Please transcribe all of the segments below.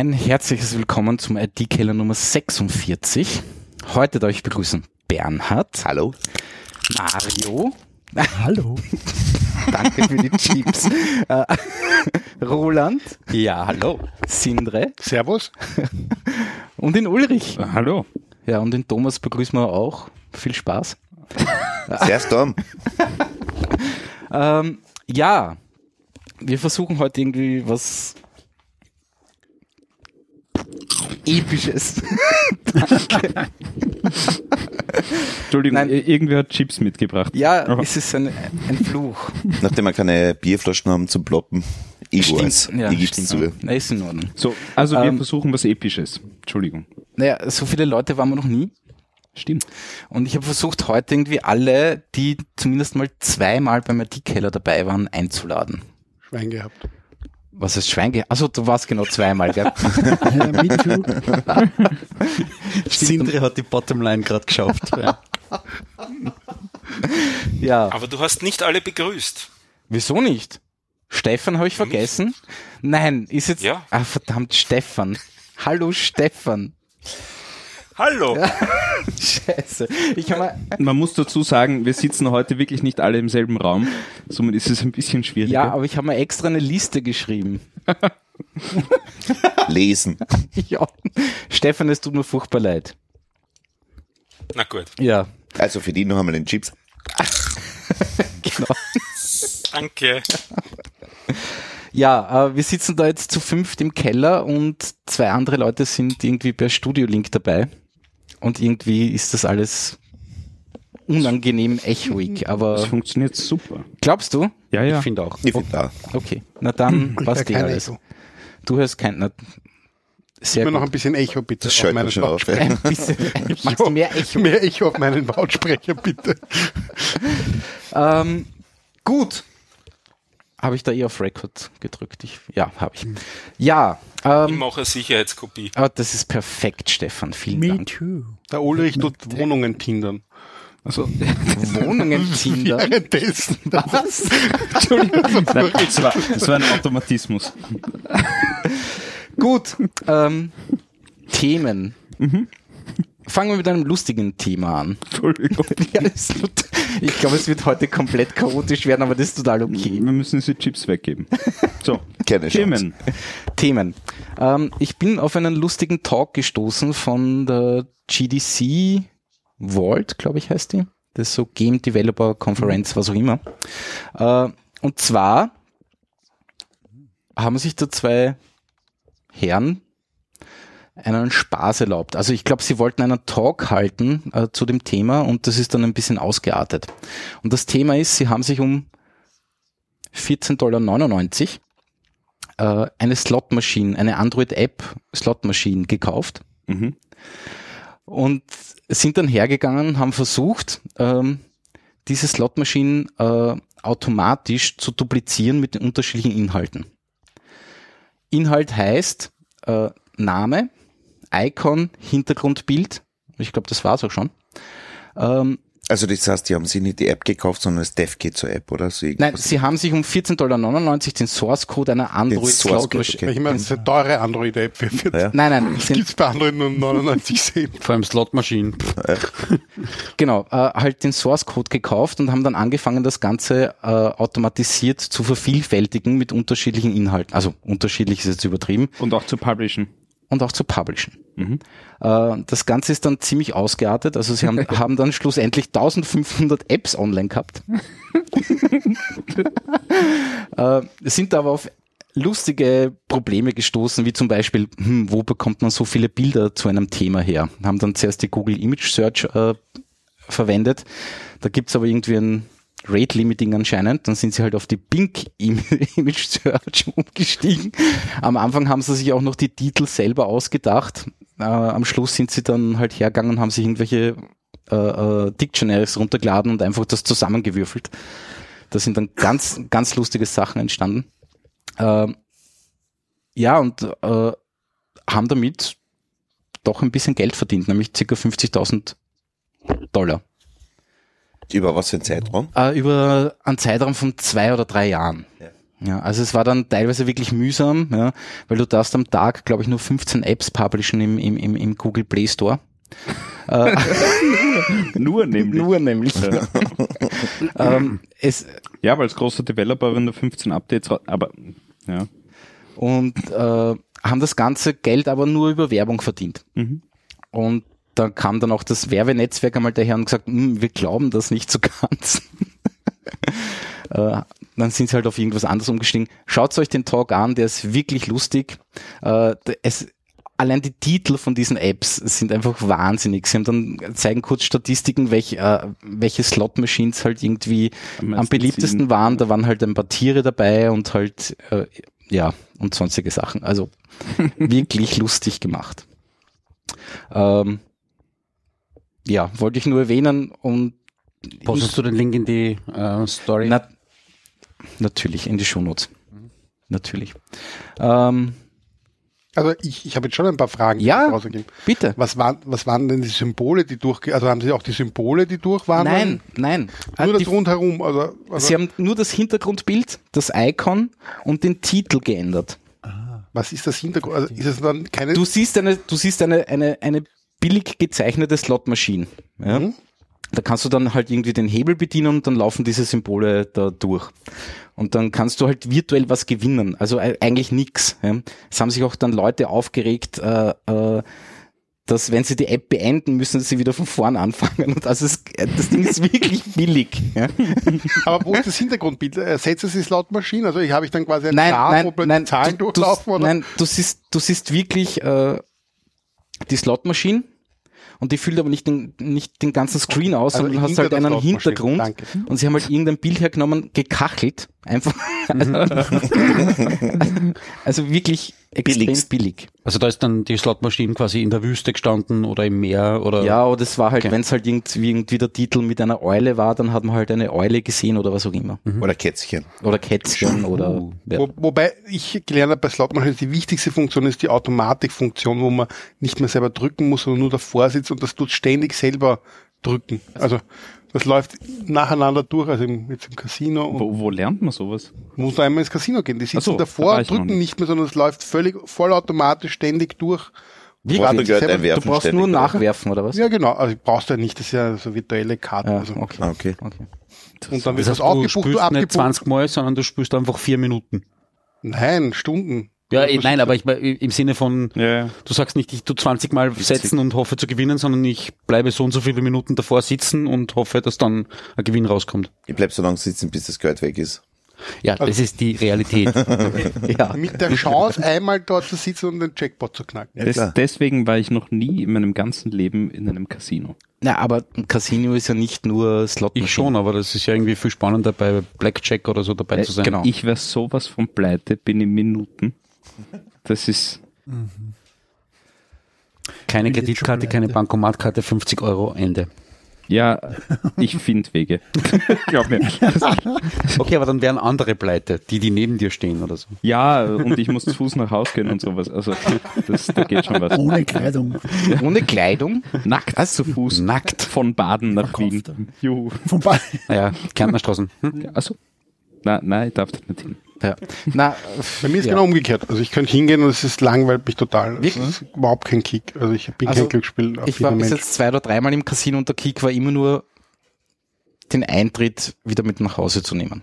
Ein herzliches Willkommen zum IT-Keller Nummer 46. Heute darf ich begrüßen Bernhard. Hallo. Mario. Hallo. Danke für die Chips. Äh, Roland. Ja, hallo. Sindre. Servus. Und den Ulrich. Hallo. Ja, und den Thomas begrüßen wir auch. Viel Spaß. Sehr Storm. Ähm, ja, wir versuchen heute irgendwie was Episches. Entschuldigung, Nein. irgendwer hat Chips mitgebracht. Ja, Aber- es ist ein, ein Fluch. Nachdem wir keine Bierflaschen haben zum Ploppen. Ich weiß. Ja, stimmt. zu. Na, ist in Ordnung. So, also wir Ähm, versuchen was Episches. Entschuldigung. Naja, so viele Leute waren wir noch nie. Stimmt. Und ich habe versucht, heute irgendwie alle, die zumindest mal zweimal beim IT-Keller dabei waren, einzuladen. Schwein gehabt. Was ist Schwein? Also du warst genau zweimal, gell? Sindre hat die Bottomline gerade geschafft. Ja. ja. Aber du hast nicht alle begrüßt. Wieso nicht? Stefan habe ich vergessen? Nein, ist jetzt. Ja. Ah, verdammt, Stefan. Hallo Stefan. Hallo! Scheiße. Ich habe Man muss dazu sagen, wir sitzen heute wirklich nicht alle im selben Raum. Somit ist es ein bisschen schwieriger. ja, aber ich habe mir extra eine Liste geschrieben. Lesen. ja. Stefan, es tut mir furchtbar leid. Na gut, Ja, Also für die noch einmal den Chips. genau. danke. Ja, äh, wir sitzen da jetzt zu fünft im Keller und zwei andere Leute sind irgendwie per Studio-Link dabei. Und irgendwie ist das alles unangenehm echoig. Das Aber funktioniert super. glaubst du? Ja, ja. Ich finde auch. Ich finde da. Okay, na dann passt höre eh alles. Echo. Du hörst kein... Na, sehr Immer gut. noch ein bisschen Echo, bitte. Das auf meinen. Lautsprecher. Machst du mehr Echo? Mehr Echo auf meinen Lautsprecher, bitte. Ähm, gut. Habe ich da eh auf Record gedrückt? Ich, ja, habe ich. Ja, Ich ähm, mache eine Sicherheitskopie. aber das ist perfekt, Stefan. Vielen Me Dank. too. Der Ulrich tut Wohnungen tindern. Also, Wohnungen Tinder. Währenddessen. Was? Entschuldigung. Nein, das, war, das war ein Automatismus. Gut. Ähm, Themen. Mhm. Fangen wir mit einem lustigen Thema an. Entschuldigung. Ja, ich glaube, es wird heute komplett chaotisch werden, aber das ist total okay. Wir müssen diese Chips weggeben. So, Keine. Themen. Themen. Ähm, ich bin auf einen lustigen Talk gestoßen von der GDC Vault, glaube ich, heißt die. Das ist so Game Developer Conference, was auch immer. Äh, und zwar haben sich da zwei Herren einen Spaß erlaubt. Also ich glaube, sie wollten einen Talk halten äh, zu dem Thema und das ist dann ein bisschen ausgeartet. Und das Thema ist, sie haben sich um 14,99 Dollar äh, eine Slot-Maschine, eine Android-App Slot-Maschine gekauft Mhm. und sind dann hergegangen, haben versucht, ähm, diese Slot-Maschinen äh, automatisch zu duplizieren mit den unterschiedlichen Inhalten. Inhalt heißt äh, Name, Icon, Hintergrundbild. Ich glaube, das war's auch schon. Ähm, Also das heißt, die haben sich nicht die App gekauft, sondern das DevKit zur App oder so nein, sie haben sich um 14,99 Dollar den Source Code einer Android Source Code, okay. Ich meine, das ist eine teure Android-App. Für, für, Ja. Nein, nein, Das sind, gibt's bei Android nur 99 Cent. Vor allem Slotmaschinen. genau, äh, halt den Source Code gekauft und haben dann angefangen, das Ganze äh, automatisiert zu vervielfältigen mit unterschiedlichen Inhalten. Also unterschiedlich ist jetzt übertrieben. Und auch zu publishen. Und auch zu publishen. Mhm. Äh, das Ganze ist dann ziemlich ausgeartet. Also sie haben, haben dann schlussendlich 1500 Apps online gehabt. äh, sind aber auf lustige Probleme gestoßen, wie zum Beispiel, hm, wo bekommt man so viele Bilder zu einem Thema her? Haben dann zuerst die Google Image Search äh, verwendet. Da gibt's aber irgendwie ein Rate Limiting anscheinend. Dann sind sie halt auf die Im- Image Search umgestiegen. Am Anfang haben sie sich auch noch die Titel selber ausgedacht. Äh, am Schluss sind sie dann halt hergegangen und haben sich irgendwelche äh, äh, Dictionaries runtergeladen und einfach das zusammengewürfelt. Da sind dann ganz, ganz lustige Sachen entstanden. Ähm, ja, und äh, haben damit doch ein bisschen Geld verdient, nämlich ca. 50.000 Dollar. Über was für einen Zeitraum? Äh, über einen Zeitraum von zwei oder drei Jahren. Ja, also es war dann teilweise wirklich mühsam, ja, weil du darfst am Tag, glaube ich, nur 15 Apps publishen im, im, im, im Google Play Store. äh, Nur nämlich. nur nämlich. ähm, es, Ja, weil als großer Developer, wenn du 15 Updates, aber ja. und äh, haben das ganze Geld aber nur über Werbung verdient. Mhm. Und da kam dann auch das Werbenetzwerk einmal daher und gesagt, "Hm, wir glauben das nicht so ganz. äh, dann sind sie halt auf irgendwas anderes umgestiegen. Schaut euch den Talk an, der ist wirklich lustig. Äh, es, allein die Titel von diesen Apps sind einfach wahnsinnig. Sie haben dann zeigen kurz Statistiken, welch, äh, welche Slot-Machines halt irgendwie Am am, beliebtesten ziehen. waren. Da waren halt ein paar Tiere dabei und halt äh, ja und sonstige Sachen. Also wirklich lustig gemacht. Ähm, ja, wollte ich nur erwähnen und Postest du den Link in die äh, Story? na, natürlich in die Shownotes. Natürlich. Ähm, Also ich, ich habe jetzt schon ein paar Fragen Ja. rausgegeben. bitte. Was waren, was waren denn die Symbole, die durch, also haben Sie auch die Symbole, die durch waren? Nein, nein. Nur Ah, das die, rundherum, also, also sie haben nur das Hintergrundbild, das Icon und den Titel geändert. was ist das Hintergrund? Also ist es dann keine, Du siehst eine, du siehst eine, eine, eine billig gezeichnete Slot-Maschine. Ja? Mhm. Da kannst du dann halt irgendwie den Hebel bedienen und dann laufen diese Symbole da durch. Und dann kannst du halt virtuell was gewinnen. Also eigentlich nix. Ja? Es haben sich auch dann Leute aufgeregt, äh, äh, dass wenn sie die App beenden, müssen sie wieder von vorn anfangen. Und also es, das Ding ist wirklich billig. Ja? aber wo ist das Hintergrundbild? Ersetzt es die Slotmaschine? Also ich habe ich dann quasi ein nein, Graph, nein, wo nein, Zahlen du, durchlaufen? du, oder? nein, du siehst, du siehst wirklich äh, die Slotmaschine und die füllt aber nicht den, nicht den ganzen Screen aus, Also sondern hast hinter halt der einen. Hintergrund Danke. und sie haben halt irgendein Bild hergenommen, gekachelt, einfach. also wirklich extrem Billigst. billig. Also da ist dann die Slotmaschine quasi in der Wüste gestanden oder im Meer oder Ja, oder es war halt, Okay. wenn es halt irgendwie, irgendwie der Titel mit einer Eule war, dann hat man halt eine Eule gesehen oder was auch immer. Oder Kätzchen. Oder Kätzchen oder ja. Wo, wobei ich gelernt habe bei Slotmaschinen, die wichtigste Funktion ist die Automatikfunktion, wo man nicht mehr selber drücken muss, sondern nur davor sitzt und das tut ständig selber drücken. Also das läuft nacheinander durch, also im, jetzt im Casino und Wo, wo lernt man sowas? muss da einmal ins Casino gehen. Die sitzen so, da davor drücken nicht. nicht mehr, sondern es läuft völlig vollautomatisch ständig durch. Selber- ein Du brauchst ständig, nur oder? nachwerfen, oder was? Ja, genau. Also brauchst du ja nicht, das ist ja so virtuelle Karten. Ja, also. okay. Ah, okay. okay. Und dann wird Das das heißt, du aufgebucht, spürst du nicht abgebucht. 20 Mal, sondern du spürst einfach vier Minuten. Nein, Stunden. Ja, eh, nein, aber ich im Sinne von, Ja, du sagst nicht, ich tu 20 Mal setzen und hoffe zu gewinnen, sondern ich bleibe so und so viele Minuten davor sitzen und hoffe, dass dann ein Gewinn rauskommt. Ich bleib so lange sitzen, bis das Geld weg ist. Ja, das ist die Realität. Ja. Mit der Chance, einmal dort zu sitzen und den Jackpot zu knacken. Ja, Des, deswegen war ich noch nie in meinem ganzen Leben in einem Casino. Na, aber ein Casino ist ja nicht nur Slot. Ich schon, aber das ist ja irgendwie viel spannender bei Blackjack oder so dabei Äh, zu sein. genau. Ich wäre sowas von pleite, bin in Minuten. Das ist, Keine Kreditkarte, keine Bankomatkarte, 50 Euro, Ende. ja, ich finde Wege. Glaub mir. Okay, aber dann wären andere pleite, die, die neben dir stehen oder so. Ja, und ich muss zu Fuß nach Hause gehen und sowas. Also, das, da geht schon was. Ohne Kleidung. Ohne Kleidung? Nackt zu Fuß. Nackt. Von Baden nach Verkauft Wien. Juhu. Vorbei. Naja, Kärntnerstraßen. Hm? Also, nein, nein, ich darf das nicht hin. Ja. Na, Bei mir ist ja. genau umgekehrt. Also ich könnte hingehen und es ist langweilt mich total. Wirklich? Das ist überhaupt kein Kick. Also ich bin Also, kein Glücksspiel. Ich war bis Mensch. jetzt zwei oder dreimal im Casino und der Kick war immer nur den Eintritt wieder mit nach Hause zu nehmen.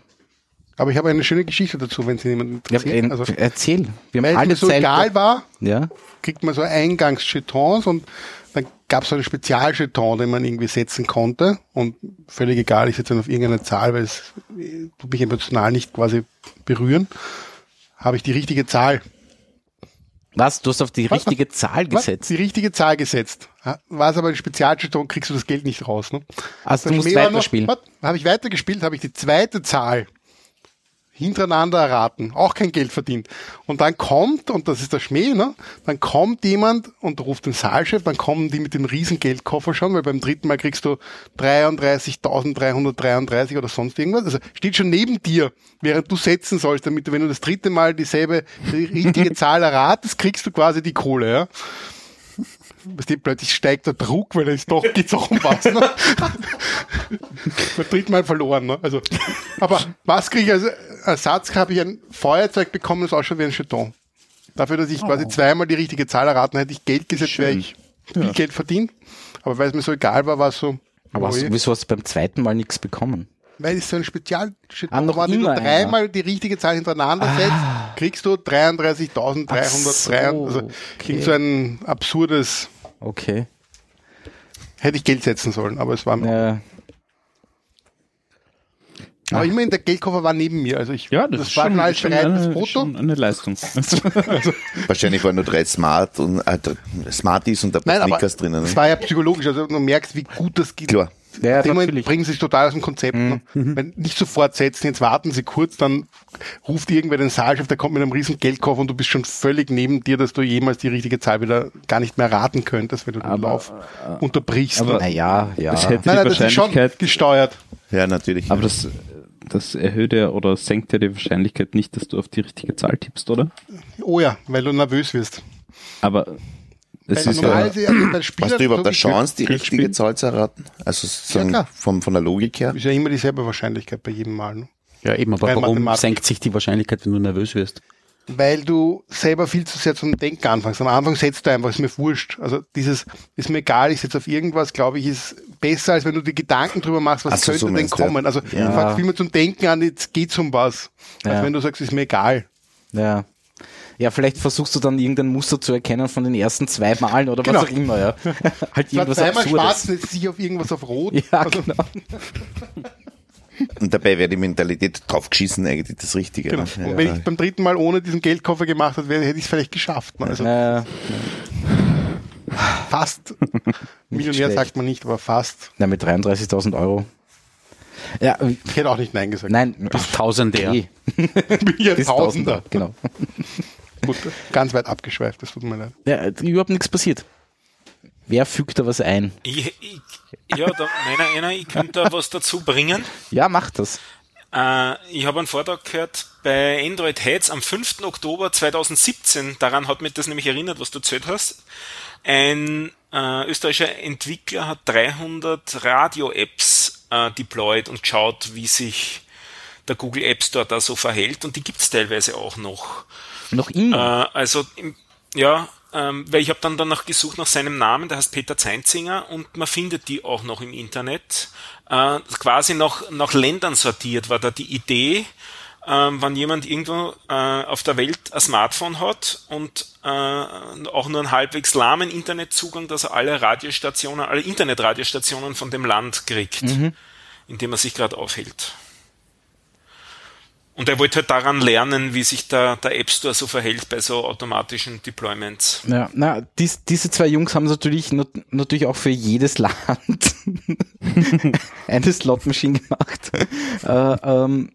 Aber ich habe eine schöne Geschichte dazu, wenn Sie jemanden Ja, interessiert. äh, also, erzähl. Wir weil haben es alle mir so Zeit. egal war, Ja. kriegt man so Eingangsjetons und dann gab es so einen Spezialjeton, den man irgendwie setzen konnte und völlig egal, ich setze dann auf irgendeine Zahl, weil es äh, tut mich emotional nicht quasi berühren, habe ich die richtige Zahl. Was? Du hast auf die Was? richtige Zahl Was? gesetzt. Die richtige Zahl gesetzt. War es aber ein Spezialjeton, kriegst du das Geld nicht raus. Ne? Also du musst weiterspielen. Habe ich weitergespielt, habe ich die zweite Zahl hintereinander erraten, auch kein Geld verdient. Und dann kommt, und das ist der Schmäh, ne? dann kommt jemand und ruft den Saalchef, dann kommen die mit dem riesen Geldkoffer schon, weil beim dritten Mal kriegst du 33.333 oder sonst irgendwas. Also steht schon neben dir, während du setzen sollst, damit du, wenn du das dritte Mal dieselbe, die richtige Zahl erratest, kriegst du quasi die Kohle. Ja? Du, plötzlich steigt der Druck, weil er ist doch gezogen was. Ne? Beim dritten Mal verloren. Ne? Also, aber was kriege ich als Ersatz? Habe ich ein Feuerzeug bekommen, das ausschaut wie ein Jeton. Dafür, dass ich quasi zweimal die richtige Zahl erraten hätte, ich Geld gesetzt, wäre ich viel Geld verdient. Aber weil es mir so egal war, war es so. Aber oh hast, je. wieso hast du beim zweiten Mal nichts bekommen? Weil es so ein spezial Ah, noch wenn du immer einer. dreimal die richtige Zahl hintereinander setzt, kriegst du 33.303. Ach so, also okay. klingt so ein absurdes, Okay. hätte ich Geld setzen sollen, aber es war Ja, Aber immerhin, der Geldkoffer war neben mir. Also ich, Ja, das, ist war schon, als schon, eine, Foto. schon eine Leistung. Wahrscheinlich waren nur drei Smart und äh, Smarties und ein paar Nein, aber Snickers drinnen. es Ne? war ja psychologisch. Also du merkst, wie gut das geht. Klar. Ja dem Moment bringen sie sich total aus dem Konzept. Ne? Wenn nicht sofort setzen, jetzt warten sie kurz, dann ruft irgendwer den Saalchef, der kommt mit einem riesen Geldkoffer und du bist schon völlig neben dir, dass du jemals die richtige Zahl wieder gar nicht mehr raten könntest, wenn du den Lauf unterbrichst. aber-? Naja, ja. Das hätte Nein, nein, die das ist schon gesteuert. Ja, natürlich. aber das, das erhöht ja oder senkt ja die Wahrscheinlichkeit nicht, dass du auf die richtige Zahl tippst, oder? Oh ja, weil du nervös wirst. Aber es Weil ist normal ja, ja bei Spielern Hast du überhaupt so eine Chance, die richtige Zahl zu erraten? Also sozusagen klar. vom, von der Logik her? Ist ja immer dieselbe Wahrscheinlichkeit bei jedem Mal. Ne? Ja, eben, aber Rein warum senkt sich die Wahrscheinlichkeit, wenn du nervös wirst? Weil du selber viel zu sehr zum Denken anfängst. Am Anfang setzt du einfach, ist mir wurscht. Also dieses, ist mir egal, ich setze auf irgendwas, glaube ich, ist besser, als wenn du die Gedanken drüber machst, was Ach so, könnte so denn ja. kommen. Also Ja. du fängst viel mehr zum Denken an, jetzt geht's um was. Als Ja. wenn du sagst, ist mir egal. Ja. Ja, vielleicht versuchst du dann irgendein Muster zu erkennen von den ersten zwei Malen oder Genau. was auch immer, ja. halt irgendwas zweimal schwarz, Absurdes. setzt sich auf irgendwas auf Rot. Ja, also, genau. Und dabei wäre die Mentalität draufgeschissen eigentlich das Richtige. genau. Ne? Ja, Und wenn ja. ich beim dritten Mal ohne diesen Geldkoffer gemacht hätte, hätte ich es vielleicht geschafft. Ne? Also Äh, fast. Millionär schlecht. sagt man nicht, aber fast. na, mit 33.000 Euro. Ja, Ich hätte auch nicht Nein gesagt. nein, Bis Tausender. eh, bin ja Tausender. Tausender, genau. Gut, ganz weit abgeschweift, das tut mir leid. Ja, überhaupt nichts passiert. Wer fügt da was ein? Ich, ich, ja, da, meiner einer, ich könnte da was dazu bringen. Ja, macht das. Äh, ich habe einen Vortrag gehört bei Android Heads am 5. Oktober 2017. Daran hat mich das nämlich erinnert, was du erzählt hast. Ein äh, österreichischer Entwickler hat 300 Radio-Apps äh, deployed und geschaut, wie sich der Google App Store da so verhält. Und die gibt's teilweise auch noch. Noch immer. Äh, also, ja, ähm, weil ich habe dann danach gesucht nach seinem Namen, der heißt Peter Zeinzinger und man findet die auch noch im Internet. Äh, quasi nach, nach Ländern sortiert war da die Idee, ähm, wenn jemand irgendwo äh, auf der Welt ein Smartphone hat und äh, auch nur einen halbwegs lahmen Internetzugang, dass er alle Radiostationen, alle Internetradiostationen von dem Land kriegt, in dem er sich gerade aufhält. Und er wollte halt daran lernen, wie sich der, der App Store so verhält bei so automatischen Deployments. Ja, na, dies, diese zwei Jungs haben natürlich not, natürlich auch für jedes Land eine Slot-Maschine gemacht. Äh, ähm,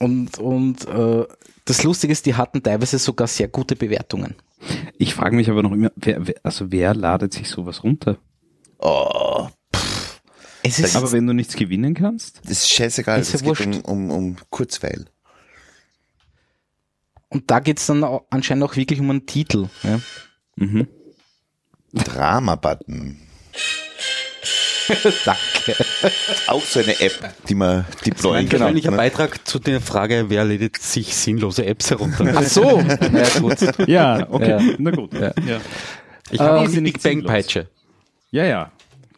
und und äh, das Lustige ist, die hatten teilweise sogar sehr gute Bewertungen. ich frage mich aber noch immer, wer, wer, also wer ladet sich sowas runter? Oh, Es ist, Aber wenn du nichts gewinnen kannst? das ist scheißegal. Ist ja es geht um, wurscht. um, um Kurzweil. und da geht's dann auch, anscheinend auch wirklich um einen Titel. Ja. Mhm. Drama-Button. Danke. Auch so eine App, die man deployen Ein kann. persönlicher ne? Beitrag zu der Frage, wer lädt sich sinnlose Apps herunter. Ach so, ja gut. Ja, okay, Ja. na gut. Ja. Ja, Ich habe auch Äh, die nicht Big Bang sinnlos. Peitsche. ja, ja.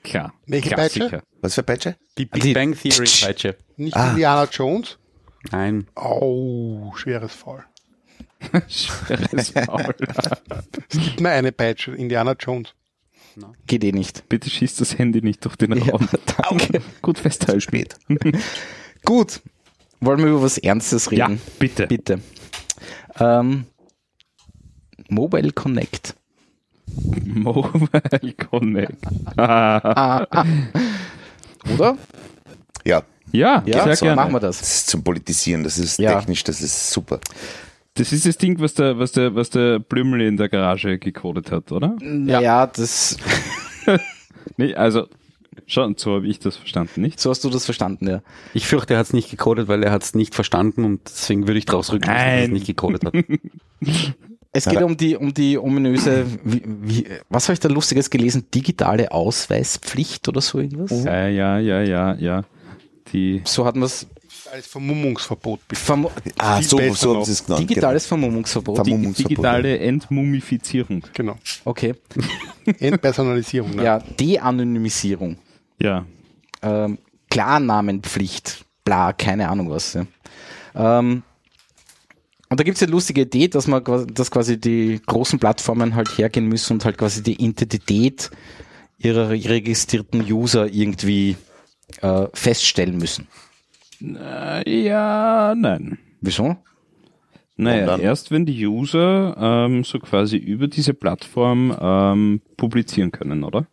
Klar. Welche Klassiker. Was für Peitsche? Die Big Die- Bang Theory Peitsche. Nicht Ah. Indiana Jones. Nein. Oh, schweres Fall. Schweres Maul. Gib mir eine Peitsche, Indiana Jones. Geht eh nicht. Bitte schießt das Handy nicht durch den Ja, Raum. danke. Gut festhalten. Spät. Gut. Wollen wir über was Ernstes Ja, reden? bitte. Bitte. Ähm, Mobile Connect. Mobile Connect. Oder? Ja, Ja, Ja, sehr so gerne. machen wir das. das ist zum Politisieren, das ist Ja. technisch, das ist super. Das ist das Ding, was der, was der, was der Blümel in der Garage gecodet hat, oder? Ja, das, Nee, also, schon, so habe ich das verstanden, nicht? so hast du das verstanden, ja. Ich fürchte, er hat es nicht gecodet, weil er hat es nicht verstanden und deswegen würde ich draus rücken, dass er es nicht gecodet hat. Es geht um die, um die ominöse, wie, wie, was habe ich da Lustiges gelesen? Digitale Ausweispflicht oder so irgendwas? Ja, ja, ja, ja, ja. Die, So hat man es. Als Vermummungsverbot. Vermu Ah, Viel so, so haben sie es genannt. digitales Vermummungsverbot. Vermumm- die Mummungsverbot, digitale Entmumifizierung. Genau. Okay. Entpersonalisierung. Ne? Ja, De-Anonymisierung. Ja. ähm, Klarnamenpflicht, bla, keine Ahnung was. Ja. Ähm, und da gibt's ja lustige Idee, dass man quasi- dass quasi die großen Plattformen halt hergehen müssen und halt quasi die Identität ihrer registrierten User irgendwie äh, feststellen müssen. Äh, ja, nein. Wieso? Naja, erst wenn die User ähm, so quasi über diese Plattform ähm, publizieren können, oder?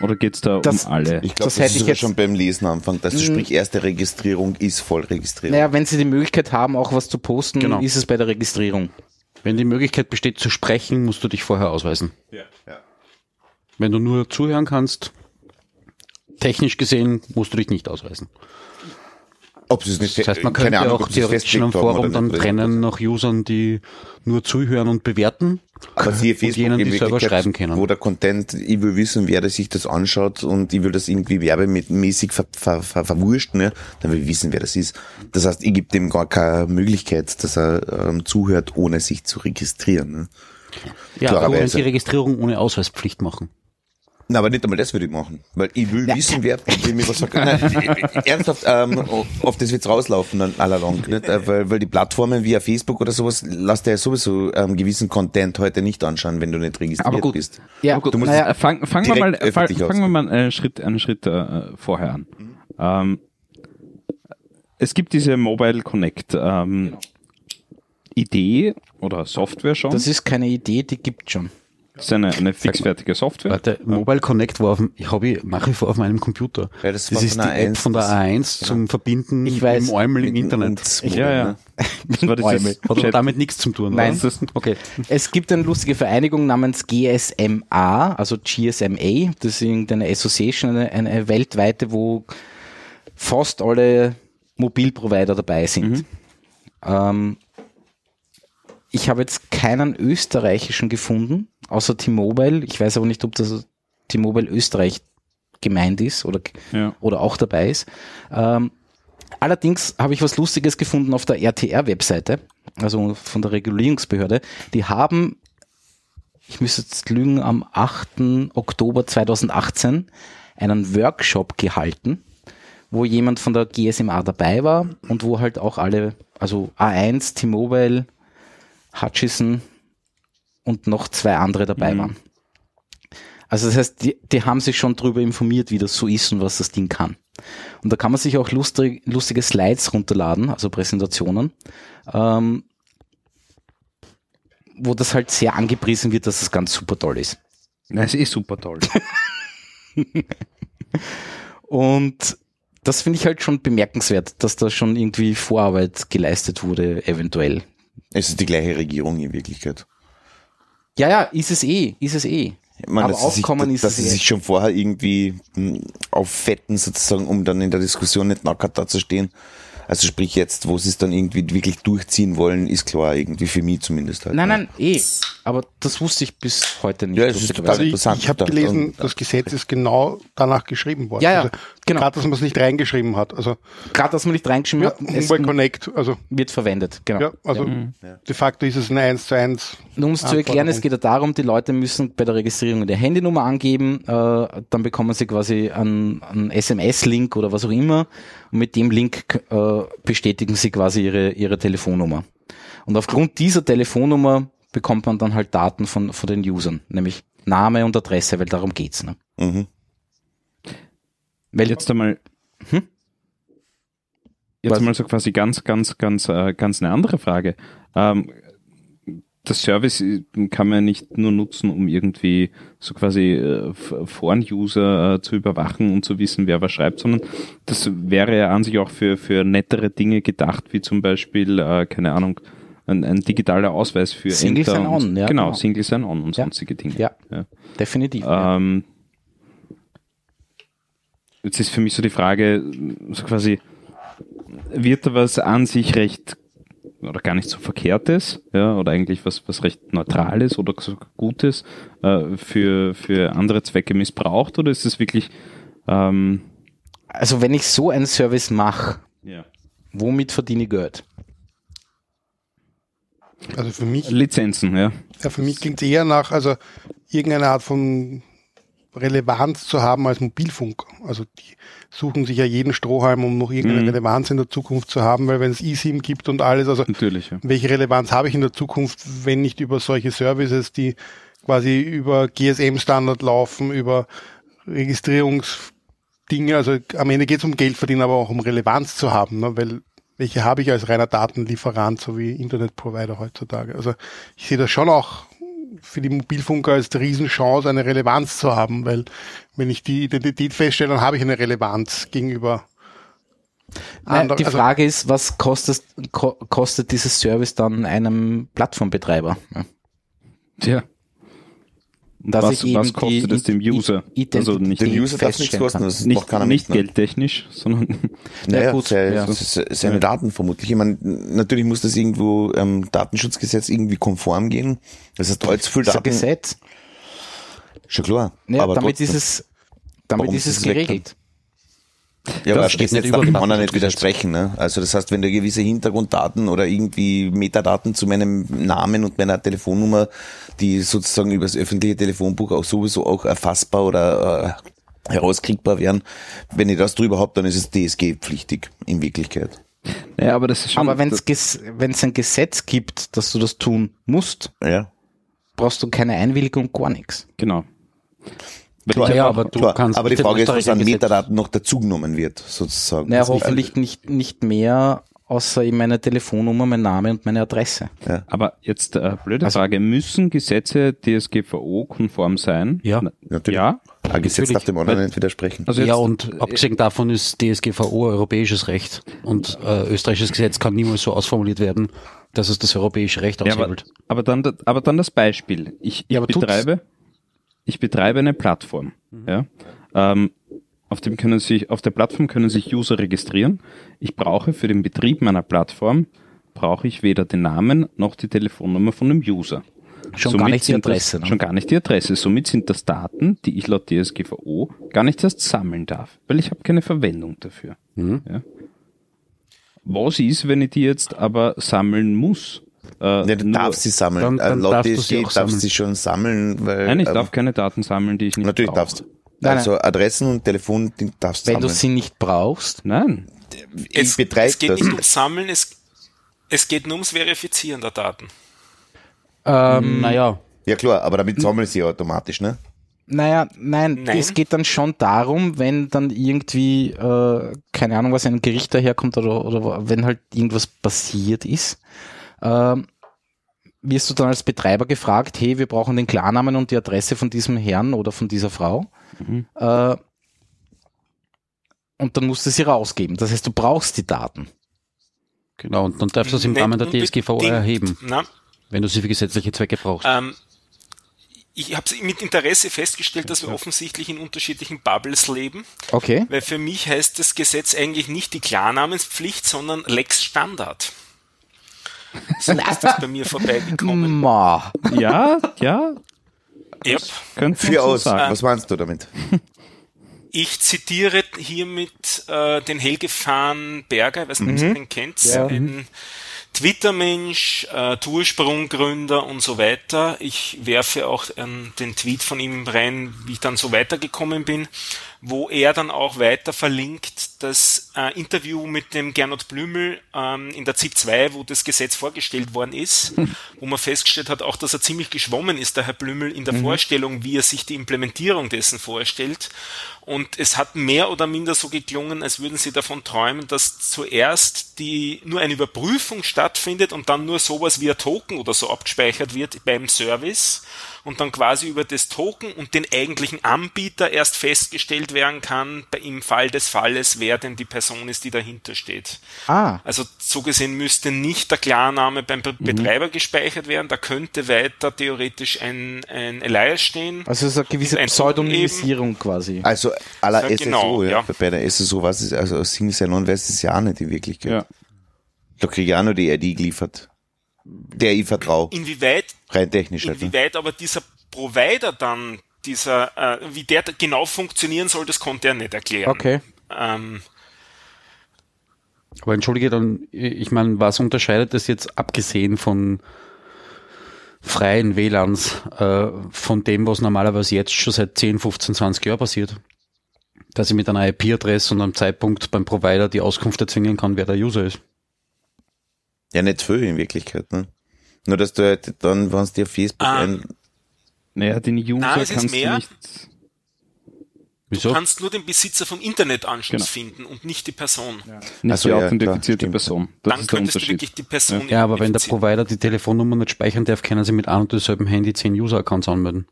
Oder geht's da Das- um alle? Ich glaube, Das das, hätte ist ich jetzt- schon beim Lesen anfangen. Also sprich, erste Registrierung ist Vollregistrierung. Naja, wenn sie die Möglichkeit haben, auch was zu posten, Genau. ist es bei der Registrierung. Wenn die Möglichkeit besteht zu sprechen, musst du dich vorher ausweisen. Ja. Wenn du nur zuhören kannst, technisch gesehen musst du dich nicht ausweisen. Ob sie es nicht, Das heißt, man keine könnte Ahnung, auch sie theoretisch in einem Forum dann trennen nach Usern, die nur zuhören und bewerten. Aber siehe Facebook jenen, die selber schreiben können. Wo der Content, ich will wissen, wer das sich das anschaut und ich will das irgendwie werbemäßig ver, ver, ver, verwurscht, ne? dann will ich wissen, wer das ist. Das heißt, ich gebe dem gar keine Möglichkeit, dass er ähm, zuhört, ohne sich zu registrieren. Ne? Ja, du kannst die Registrierung ohne Ausweispflicht machen. Na, aber nicht einmal das würde ich machen, weil ich will wissen, wer, wer mir was sagt. Nein, ernsthaft, ähm, auf das wird's rauslaufen dann allalong, nicht? Äh, Weil, weil die Plattformen wie Facebook oder sowas, lass dir ja sowieso ähm, gewissen Content heute nicht anschauen, wenn du nicht registriert Aber gut. bist. Ja, Du musst naja, Äh, Fang, fangen wir mal, fang, fangen wir mal einen Schritt, einen Schritt äh, vorher an. Ähm, es gibt diese Mobile Connect ähm, Idee oder Software schon. das ist keine Idee, die gibt schon. Das ist eine, eine fixfertige Software. Warte, Mobile Connect war auf dem, ich habe nach wie vor auf meinem Computer. Ja, das das ist von die der App A1, von der das- A1 zum Verbinden Ich weiß. im Eumel im Internet. und- Ja, ja. Das war Eumel. dieses Hat damit nichts zu tun. Nein. oder? Okay. Es gibt eine lustige Vereinigung namens GSMA, also GSMA, das ist irgendeine Association, eine, eine weltweite, wo fast alle Mobilprovider dabei sind. Ähm, ich habe jetzt keinen österreichischen gefunden, außer T-Mobile. Ich weiß aber nicht, ob das T-Mobile Österreich gemeint ist oder, Ja. oder auch dabei ist. Ähm, allerdings habe ich was Lustiges gefunden auf der RTR-Webseite, also von der Regulierungsbehörde. Die haben, ich müsste jetzt lügen, am 8. Oktober 2018 einen Workshop gehalten, wo jemand von der GSMA dabei war und wo halt auch alle, also A1, T-Mobile, Hutchison und noch zwei andere dabei waren. Also das heißt, die, die haben sich schon darüber informiert, wie das so ist und was das Ding kann. Und da kann man sich auch lustig, lustige Slides runterladen, also Präsentationen, ähm, wo das halt sehr angepriesen wird, dass es ganz super toll ist. Das ist super toll. Und das finde ich halt schon bemerkenswert, dass da schon irgendwie Vorarbeit geleistet wurde, eventuell. Es ist die gleiche Regierung in Wirklichkeit. Ja, ja, ist es eh, ist es eh. Ich meine, Aber dass sie sich, aufkommen ist dass es sie eh. sich schon vorher irgendwie hm, auffetten sozusagen, um dann in der Diskussion nicht nackert dazustehen. Also sprich jetzt, wo sie es dann irgendwie wirklich durchziehen wollen, ist klar, irgendwie für mich zumindest halt. Nein, ne? nein, eh. Aber das wusste ich bis heute nicht. Ja, es ist total Also ich, interessant. ich habe Und- gelesen, und- das Gesetz ist genau danach geschrieben worden. Ja, ja, also, genau. Gerade, dass man es nicht reingeschrieben hat. Also Gerade, dass man nicht reingeschrieben ja, hat, es Mobile Connect, also wird verwendet. Genau. ja, also de facto ist es ein 1 zu 1. Nur um es zu erklären, es geht ja darum, die Leute müssen bei der Registrierung die Handynummer angeben, äh, dann bekommen sie quasi einen, einen SMS-Link oder was auch immer und mit dem Link äh, bestätigen sie quasi ihre, ihre Telefonnummer. Und aufgrund dieser Telefonnummer bekommt man dann halt Daten von, von den Usern, nämlich Name und Adresse, weil darum geht's. Ne? Mhm. Weil Jetzt einmal. Hm? Jetzt Was? einmal so quasi ganz, ganz, ganz, äh, ganz eine andere Frage. Ähm, das Service äh, kann man nicht nur nutzen, um irgendwie so quasi äh, Foren-User äh, zu überwachen und zu wissen, wer was schreibt, sondern das wäre ja an sich auch für, für nettere Dinge gedacht, wie zum Beispiel, äh, keine Ahnung, ein, ein digitaler Ausweis für Single Sign-On, ja, genau, genau. Single Sign-On und Ja. sonstige Dinge. Ja. ja. definitiv. Ähm, jetzt ist für mich so die Frage, so quasi, wird da was an sich recht oder gar nicht so verkehrtes, ja, oder eigentlich was, was recht Neutrales oder Gutes äh, für, für andere Zwecke missbraucht oder ist es wirklich ähm, Also wenn ich so einen Service mache, ja. womit verdiene ich Geld? Also für mich, Lizenzen, ja. ja, für mich klingt eher nach, also irgendeine Art von Relevanz zu haben als Mobilfunk. Also die suchen sich ja jeden Strohhalm, um noch irgendeine Mhm. Relevanz in der Zukunft zu haben, weil wenn es eSIM gibt und alles, also Natürlich, ja. welche Relevanz habe ich in der Zukunft, wenn nicht über solche Services, die quasi über GSM-Standard laufen, über Registrierungsdinge, also am Ende geht es um Geld verdienen, aber auch um Relevanz zu haben, ne? weil welche habe ich als reiner Datenlieferant, so wie Internetprovider heutzutage. Also ich sehe das schon auch für die Mobilfunker als Riesenchance, eine Relevanz zu haben, weil wenn ich die Identität feststelle, dann habe ich eine Relevanz gegenüber Nein, die Also- Frage ist, was kostet, ko kostet dieses Service dann einem Plattformbetreiber? Ja. Dass Was- ich was kostet es dem User? Identität Also nicht- Den User darf nichts kosten, das macht nicht, keiner nicht mit, ne? geldtechnisch, sondern Naja, gut, se- ja. seine Daten vermutlich. Ich meine, natürlich muss das irgendwo ähm, Datenschutzgesetz irgendwie konform gehen. Das heißt, allzu viel Das ist ein Daten. Gesetz. Schon klar. Ja, aber damit trotzdem. ist es, damit ist es geregelt. Ja, aber Das steht steht jetzt nicht darf anderen nicht widersprechen. Ne? Also das heißt, wenn du gewisse Hintergrunddaten oder irgendwie Metadaten zu meinem Namen und meiner Telefonnummer, die sozusagen über das öffentliche Telefonbuch auch sowieso auch erfassbar oder äh, herauskriegbar wären, wenn ich das drüber habe, dann ist es DSG-pflichtig in Wirklichkeit. naja, aber das ist schon. Aber wenn es wenn es ein Gesetz gibt, dass du das tun musst, Ja. brauchst du keine Einwilligung, gar nichts. genau. Klar, ja, aber Klar, kannst aber die Frage ist, was an Metadaten noch dazugenommen wird, sozusagen. Naja, ich- hoffentlich nicht, nicht mehr, außer eben meine Telefonnummer, mein Name und meine Adresse. Aber jetzt äh, blöde Also- Frage, müssen Gesetze DSGVO-konform sein? Ja. Na, Natürlich. Ja? Ein Gesetz natürlich. darf dem anderen nicht widersprechen. Also ja, und abgesehen davon ist DSGVO europäisches Recht und äh, österreichisches Gesetz kann niemals so ausformuliert werden, dass es das europäische Recht Ja, aber, aushebelt. aber, dann, aber dann das Beispiel. Ich, ich Ja, aber tut's? Ich betreibe eine Plattform. Ja, ähm, auf, dem können sich, auf der Plattform können sich User registrieren. Ich brauche für den Betrieb meiner Plattform brauche ich weder den Namen noch die Telefonnummer von dem User. Schon gar nicht die Adresse, Das, ne? Schon gar nicht die Adresse. Somit sind das Daten, die ich laut DSGVO gar nicht erst sammeln darf, weil ich habe keine Verwendung dafür. Mhm. Ja. Was ist, wenn ich die jetzt aber sammeln muss? Äh, Ja, du nur- darfst sie sammeln. Dann- dann Äh, laut darfst du DSG sie auch darfst sammeln. sie schon sammeln, weil Nein, ich ähm, darf keine Daten sammeln, die ich nicht natürlich brauche. darfst. Nein, also Adressen und Telefon die darfst Wenn du sammeln. sie nicht brauchst, Nein. ich Es, es geht das. nicht ums Sammeln, es, es geht nur ums Verifizieren der Daten. ähm, naja, Ja klar, aber damit sammeln sie automatisch, ne? Naja, nein, Nein. es geht dann schon darum, wenn dann irgendwie, äh, keine Ahnung, was ein Gericht daherkommt oder, oder wenn halt irgendwas passiert ist, ähm, wirst du dann als Betreiber gefragt, hey, wir brauchen den Klarnamen und die Adresse von diesem Herrn oder von dieser Frau. Äh, und dann musst du sie rausgeben. Das heißt, du brauchst die Daten. genau. Und dann darfst du es im Rahmen der DSGVO erheben, Na, wenn du sie für gesetzliche Zwecke brauchst. ähm, ich habe mit Interesse festgestellt, dass wir offensichtlich in unterschiedlichen Bubbles leben, Okay. weil für mich heißt das Gesetz eigentlich nicht die Klarnamenspflicht, sondern Lex Standard. So ist das bei mir vorbeigekommen. Ma. Ja, ja, Yep. könnte man Für so aus. sagen. Was meinst du damit? Ich zitiere hiermit äh, den Helge Fahn-Berger, ich weiß nicht, ob ihr den kennt, ein Twitter-Mensch, äh, Toursprung-Gründer und so weiter. Ich werfe auch ähm, den Tweet von ihm rein, wie ich dann so weitergekommen bin, wo er dann auch weiter verlinkt das äh, Interview mit dem Gernot Blümel ähm, in der ZIP 2, wo das Gesetz vorgestellt worden ist, wo man festgestellt hat, auch dass er ziemlich geschwommen ist, der Herr Blümel, in der Vorstellung, wie er sich die Implementierung dessen vorstellt. Und es hat mehr oder minder so geklungen, als würden sie davon träumen, dass zuerst die nur eine Überprüfung stattfindet und dann nur sowas wie ein Token oder so abgespeichert wird beim Service und dann quasi über das Token und den eigentlichen Anbieter erst festgestellt werden kann, im Fall des Falles, wer denn die Person ist, die dahinter steht. Ah. Also so gesehen müsste nicht der Klarname beim Be Betreiber gespeichert werden, da könnte weiter theoretisch ein, ein Alias stehen. Also es ist eine gewisse ein Pseudonymisierung quasi. Also à la Ja, SSO, genau, ja. ja. Bei der SSO was ist, also Single Sign-On weiß es ja auch nicht in Wirklichkeit. Ja. Da kriege ich auch noch die ID geliefert. Der ich vertraue. Inwieweit, Rein technisch halt. ne? inwieweit aber dieser Provider dann, dieser, äh, wie der da genau funktionieren soll, das konnte er nicht erklären. Okay. Ähm, Aber entschuldige dann, ich meine, was unterscheidet das jetzt abgesehen von freien WLANs äh, von dem, was normalerweise jetzt schon seit 10, 15, 20 Jahren passiert? Dass ich mit einer IP-Adresse und einem Zeitpunkt beim Provider die Auskunft erzwingen kann, wer der User ist. Ja, nicht viel in Wirklichkeit, ne? Nur, dass du halt dann, wenn es dir auf Facebook Ah. ein, Naja, den User Nein, es ist kannst mehr. du nicht. Wieso? Du kannst nur den Besitzer vom Internetanschluss Genau. finden und nicht die Person. Nicht Ach so, die ja, authentifizierte klar. Person. Das Dann ist der könntest du wirklich die Person Ja, aber wenn der. Provider die Telefonnummer nicht speichern darf, können sie mit einem und demselben Handy 10 User-Accounts anmelden.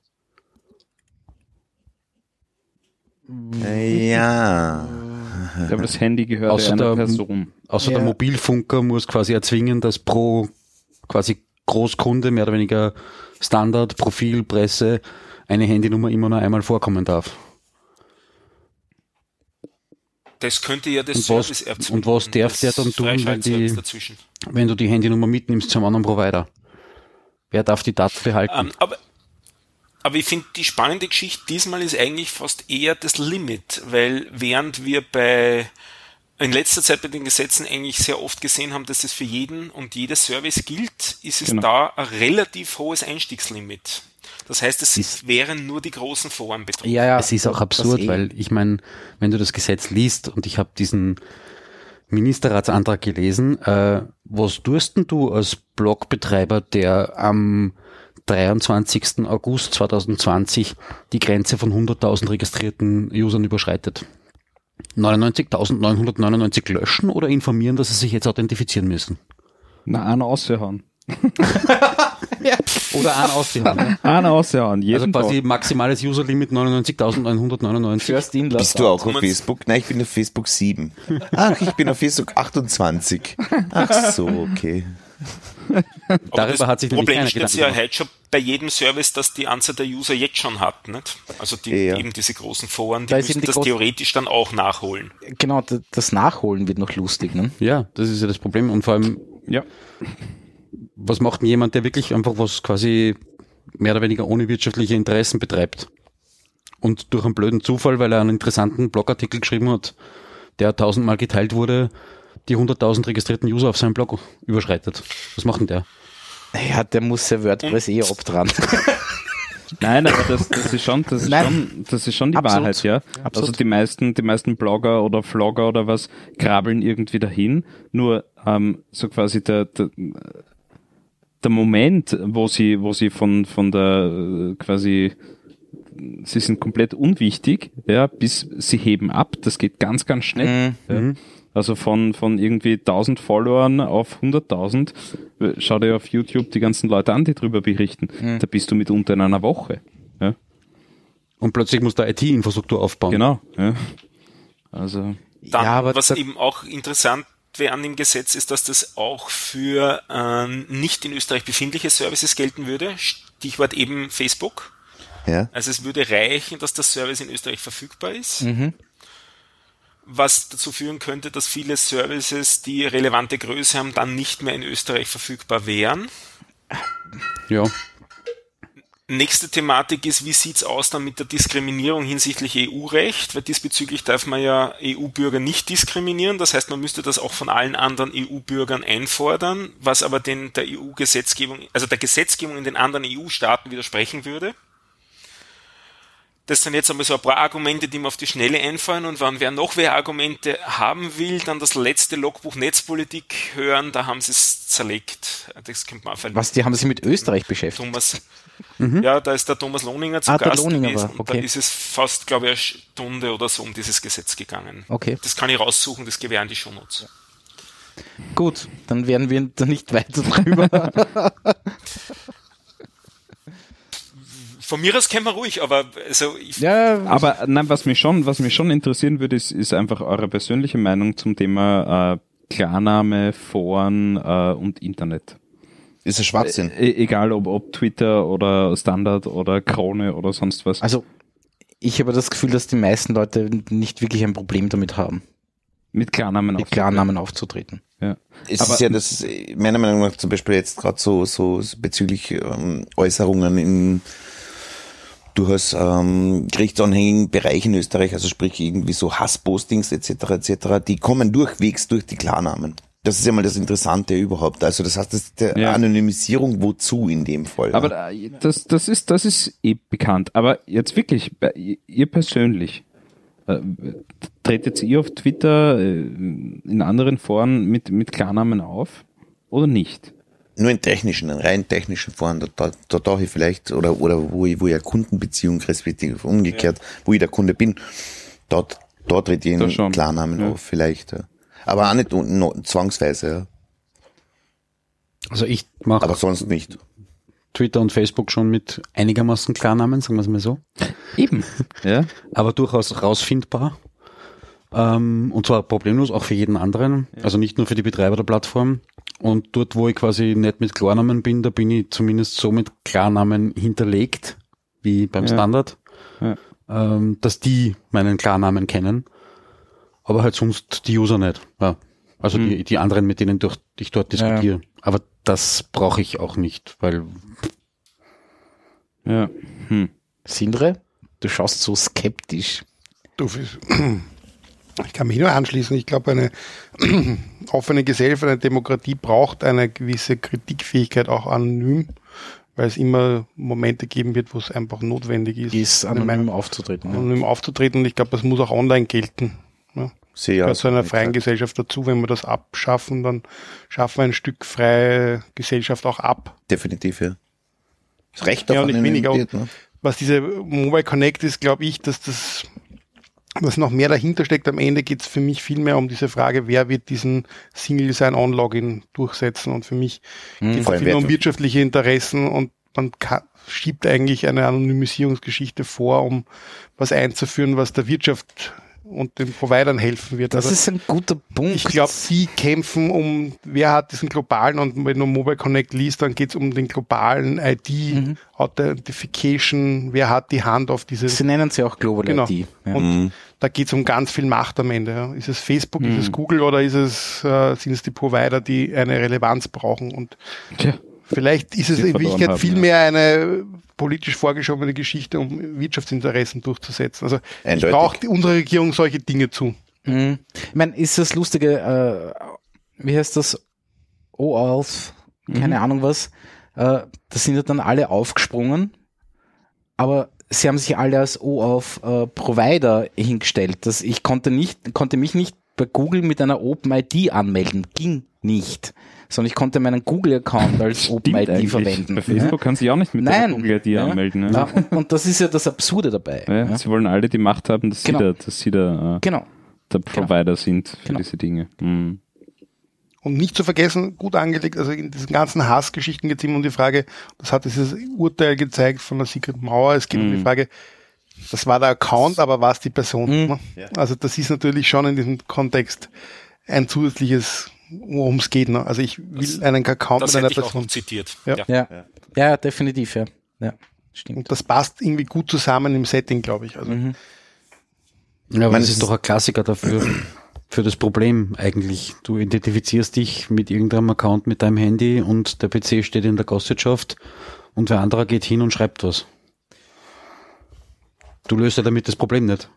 ja. Ja, aber das Handy gehört Außer einer der- Person. Außer Ja. der Mobilfunker muss quasi erzwingen, dass pro quasi Großkunde mehr oder weniger Standard, Profil, Presse eine Handynummer immer nur einmal vorkommen darf. Das könnte ja das Und was- Service erzwingen. und was darf der dann tun, wenn die-. Wenn du die Handynummer mitnimmst zum anderen Provider. Wer darf die Daten behalten? Ähm, aber, aber ich finde, die spannende Geschichte diesmal ist eigentlich fast eher das Limit, weil während wir bei in letzter Zeit bei den Gesetzen eigentlich sehr oft gesehen haben, dass es für jeden und jedes Service gilt, ist es Genau. da ein relativ hohes Einstiegslimit. Das heißt, es Ist- wären nur die großen Foren betroffen. Ja, ja. es ist auch absurd, eh. weil ich meine, wenn du das Gesetz liest und ich habe diesen Ministerratsantrag gelesen, äh, was tust denn du als Blogbetreiber, der am 23. August 2020 die Grenze von 100.000 registrierten Usern überschreitet? 99.999 löschen oder informieren, dass sie sich jetzt authentifizieren müssen? Na, einen aushauen. Oder einen auszuhauen. Einen aushauen, jeden Also quasi Tag. maximales Userlimit 99.999. First in, Bist du auch auf Facebook? Nein, ich bin auf Facebook 7. Ach, ich bin auf Facebook 28. Ach so, okay. Darüber das hat sich Problem steht ja heute schon bei jedem Service, dass die Anzahl der User jetzt schon hat. Nicht? Also die, Ja. eben diese großen Foren, die Da müssen das theoretisch dann auch nachholen. Genau, das Nachholen wird noch lustig, ne? Ja, das ist ja das Problem. Und vor allem, Ja. was macht denn jemand, der wirklich einfach was quasi mehr oder weniger ohne wirtschaftliche Interessen betreibt? Und durch einen blöden Zufall, weil er einen interessanten Blogartikel geschrieben hat, der tausendmal geteilt wurde, die 100.000 registrierten User auf seinem Blog überschreitet. Was macht denn der? Naja, der muss ja WordPress eh abdran. Nein, aber das, das ist schon, das ist Nein. schon, das ist schon die Absolut. Wahrheit, ja. Absolut. Also die meisten, die meisten Blogger oder Vlogger oder was krabbeln irgendwie dahin. Nur ähm, so quasi der, der, der Moment, wo sie, wo sie von von der äh, quasi sie sind komplett unwichtig, ja, bis sie heben ab. Das geht ganz, ganz schnell. Ja. Also von, von irgendwie 1000 Followern auf 100.000. Äh, Schau dir auf YouTube die ganzen Leute an, die drüber berichten. Da bist du mitunter in einer Woche. Ja. Und plötzlich muss der IT-Infrastruktur aufbauen. Genau. Ja. Also, Dann, Ja, aber was da- eben auch interessant wäre an dem Gesetz, ist, dass das auch für ähm, nicht in Österreich befindliche Services gelten würde. Stichwort eben Facebook. Ja. Also es würde reichen, dass das Service in Österreich verfügbar ist. Mhm. Was dazu führen könnte, dass viele Services, die relevante Größe haben, dann nicht mehr in Österreich verfügbar wären. Ja. Nächste Thematik ist, wie sieht's aus dann mit der Diskriminierung hinsichtlich EU-Recht? Weil diesbezüglich darf man ja EU-Bürger nicht diskriminieren. Das heißt, man müsste das auch von allen anderen EU-Bürgern einfordern, was aber den der EU-Gesetzgebung, also der Gesetzgebung in den anderen EU-Staaten widersprechen würde. Das sind jetzt einmal so ein paar Argumente, die mir auf die Schnelle einfallen. Und wenn wer noch wer Argumente haben will, dann das letzte Logbuch Netzpolitik hören, da haben sie es zerlegt. Das könnte man verlinken. Was, die haben sich mit Österreich beschäftigt? Thomas. Ja, da ist der Thomas Lohninger zu Ah, der Gast Lohninger gewesen war, und da okay. ist es fast, glaube ich, eine Stunde oder so um dieses Gesetz gegangen. Okay. Das kann ich raussuchen, das an die Shownotes. Gut, dann werden wir da nicht weiter drüber. Von mir aus können wir ruhig, aber also ich, ja, aber nein, was mich schon, was mich schon interessieren würde, ist, ist einfach eure persönliche Meinung zum Thema äh, Klarname, Foren äh, und Internet. Ist ein Schwachsinn. E egal ob, ob Twitter oder Standard oder Krone oder sonst was. also ich habe das Gefühl, dass die meisten Leute nicht wirklich ein Problem damit haben, mit Klarnamen mit aufzutreten. Klarnamen aufzutreten. Ja. Es Aber- ist ja das, meiner Meinung nach zum Beispiel jetzt gerade so, so bezüglich ähm, Äußerungen in durchaus ähm, gerichtsanhängigen Bereich in Österreich, also sprich irgendwie so Hasspostings etc. etc., die kommen durchwegs durch die Klarnamen. Das ist ja mal das Interessante überhaupt. Also das heißt, das ist der Ja. Anonymisierung wozu in dem Fall. Aber äh, das, das ist, das ist eh bekannt. Aber jetzt wirklich, ihr persönlich, äh, tretet ihr auf Twitter, äh, in anderen Foren mit, mit Klarnamen auf oder nicht? Nur in technischen, in rein technischen Foren, da, da, da tauche ich vielleicht, oder, oder wo ich, wo ich eine Kundenbeziehung respektive umgekehrt, wo ich der Kunde bin, dort, dort tritt ich Da in schon. Klarnamen Ja. auf, vielleicht. Ja. Aber auch nicht no, zwangsweise, ja. Also ich mache aber sonst nicht. Twitter und Facebook schon mit einigermaßen Klarnamen, sagen wir es mal so. Eben. Ja. aber durchaus rausfindbar. Ähm, und zwar problemlos auch für jeden anderen, also nicht nur für die Betreiber der Plattform. Und dort, wo ich quasi nicht mit Klarnamen bin, da bin ich zumindest so mit Klarnamen hinterlegt, wie beim Ja. Standard, Ja. ähm, dass die meinen Klarnamen kennen, aber halt sonst die User nicht. Ja. Also die, die anderen, mit denen durch, ich dort diskutiere. Aber das brauche ich auch nicht, weil Ja. Hm. Sindre, du schaust so skeptisch. Du, ich kann mich nur anschließen. Ich glaube, eine offene Gesellschaft, eine Demokratie braucht eine gewisse Kritikfähigkeit auch anonym, weil es immer Momente geben wird, wo es einfach notwendig ist, Ist anonym Meinung- aufzutreten. Ja. anonym aufzutreten. Und ich glaube, das muss auch online gelten. Ja. Sehe Gehört zu einer freien Gesellschaft dazu. Wenn wir das abschaffen, dann schaffen wir ein Stück freie Gesellschaft auch ab. Definitiv, ja. Das Recht auf Ja, nicht weniger. Ne? was diese Mobile Connect ist, glaube ich, dass das was noch mehr dahinter steckt. Am Ende geht es für mich viel mehr um diese Frage, wer wird diesen Single Sign-On Login durchsetzen. Und für mich geht es viel mehr um wirtschaftliche Interessen und man kann, schiebt eigentlich eine Anonymisierungsgeschichte vor, um was einzuführen, was der Wirtschaft und den Providern helfen wird. Das Also ist ein guter Punkt. ich glaube, sie kämpfen um, wer hat diesen globalen und wenn du Mobile Connect liest, dann geht es um den globalen ID, Authentification, wer hat die Hand auf dieses Sie nennen sie auch Global Genau. ID. Ja. und da geht es um ganz viel Macht am Ende. Ja. Ist es Facebook, ist Mhm. es Google oder ist es, äh, sind es die Provider, die eine Relevanz brauchen? Und Tja. Vielleicht ist es in Wirklichkeit haben, viel ja. mehr eine politisch vorgeschobene Geschichte, um Wirtschaftsinteressen durchzusetzen. Also ich Eindeutig. braucht unsere Regierung solche Dinge zu. Mhm. Ich meine, ist das lustige, äh, wie heißt das? OAuth, keine Ahnung was. Äh, da sind ja dann alle aufgesprungen, aber sie haben sich alle als OAuth äh, Provider hingestellt. Das, ich konnte nicht, konnte mich nicht bei Google mit einer OpenID anmelden. Ging nicht. Sondern ich konnte meinen Google-Account als OpenID verwenden. Bei Facebook kann sich auch nicht mit der Nein. Google-ID Ja. anmelden. Ne? Ja, und, und das ist ja das Absurde dabei. Ja, Ja. Sie wollen alle die Macht haben, dass Genau. sie, da, dass sie da, äh, Genau. der Provider sind für Genau. diese Dinge. Mhm. Und nicht zu vergessen, gut angelegt, also in diesen ganzen Hassgeschichten geht es immer um die Frage, das hat dieses Urteil gezeigt von der Sigrid Mauer, es geht um die Frage, das war der Account, aber war es die Person? Ne? Also das ist natürlich schon in diesem Kontext ein zusätzliches, worum es geht. Ne? Also ich will einen Account Das mit einer Person. zitiert. Ja. Ja. Ja, definitiv, ja. Ja, stimmt. Und das passt irgendwie gut zusammen im Setting, glaube ich. Also Ja, aber das es ist doch ein Klassiker dafür, für das Problem eigentlich. Du identifizierst dich mit irgendeinem Account mit deinem Handy und der PC steht in der Gastwirtschaft und wer anderer geht hin und schreibt was. Du löst ja damit das Problem nicht.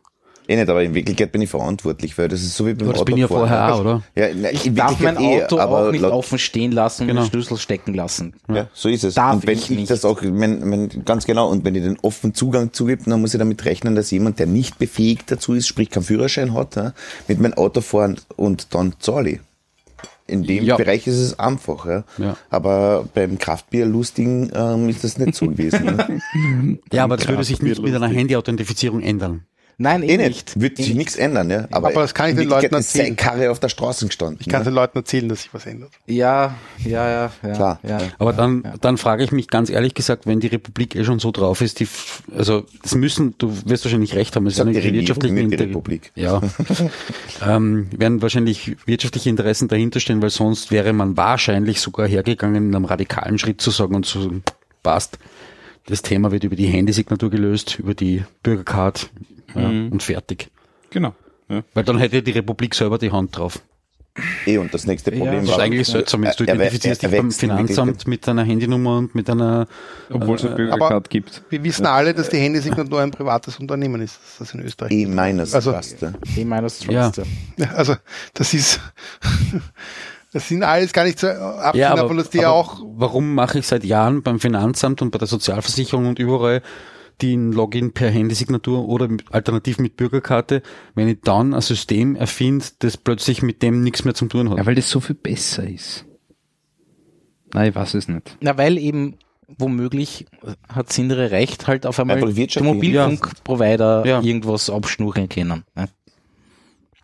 Eh nicht, aber in Wirklichkeit bin ich verantwortlich, weil das ist so wie beim Aber das bin ich ja vorher auch, oder? Ja, na, Ich darf mein eh, Auto aber auch nicht laut- offen stehen lassen und Genau. den Schlüssel stecken lassen. Ja, so ist es. Darf und wenn ich ich, nicht. das auch, wenn, wenn, ganz genau, und wenn ich den offenen Zugang zugebe, dann muss ich damit rechnen, dass jemand, der nicht befähigt dazu ist, sprich keinen Führerschein hat, ja, mit meinem Auto fahren und dann zahle ich. In dem Ja. Bereich ist es einfach, ja. Ja. Aber beim Kraftbier-Lusting ähm, ist das nicht so gewesen. Ne? Ja, aber das würde sich nicht mit einer Handy-Authentifizierung ändern. Nein, eh, eh nicht. nicht. Wird Eh sich nichts ändern, ja. Aber, Aber das kann ich den Leuten ist erzählen. Karre auf der Straße gestanden. ich kann ne? den Leuten erzählen, dass sich was ändert. Ja, ja, ja, ja. Klar, Ja. ja. Aber dann, dann frage ich mich ganz ehrlich gesagt, wenn die Republik eh schon so drauf ist, die, also das müssen, du wirst wahrscheinlich recht haben, es die Regierung, wirtschaftliche Inter- Republik. Ja, ähm, werden wahrscheinlich wirtschaftliche Interessen dahinter stehen, weil sonst wäre man wahrscheinlich sogar hergegangen, in einem radikalen Schritt zu sagen und zu sagen, passt, das Thema wird über die Handysignatur gelöst, über die Bürgercard ja, und fertig. Genau. Ja. Weil dann hätte die Republik selber die Hand drauf. Eh, und das nächste Problem Das ist war, eigentlich seltsam. Jetzt du er- identifizierst er dich beim. Finanzamt mit deiner Handynummer und mit deiner Obwohl es eine aber- Bürgercard gibt. Wir wissen alle, dass die Handysignatur ein privates Unternehmen ist, das in Österreich. E meines Also- Trust, ja. E meines Ja. Trust. Ja, Also das ist, das sind alles gar nicht so abgesehen Ja, aber, davon, dass die aber auch warum mache ich seit Jahren beim Finanzamt und bei der Sozialversicherung und überall den Login per Handysignatur oder alternativ mit Bürgerkarte, wenn ich dann ein System erfinde, das plötzlich mit dem nichts mehr zu tun hat? Ja, weil das so viel besser ist. Nein, ich weiß es nicht. Na, weil eben womöglich hat Sindre recht, halt auf einmal wirtschaftlich. Mobilfunkprovider Ja. irgendwas abschnurren können. Ne?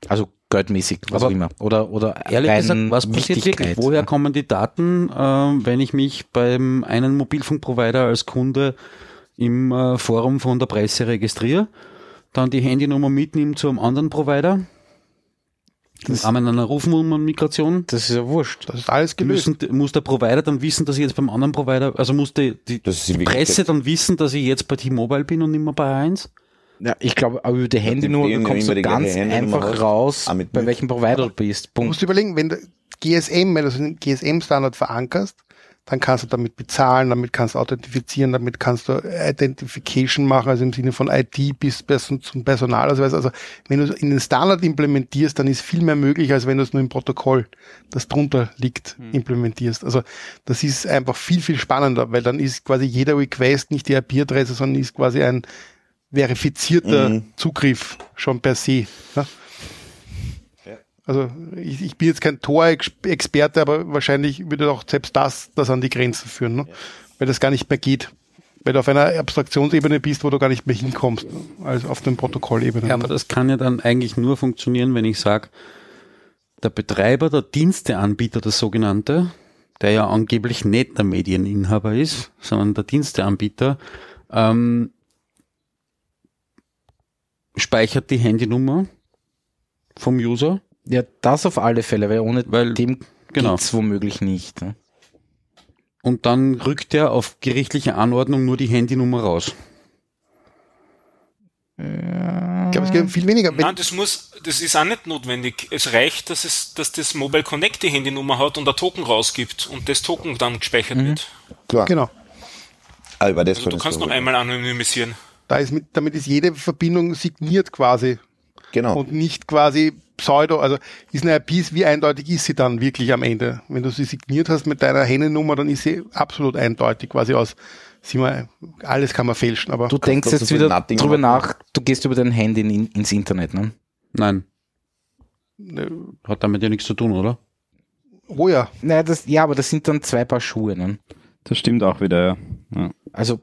Also geldmäßig, was Aber auch immer. Oder, oder Ehrlich gesagt, was passiert Wichtigkeit, wirklich? Woher ne? kommen die Daten, ähm, wenn ich mich beim einen Mobilfunkprovider als Kunde im äh, Forum von der Presse registriere, dann die Handynummer mitnehme zu einem anderen Provider, im Rahmen einer Rufnummernmigration, Das ist ja wurscht. das ist alles gelöst. müssen, muss der Provider dann wissen, dass ich jetzt beim anderen Provider, also muss die, die Das ist in Presse dann wissen, dass ich jetzt bei T-Mobile bin und nicht mehr bei 1? Ja, ich glaube, aber über die Handynummer die bekommst immer du die ganz einfach raus, Ah, mit- bei mit- welchem Provider du bist. Du Punkt. musst überlegen, wenn du GSM, wenn du so einen GSM-Standard verankerst, dann kannst du damit bezahlen, damit kannst du authentifizieren, damit kannst du Identification machen, also im Sinne von IT bis zum Personalausweis. Also wenn du es in den Standard implementierst, dann ist viel mehr möglich, als wenn du es nur im Protokoll, das drunter liegt, implementierst. Also das ist einfach viel, viel spannender, weil dann ist quasi jeder Request nicht die IP-Adresse, sondern ist quasi ein verifizierter Mhm. Zugriff schon per se. Ne? Also ich, ich bin jetzt kein Tor-Experte, aber wahrscheinlich würde auch selbst das das an die Grenzen führen, ne? weil das gar nicht mehr geht. Weil du auf einer Abstraktionsebene bist, wo du gar nicht mehr hinkommst, als auf den Protokollebene. Ja, aber das kann ja dann eigentlich nur funktionieren, wenn ich sage, der Betreiber, der Diensteanbieter, der sogenannte, der ja angeblich nicht der Medieninhaber ist, sondern der Diensteanbieter, ähm, speichert die Handynummer vom User. Ja, das auf alle Fälle, weil ohne Weil- dem genau. geht's womöglich nicht. Ne? Und dann rückt er auf gerichtliche Anordnung nur die Handynummer raus. ich glaube, es geht um viel weniger. Nein, das muss, das ist auch nicht notwendig. Es reicht, dass es, dass das Mobile Connect die Handynummer hat und ein Token rausgibt und das Token dann gespeichert wird. Klar. genau. Ah, über das Also du kannst noch einmal anonymisieren. Da ist mit, damit ist jede Verbindung signiert quasi Genau. und nicht quasi Pseudo. Also ist eine IP, wie eindeutig ist sie dann wirklich am Ende? Wenn du sie signiert hast mit deiner Handynummer, dann ist sie absolut eindeutig, quasi aus, sieh mal, alles kann man fälschen, aber Du denkst jetzt wieder drüber nach, du gehst über dein Handy in, ins Internet, ne? Nein, äh, hat damit ja nichts zu tun, oder? oh ja, Naja, das, ja, aber das sind dann zwei Paar Schuhe, ne? Das stimmt auch wieder, ja. ja. Also,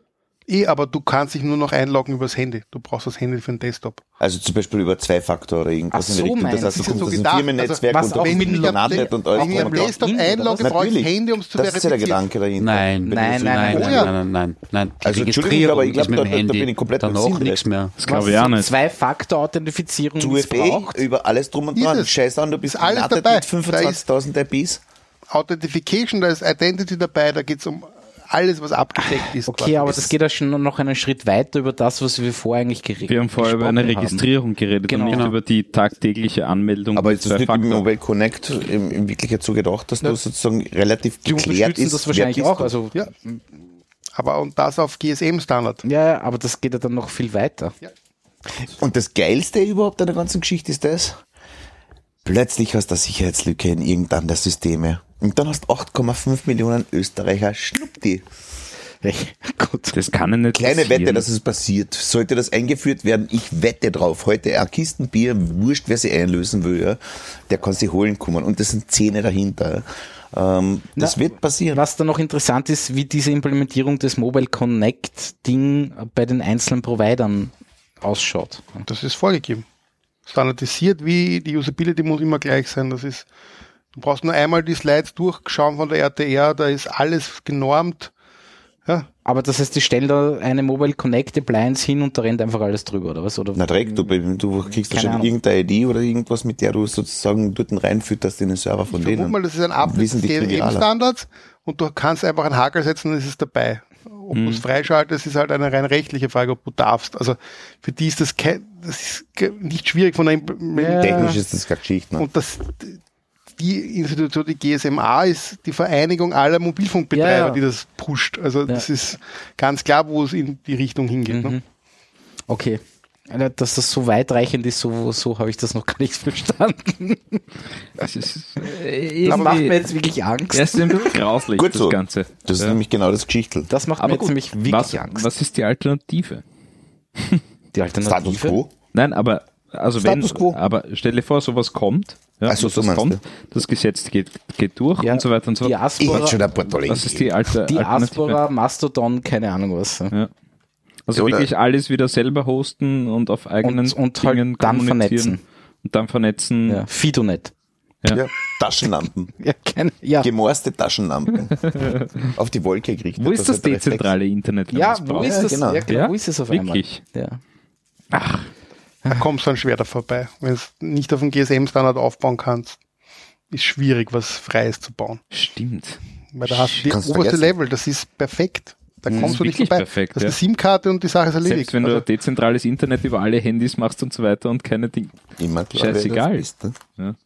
eh, aber du kannst dich nur noch einloggen übers Handy. Du brauchst das Handy für den Desktop. Also zum Beispiel über Zwei-Faktor oder irgendwas Ach so, in der Richtung. Das meinst heißt, du, kommst so aus dem Firmennetzwerk also, und was auch du mit bist dem gelandet und alles. Wenn ich am. Desktop oder einlogge, brauche ich das. Handy, um es zu Das ist ja der verifizieren. Gedanke dahinter. Nein, Wenn nein, so- nein, nein, nein, nein, nein, Also, Entschuldigung, aber ich glaub, ist mit da- dem da Handy. bin ich komplett beim Sinn nichts mehr. Das glaube ich auch nicht. Zwei-Faktor-Authentifizierung missbraucht. über alles drum und dran. Scheiß an, du bist Ist alles dabei. mit 25.000 IPs. Authentification, da ist Identity dabei, da geht es um alles, was abgedeckt ist. Okay, aber das geht ja schon noch einen Schritt weiter über das, was wir vorher eigentlich geredet Wir haben vorher über eine gesprochen haben. Registrierung geredet Genau. und nicht über die tagtägliche Anmeldung. Aber ist das nicht im. Mobile Connect im, in Wirklichkeit so gedacht, dass du sozusagen relativ Die geklärt ist, das wahrscheinlich bist auch. Also, Ja. Aber und das auf GSM-Standard. ja, ja, aber das geht ja dann noch viel weiter. Und das Geilste überhaupt an der ganzen Geschichte ist das, plötzlich hast du eine Sicherheitslücke in irgendeinem der Systeme. Und dann hast 8,5 Millionen Österreicher Schnuppdi. Gut. Das kann ja nicht Kleine passieren. Wette, dass es passiert. Sollte das eingeführt werden, ich wette drauf. Heute ein Kistenbier, wurscht, wer sie einlösen will, ja, der kann sie holen kommen. Und das sind Zähne dahinter. Ähm, das Na, wird passieren. Was dann noch interessant ist, wie diese Implementierung des Mobile Connect Ding bei den einzelnen Providern ausschaut. Das ist vorgegeben. Standardisiert, wie die Usability muss immer gleich sein. Das ist, du brauchst nur einmal die Slides durchschauen von der RTR, da ist alles genormt. Ja, Aber das heißt, die stellen da eine Mobile Connect Appliance hin und da rennt einfach alles drüber, oder was? Oder? Na Dreck, du, du kriegst Keine wahrscheinlich Ahnung. irgendeine ID oder irgendwas, mit der du sozusagen dort reinfütterst in den Server von Vermut denen. mal, das ist ein. GSM-Standards und du kannst einfach einen Hakel setzen und es ist dabei. Ob du es freischaltest, ist halt eine rein rechtliche Frage, ob du darfst. Also für die ist das, kein, das ist nicht schwierig von der Implementierung. Technisch ist das keine Geschichte. Ne? Und das, die Institution, die GSMA, ist die Vereinigung aller Mobilfunkbetreiber, Ja, ja. die das pusht. Also das ist ganz klar, wo es in die Richtung hingeht. Mhm. Ne? Okay. Ja, Dass das so weitreichend ist, so, so habe ich das noch gar nicht verstanden. Das ist Das macht mir jetzt wirklich Angst. erst ein bisschen grauslich, Gut das so. Ganze. Das ist Ja. nämlich genau das Geschichtel. Das macht Aber mir jetzt gut, nämlich wirklich was, Angst. was ist die Alternative? Die Status Alternative? quo? Nein, aber also Status wenn, quo. aber stell dir vor, sowas kommt, ja, Ach so, das kommt, du. das Gesetz geht, geht durch Ja, und so weiter und so fort. Ich Diaspora, schon ein paar tolle Was ist die alte? Diaspora, Mastodon, keine Ahnung was. Ja. Also Oder- wirklich alles wieder selber hosten und auf eigenen Und, und halt Dingen dann kommunizieren vernetzen. und dann vernetzen. Ja. Fidonet. Ja. Ja, Taschenlampen. Ja, keine, ja. Gemorste Taschenlampen. Auf die Wolke gerichtet. Wo ist das Reflex. dezentrale Internet? ja, wo ist das? genau. Ja, genau, Ja? wo ist es auf Wirklich? einmal? Ja. Da kommst du dann schwer da vorbei. Wenn du nicht auf dem GSM-Standard aufbauen kannst, ist schwierig, was Freies zu bauen. Stimmt. Weil da hast du die du oberste vergessen. Level, das ist perfekt. Da kommst ist du nicht wirklich vorbei. perfekt, das ist ja. eine SIM-Karte und die Sache ist erledigt. Selbst wenn du Also, dezentrales Internet über alle Handys machst und so weiter und keine Dinge. Immer klar, Scheißegal. das ist, ne?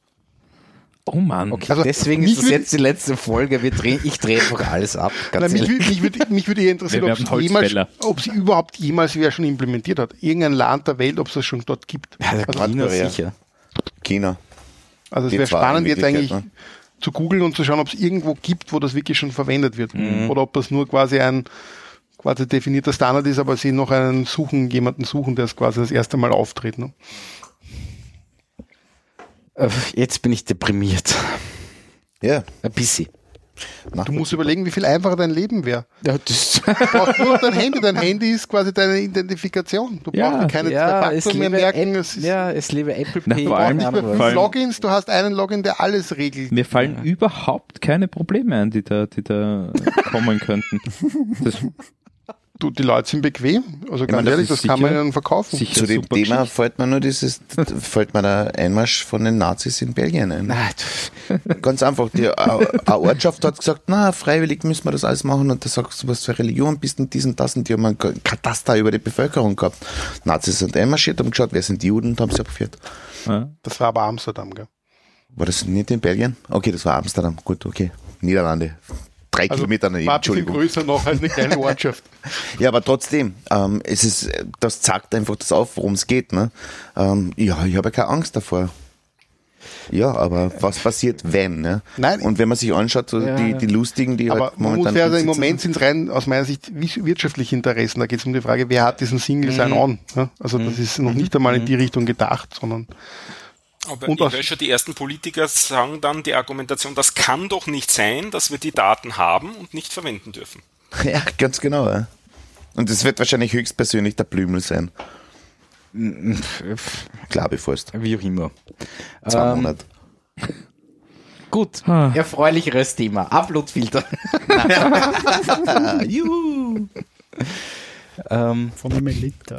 Oh Mann. Okay, Also, deswegen ist das jetzt die letzte Folge. Wir drehen, ich drehe einfach alles ab. Ganz Nein, mich, mich, würde, mich würde eher interessieren, ob sie, jemals, ob sie überhaupt jemals wer schon implementiert hat. Irgendein Land der Welt, ob es das schon dort gibt. Ja, Also, China sicher. China. also es wäre spannend, jetzt eigentlich Wirklichkeit, zu googeln und zu schauen, ob es irgendwo gibt, wo das wirklich schon verwendet wird. Mhm. Oder ob das nur quasi ein quasi definierter Standard ist, aber sie noch einen suchen, jemanden suchen, der es quasi das erste Mal auftritt. Ne? Äh, Jetzt bin ich deprimiert. Ja. Ein bisschen. Du musst überlegen, wie viel einfacher dein Leben wäre. Ja, das, Du brauchst nur dein Handy. Dein Handy ist quasi deine Identifikation. Du Ja, brauchst keine ja, zwei Faktoren mehr lebe, merken. App, Es ist, ja, es lebe Apple Na, Pay. vor allem- allem- Logins, du hast einen Login, der alles regelt. Mir fallen überhaupt keine Probleme ein, die da, die da kommen könnten. Das Du, die Leute sind bequem. Also ganz meine, das ehrlich, ist das kann man ihnen verkaufen. sicher Zu dem Thema Geschichte. fällt mir nur dieses, fällt mir der Einmarsch von den Nazis in Belgien ein. Nein, Ganz einfach, die eine Ortschaft hat gesagt, na, freiwillig müssen wir das alles machen und da sagst du, was für Religion bist dies und das und die haben einen Kataster über die Bevölkerung gehabt. Nazis sind einmarschiert, haben geschaut, wer sind die Juden und haben sie abgeführt. Ja. Das war aber Amsterdam, gell? War das nicht in Belgien? Okay, das war Amsterdam. Gut, okay. Niederlande. Drei Kilometer daneben, war ein Entschuldigung. größer noch als eine kleine Ortschaft. Ja, aber trotzdem, ähm, es ist, das zeigt einfach das auf, worum es geht. Ne? Ähm, ja, ich habe ja keine Angst davor. Ja, aber was passiert, wenn? Ne? Nein. Und wenn man sich anschaut, so Ja, die, ja. die lustigen, die Aber halt muss momentan ja, also im Moment sind es rein aus meiner Sicht wi- wirtschaftliche Interessen. Da geht es um die Frage, wer hat diesen Single Mhm. Sign-On? Ja? Also das ist noch nicht einmal in die Richtung gedacht, sondern Aber Und ich weiß schon, die ersten Politiker sagen dann die Argumentation, das kann doch nicht sein, dass wir die Daten haben und nicht verwenden dürfen. Ja, ganz genau. Ja. Und das wird wahrscheinlich höchstpersönlich der Blümel sein. Glaube ich fast. wie auch immer. Zwei Ähm, Monate. Gut, Ah. erfreulicheres Thema. Uploadfilter. Juhu. ähm, Von einem Liter.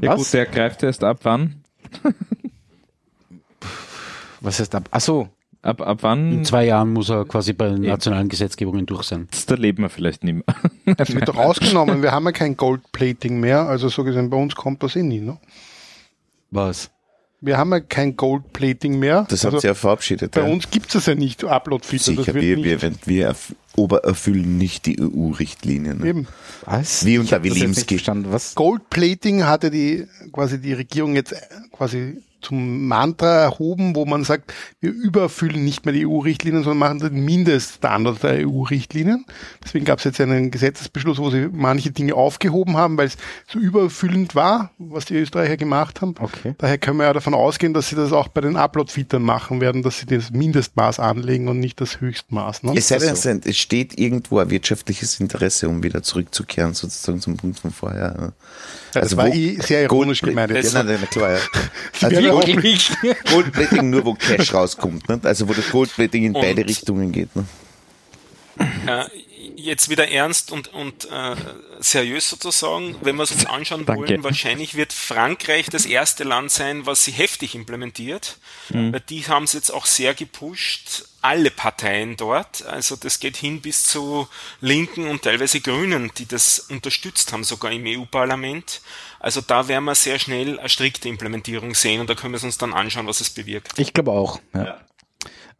ja Was? gut, der greift erst ab wann? Was heißt ab? Achso, Ab, ab wann? In zwei Jahren muss er quasi bei den nationalen Gesetzgebungen durch sein. Da leben wir vielleicht nicht mehr. das wird doch rausgenommen. Wir haben ja kein Goldplating mehr. Also so gesehen, bei uns kommt das eh nie. Ne? Was? Wir haben ja kein Goldplating mehr. Das also hat sie ja verabschiedet. bei ja. uns gibt es ja nicht, Upload-Filter. Das Sicher, wird wir, nicht. wir, wir erf- obererfüllen nicht die EU-Richtlinien. Ne? Eben. was? Wie unter das Wilimski. Goldplating hatte die quasi die Regierung jetzt äh, quasi zum Mantra erhoben, wo man sagt, wir übererfüllen nicht mehr die EU-Richtlinien, sondern machen den Mindeststandard der EU-Richtlinien. Deswegen gab es jetzt einen Gesetzesbeschluss, wo sie manche Dinge aufgehoben haben, weil es so übererfüllend war, was die Österreicher gemacht haben. Okay. Daher können wir ja davon ausgehen, dass sie das auch bei den Upload-Filtern machen werden, dass sie das Mindestmaß anlegen und nicht das Höchstmaß. Ne? Es sei denn, so? es- steht irgendwo ein wirtschaftliches Interesse, um wieder zurückzukehren, sozusagen zum Punkt von vorher. ne? Ja, das war eh sehr ironisch gemeint. Ja, jetzt. nein, nein, klar, ja. Also Ja, Gold, Wirklich? Goldplating nur, wo Cash rauskommt, ne? also wo das Goldplating in Und- beide Richtungen geht. Ne? Äh, jetzt wieder ernst und, und äh, seriös sozusagen, wenn wir es uns anschauen Danke. wollen, wahrscheinlich wird Frankreich das erste Land sein, was sie heftig implementiert. Weil die haben es jetzt auch sehr gepusht, alle Parteien dort. Also das geht hin bis zu Linken und teilweise Grünen, die das unterstützt haben, sogar im EU-Parlament. Also da werden wir sehr schnell eine strikte Implementierung sehen und da können wir es uns dann anschauen, was es bewirkt. Ich glaube auch. Ja.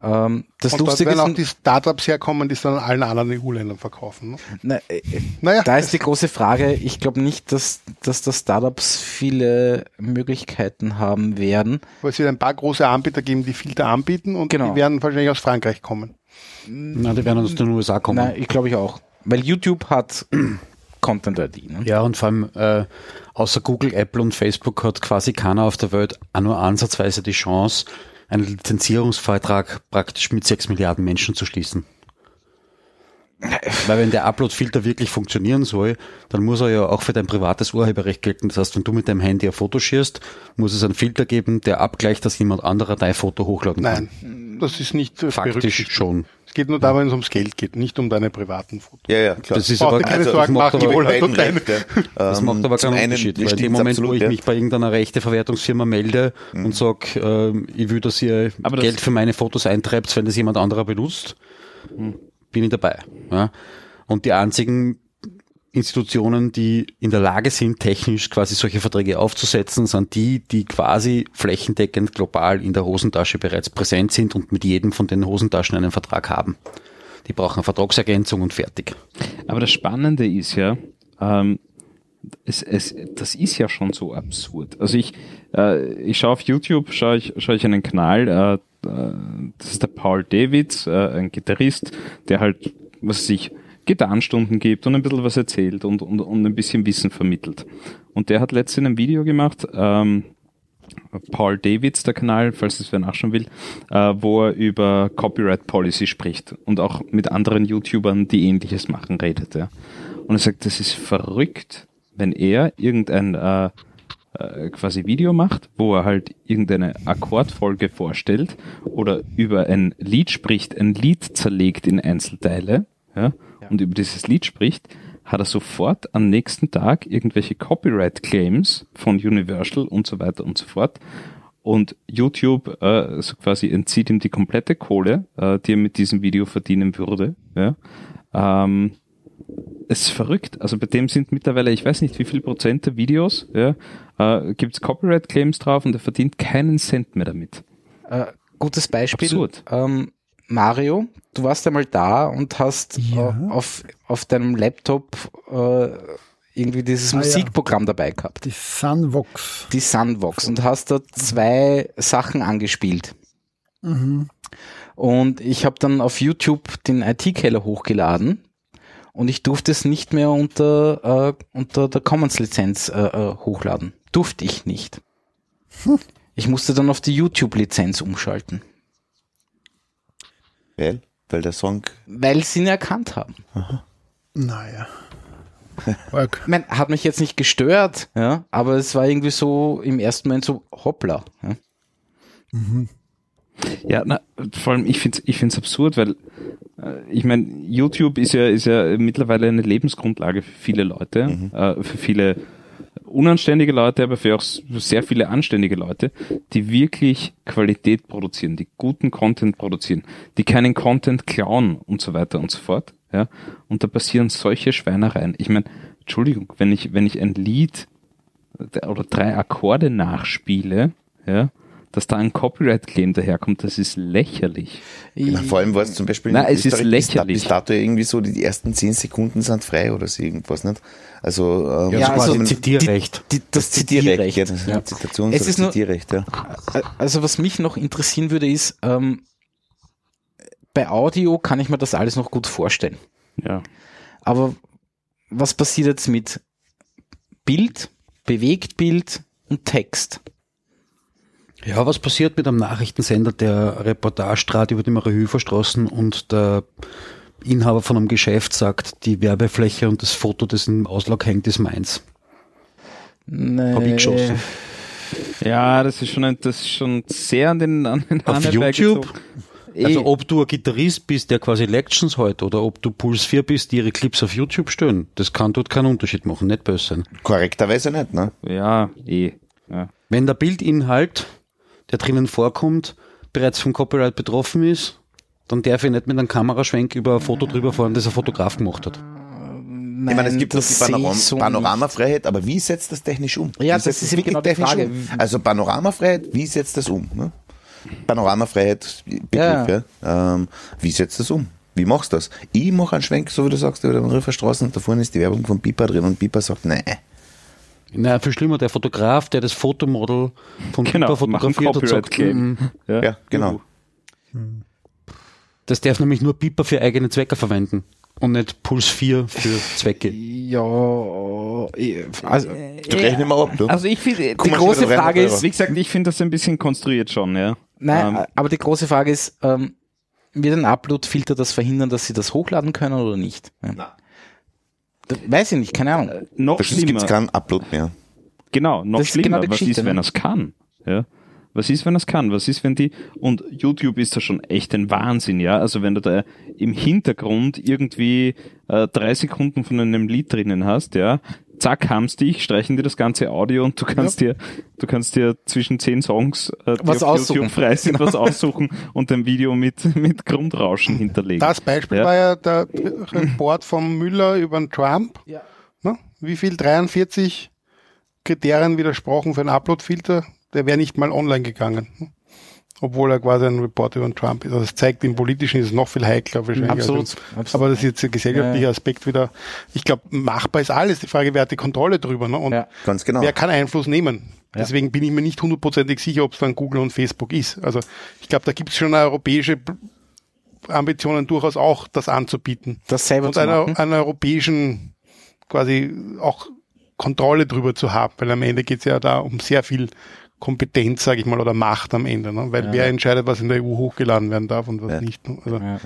Ähm, das Und dort Lustige werden auch die Startups herkommen, die es dann in allen anderen EU-Ländern verkaufen. Ne? na, äh, Naja, da ist die große Frage, ich glaube nicht, dass, dass da Startups viele Möglichkeiten haben werden. weil es wird ein paar große Anbieter geben, die Filter anbieten und Genau. die werden wahrscheinlich aus Frankreich kommen. Na, die werden aus den USA kommen. Nein, ich glaube ich auch. Weil YouTube hat Content ID. Ne? Ja, und vor allem äh, außer Google, Apple und Facebook hat quasi keiner auf der Welt auch nur ansatzweise die Chance, einen Lizenzierungsvertrag praktisch mit sechs Milliarden Menschen zu schließen. Weil wenn der Upload-Filter wirklich funktionieren soll, dann muss er ja auch für dein privates Urheberrecht gelten. Das heißt, wenn du mit deinem Handy ein Foto schierst, muss es einen Filter geben, der abgleicht, dass jemand anderer dein Foto hochladen kann. Nein, das ist nicht äh, Faktisch schon. Es geht nur darum, wenn es ums Geld geht, nicht um deine privaten Fotos. Ja, ja, klar. Das ist aber, keine das Sorgen macht machen, aber, hat doch deine. Rechte. Das Ähm, macht aber keinen einen Unterschied, weil dem Moment, absolut, wo ich ja. mich bei irgendeiner Rechteverwertungsfirma melde und sage, ähm, ich will, dass ihr Aber das- Geld für meine Fotos eintreibt, wenn das jemand anderer benutzt, bin ich dabei. Ja. Und die einzigen Institutionen, die in der Lage sind, technisch quasi solche Verträge aufzusetzen, sind die, die quasi flächendeckend global in der Hosentasche bereits präsent sind und mit jedem von den Hosentaschen einen Vertrag haben. Die brauchen eine Vertragsergänzung und fertig. Aber das Spannende ist ja, ähm, es, es, das ist ja schon so absurd. Also ich, äh, ich schaue auf YouTube, schaue ich, schaue ich einen Kanal, äh, äh, das ist der Paul Davids, äh, ein Gitarrist, der halt, was sich Gitarrenstunden gibt und ein bisschen was erzählt und, und, und ein bisschen Wissen vermittelt. Und der hat letztens ein Video gemacht, ähm, Paul Davids, der Kanal, falls es wer nachschauen will, äh, wo er über Copyright Policy spricht und auch mit anderen YouTubern, die ähnliches machen, redet. Ja. Und er sagt, das ist verrückt, wenn er irgendein äh, äh, quasi Video macht, wo er halt irgendeine Akkordfolge vorstellt oder über ein Lied spricht, ein Lied zerlegt in Einzelteile ja, und über dieses Lied spricht, hat er sofort am nächsten Tag irgendwelche Copyright-Claims von Universal und so weiter und so fort. Und YouTube äh, so quasi entzieht ihm die komplette Kohle, äh, die er mit diesem Video verdienen würde. Ja. Ähm, es ist verrückt. Also bei dem sind mittlerweile, ich weiß nicht wie viel Prozent der Videos, ja, äh, gibt es Copyright-Claims drauf und er verdient keinen Cent mehr damit. Äh, gutes Beispiel. Absurd. Ähm, Mario, du warst einmal da und hast Ja. äh, auf, auf deinem Laptop äh, irgendwie dieses Ah, ja. Musikprogramm dabei gehabt, Die Sunvox. die Sunvox, und hast da zwei Sachen angespielt. Mhm. Und ich habe dann auf YouTube den IT-Keller hochgeladen und ich durfte es nicht mehr unter, äh, unter der Commons-Lizenz äh, äh, hochladen. Durfte ich nicht. Ich musste dann auf die YouTube-Lizenz umschalten, Weil, weil der Song, weil sie ihn erkannt haben. Naja. Org. Ich mein, hat mich jetzt nicht gestört, ja, aber es war irgendwie so im ersten Moment so hoppla. Ja. Ja, na, vor allem ich finde es ich find's absurd, weil äh, ich meine, YouTube ist ja, ist ja mittlerweile eine Lebensgrundlage für viele Leute, äh, für viele unanständige Leute, aber für auch sehr viele anständige Leute, die wirklich Qualität produzieren, die guten Content produzieren, die keinen Content klauen und so weiter und so fort. Ja, und da passieren solche Schweinereien. Ich meine, Entschuldigung, wenn ich wenn ich ein Lied äh, oder drei Akkorde nachspiele, ja, dass da ein Copyright-Claim daherkommt, das ist lächerlich. Na, vor allem war es zum Beispiel Nein, es ist Österreich bis da- lächerlich. bis dato irgendwie so, die, die ersten zehn Sekunden sind frei oder so irgendwas, nicht? Also, ähm, Ja, Ja, quasi also Zitierrecht. Die, das, Zitierrecht, Zitierrecht. ja, das ist ein Zitations- Es oder ist nur- Zitierrecht, ja. Also was mich noch interessieren würde, ist, ähm, bei Audio kann ich mir das alles noch gut vorstellen. Ja. Aber was passiert jetzt mit Bild, Bewegtbild und Text? Ja, was passiert mit einem Nachrichtensender, der Reportage trat über die Mariahilferstraßen und der Inhaber von einem Geschäft sagt, die Werbefläche und das Foto, das im Auslag hängt, ist meins. Nee. Hab ich geschossen. Ja, das ist schon, ein, das ist schon sehr an den, an den Auf Hahn YouTube? herbeigezogen. Eh, Also ob du ein Gitarrist bist, der quasi Lections heute oder ob du Puls 4 bist, die ihre Clips auf YouTube stellen, das kann dort keinen Unterschied machen, nicht böse sein. Korrekterweise nicht, ne? ja, eh. Ja. Wenn der Bildinhalt, der drinnen vorkommt, bereits vom Copyright betroffen ist, dann darf ich nicht mit einem Kameraschwenk über ein Foto drüber fahren, das ein Fotograf gemacht hat. ich meine, es gibt das die Panoram so Panorama-Freiheit, aber wie setzt das technisch um? Ja, wie das ist wirklich genau die technisch Frage. Um? Also Panoramafreiheit, wie setzt das um? Ne? Panoramafreiheit Begriff, ja. Ähm, wie setzt das um? Wie machst du das? Ich mache einen Schwenk, so wie du sagst, über den Rifferstraßen und da vorne ist die Werbung von Piper drin und Piper sagt, nein. Na, viel schlimmer, der Fotograf, der das Fotomodel von Genau, Piper machen fotografiert hat, sagt, mm, Ja, genau. das darf nämlich nur Piper für eigene Zwecke verwenden und nicht Puls 4 für Zwecke. Ja, ich- also, Du rechnen mal ab, du. Also ich finde, die große Frage 300 ist, wie gesagt, ich finde das ein bisschen konstruiert schon, ja. nein, Ähm, aber die große Frage ist, ähm, wird ein Upload-Filter das verhindern, dass sie das hochladen können oder nicht? Ja. Das weiß ich nicht, keine Ahnung. noch Bestimmt gibt schlimmer. es keinen Upload mehr. Genau, noch Das ist schlimmer. genau die Was ist, wenn ne? er es kann? Ja. Was ist, wenn er es kann? Was ist, wenn die, und YouTube ist da schon echt ein Wahnsinn, ja. Also wenn du da im Hintergrund irgendwie äh, drei Sekunden von einem Lied drinnen hast, ja, zack, haben's dich, streichen dir das ganze Audio und du kannst dir, du kannst dir zwischen zehn Songs, äh, die Was auf aussuchen. YouTube frei sind, was aussuchen und ein Video mit, mit Grundrauschen hinterlegen. Das Beispiel Ja. war ja der Report von Müller über den Trump. Ja. Ne? Wie viel 43 Kriterien widersprochen für einen Upload-Filter? Der wäre nicht mal online gegangen. Obwohl er quasi ein Report über den Trump ist. Also das zeigt, im Politischen ist es noch viel heikler wahrscheinlich. Absolut, als im- absolut. Aber das ist jetzt der gesellschaftliche Ja. Aspekt wieder. Ich glaube, machbar ist alles. Die Frage, wer hat die Kontrolle drüber? Ne? Und Ja. Ganz genau. wer kann Einfluss nehmen? Ja. Deswegen bin ich mir nicht hundertprozentig sicher, ob es dann Google und Facebook ist. Also ich glaube, da gibt es schon eine europäische Ambitionen durchaus auch, das anzubieten. Das selber und zu einer, machen. einer europäischen quasi auch Kontrolle drüber zu haben, weil am Ende geht es ja da um sehr viel Kompetenz, sage ich mal, oder Macht am Ende, ne? weil wer entscheidet, was in der EU hochgeladen werden darf und was Ja. nicht. Ne? Also, Ja.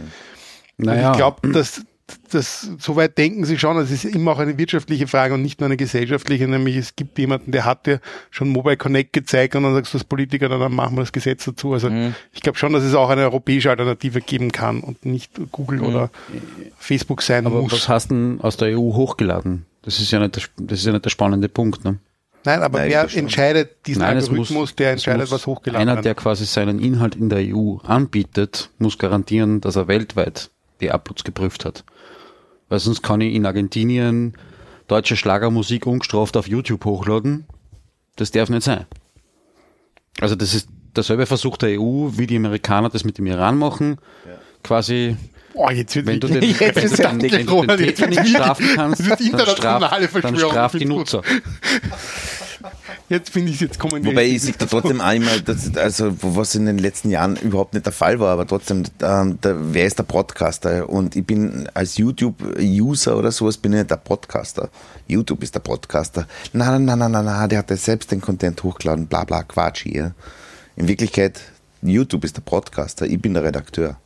Naja, ich glaube, dass das, soweit denken sie schon, es ist immer auch eine wirtschaftliche Frage und nicht nur eine gesellschaftliche, nämlich es gibt jemanden, der hat dir schon Mobile Connect gezeigt und dann sagst du als Politiker, dann machen wir das Gesetz dazu. Also ich glaube schon, dass es auch eine europäische Alternative geben kann und nicht Google oder Facebook sein aber muss. was hast du denn aus der EU hochgeladen? Das ist ja nicht der, das ist ja nicht der spannende Punkt. Ne? Nein, aber Nein, wer entscheidet diesen Nein, Algorithmus, muss- der entscheidet, was hochgeladen Einer, wird? der quasi seinen Inhalt in der EU anbietet, muss garantieren, dass er weltweit die Uploads geprüft hat. Weil sonst kann ich in Argentinien deutsche Schlagermusik ungestraft auf YouTube hochladen. Das darf nicht sein. Also das ist derselbe Versuch der EU, wie die Amerikaner das mit dem Iran machen. Quasi, Oh, jetzt wird wenn du den, jetzt wenn du ist den, du den Roland, Täter jetzt nicht wird- strafen kannst, das wird dann straf, dann straf die Nutzer. Jetzt finde ich es jetzt kommen. Wobei ich sehe da trotzdem einmal, das, also was in den letzten Jahren überhaupt nicht der Fall war, aber trotzdem, ähm, der, wer ist der Podcaster? Und ich bin als YouTube-User oder sowas, bin ich nicht der Podcaster. YouTube ist der Podcaster. Na, na, na, na, na, der hat ja selbst den Content hochgeladen, bla bla Quatsch hier. In Wirklichkeit, YouTube ist der Podcaster, ich bin der Redakteur.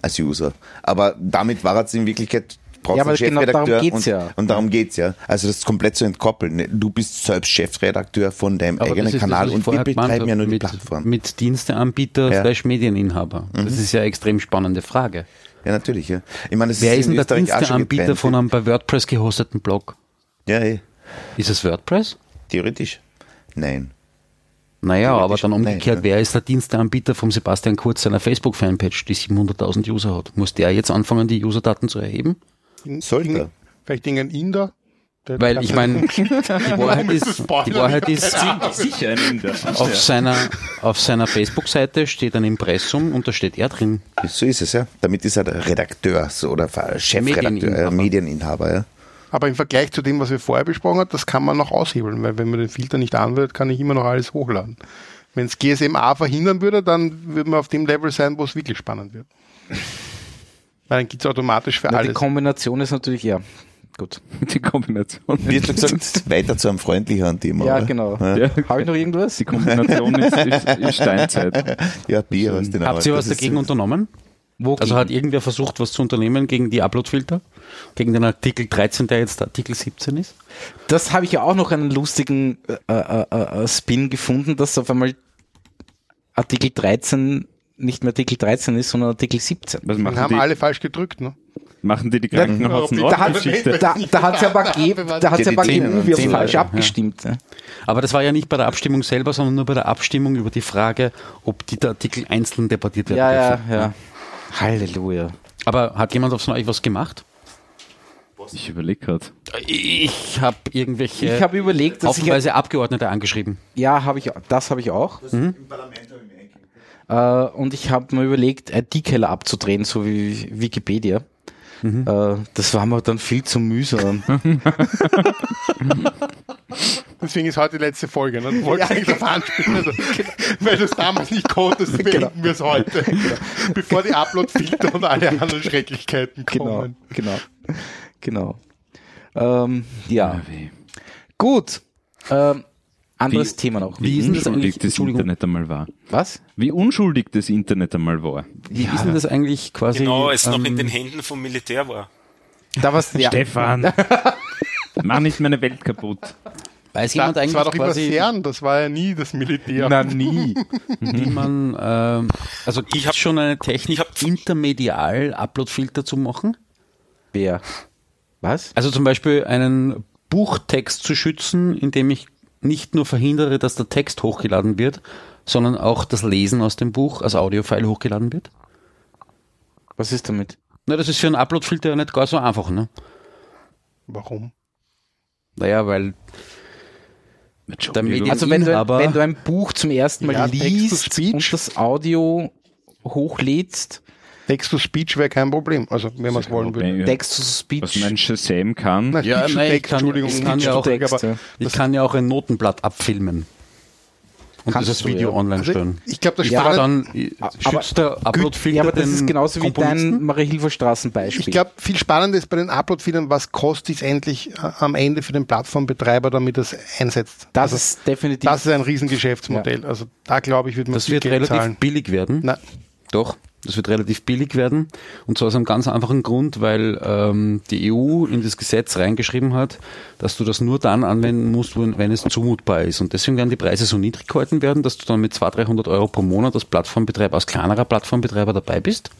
Als User. Aber damit war es in Wirklichkeit brauchst Ja, aber einen genau darum Chefredakteur geht's und, ja. und darum geht's ja. Also das ist komplett zu entkoppeln. Du bist selbst Chefredakteur von deinem Aber eigenen das, Kanal und wir betreiben ja nur die mit, Plattform. Mit Diensteanbieter Ja. Mhm. slash Medieninhaber. Das ist ja eine extrem spannende Frage. ja, natürlich, ja. Ich meine, Wer ist ist denn der Diensteanbieter von einem bei WordPress gehosteten Blog? Ja, eh. Ist es WordPress? Theoretisch. Nein. Naja, aber dann Nein, umgekehrt, ja. wer ist der Diensteanbieter vom Sebastian Kurz seiner Facebook-Fanpage, die 700.000 User hat? Muss der jetzt anfangen, die Userdaten zu erheben? Sollte er. Vielleicht irgendein Inder. der- Weil ich meine, die Wahrheit ist, die Wahrheit ist, Sicher ein Inder. auf seiner, auf seiner Facebook-Seite steht ein Impressum und da steht er drin. So ist es, ja. Damit ist er der Redakteur so, oder Chefredakteur, Medieninhaber. äh, Medieninhaber, ja. Aber im Vergleich zu dem, was wir vorher besprochen haben, das kann man noch aushebeln, weil wenn man den Filter nicht anwendet, kann ich immer noch alles hochladen. Wenn es GSMA verhindern würde, dann würde man auf dem Level sein, wo es wirklich spannend wird. Weil dann gibt es automatisch für Na, die alles. Kombination ist natürlich, ja, gut. Die Kombination. Wie hast du gesagt, weiter zu einem freundlicheren Thema. Ja, oder? genau. Ja, Ja. Habe ich noch irgendwas? Die Kombination ist, ist, ist Steinzeit. ja Bier, was denn Habt ihr was dagegen unternommen? Also hat irgendwer versucht, was zu unternehmen gegen die Uploadfilter? Gegen den Artikel 13, der jetzt Artikel 17 ist? Das habe ich ja auch noch einen lustigen äh, äh, äh, Spin gefunden, dass auf einmal Artikel 13 nicht mehr Artikel 13 ist, sondern Artikel 17. Was Dann machen haben die, alle falsch gedrückt. Ne? machen die die Ja, Krankenhaus-Nord-Geschichte? Da, da hat es aber, ge da hat's Ja, aber zehn- EU-Wirt zehn falsch abgestimmt. Ja. Aber das war ja nicht bei der Abstimmung selber, sondern nur bei der Abstimmung über die Frage, ob die der Artikel einzeln debattiert werden Ja, ja, dürfen. ja. Halleluja. Aber hat jemand von euch was gemacht? Ich überlege gerade. Ich habe irgendwelche Ich habe überlegt, dass ich haufenweise Abgeordnete angeschrieben. ja, habe ich das habe ich auch. Äh, und ich habe mir überlegt, ID-Keller abzudrehen, so wie Wikipedia. Äh, das war mir dann viel zu mühsam. Deswegen ist heute die letzte Folge. Ne? Du wolltest eigentlich darauf anspielen. Also, Weil du es damals nicht konntest, beenden wir es heute. Bevor die Upload-Filter und alle anderen Schrecklichkeiten genau, kommen. genau, genau. Ähm, ja, gut. Ähm, anderes Wie- Thema noch. Wie ist denn das unschuldig das Entschuldigung. Internet einmal war. Was? Wie unschuldig das Internet einmal war. Wie ist denn das eigentlich quasi? Genau, es noch in ähm, den Händen vom Militär war. Da was, ja, Stefan, mach nicht meine Welt kaputt. Weiß Das, jemand das eigentlich war doch immer quasi, CERN, das war ja nie das Militär. Na, nie. wie man, ähm, also gibt hab- es schon eine Technik, ich intermedial Uploadfilter zu machen? wer? Was? Also zum Beispiel einen Buchtext zu schützen, indem ich nicht nur verhindere, dass der Text hochgeladen wird, sondern auch das Lesen aus dem Buch als Audiofile hochgeladen wird. Was ist damit? Na, das ist für einen Uploadfilter ja nicht gar so einfach, ne? Warum? Naja, weil der Medien Also wenn du, wenn du ein Buch zum ersten Mal Ja, liest und das Audio hochlädst, Text-to-Speech wäre kein Problem, also wenn man es wollen würde. Text to Was mein Shazam kann. Na, Ja, nein, ich kann- Entschuldigung, ich kann ja auch- Text, ja. ich kann ja auch ein Notenblatt abfilmen und Kannst dieses du, Video ja. online Also, stellen. ich glaube, das Ja, dann äh, aber- schützt der Uploadfilter Ja, aber das den ist genauso wie dein Marie-Hilfer-Straßen-Beispiel. ich glaube, viel spannender ist bei den Upload-Feedern, was kostet es endlich äh, am Ende für den Plattformbetreiber, damit er es einsetzt. das also, ist definitiv. das ist ein Riesengeschäftsmodell. Also da glaube ich, wird man Das viel wird Geld relativ zahlen. billig werden. Nein, Doch, das wird relativ billig werden. Und zwar aus einem ganz einfachen Grund, weil ähm, die EU in das Gesetz reingeschrieben hat, dass du das nur dann anwenden musst, wenn, es zumutbar ist. Und deswegen werden die Preise so niedrig gehalten werden, dass du dann mit 200, 300 Euro pro Monat als Plattformbetreiber, als kleinerer Plattformbetreiber dabei bist.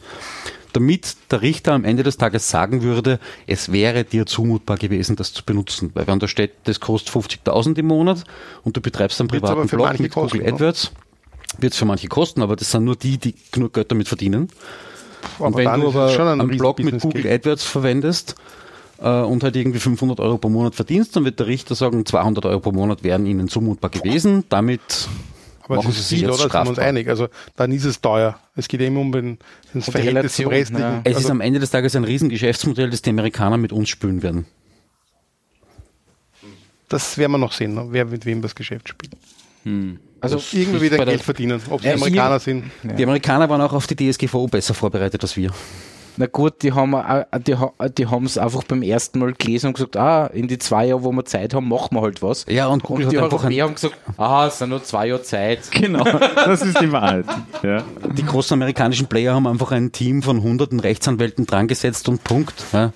Damit der Richter am Ende des Tages sagen würde, es wäre dir zumutbar gewesen, das zu benutzen. Weil wenn da steht, das kostet 50.000 im Monat und du betreibst einen privaten Blog mit Google ne? AdWords, wird es für manche kosten, aber das sind nur die, die genug Geld damit verdienen. Und aber wenn du ist aber schon ein einen Blog mit Google Case. AdWords verwendest äh, und halt irgendwie 500 Euro pro Monat verdienst, dann wird der Richter sagen, 200 Euro pro Monat wären ihnen zumutbar gewesen. Damit aber das machen ist sie sich viel, jetzt oder? Sind wir uns strafbar. einig. Also dann ist es teuer. Es geht immer um den, das Verhältnis zum Restlichen. ja. Es ist Also, am Ende des Tages ein Riesengeschäftsmodell, das die Amerikaner mit uns spülen werden. das werden wir noch sehen, ne? wer mit wem das Geschäft spielt. Also Irgendwie wieder Geld verdienen, ob sie Ja, Amerikaner sind. Die Amerikaner waren auch auf die DSGVO besser vorbereitet als wir. Na gut, die haben äh, die, die es einfach beim ersten Mal gelesen und gesagt, ah, in die zwei Jahre, wo wir Zeit haben, machen wir halt was. Ja, und Google und die hat einfach Europäer haben gesagt, ah, es sind nur zwei Jahre Zeit. Genau, das ist die Wahrheit. Ja. die großen amerikanischen Player haben einfach ein Team von hunderten Rechtsanwälten dran gesetzt und Punkt. Ja,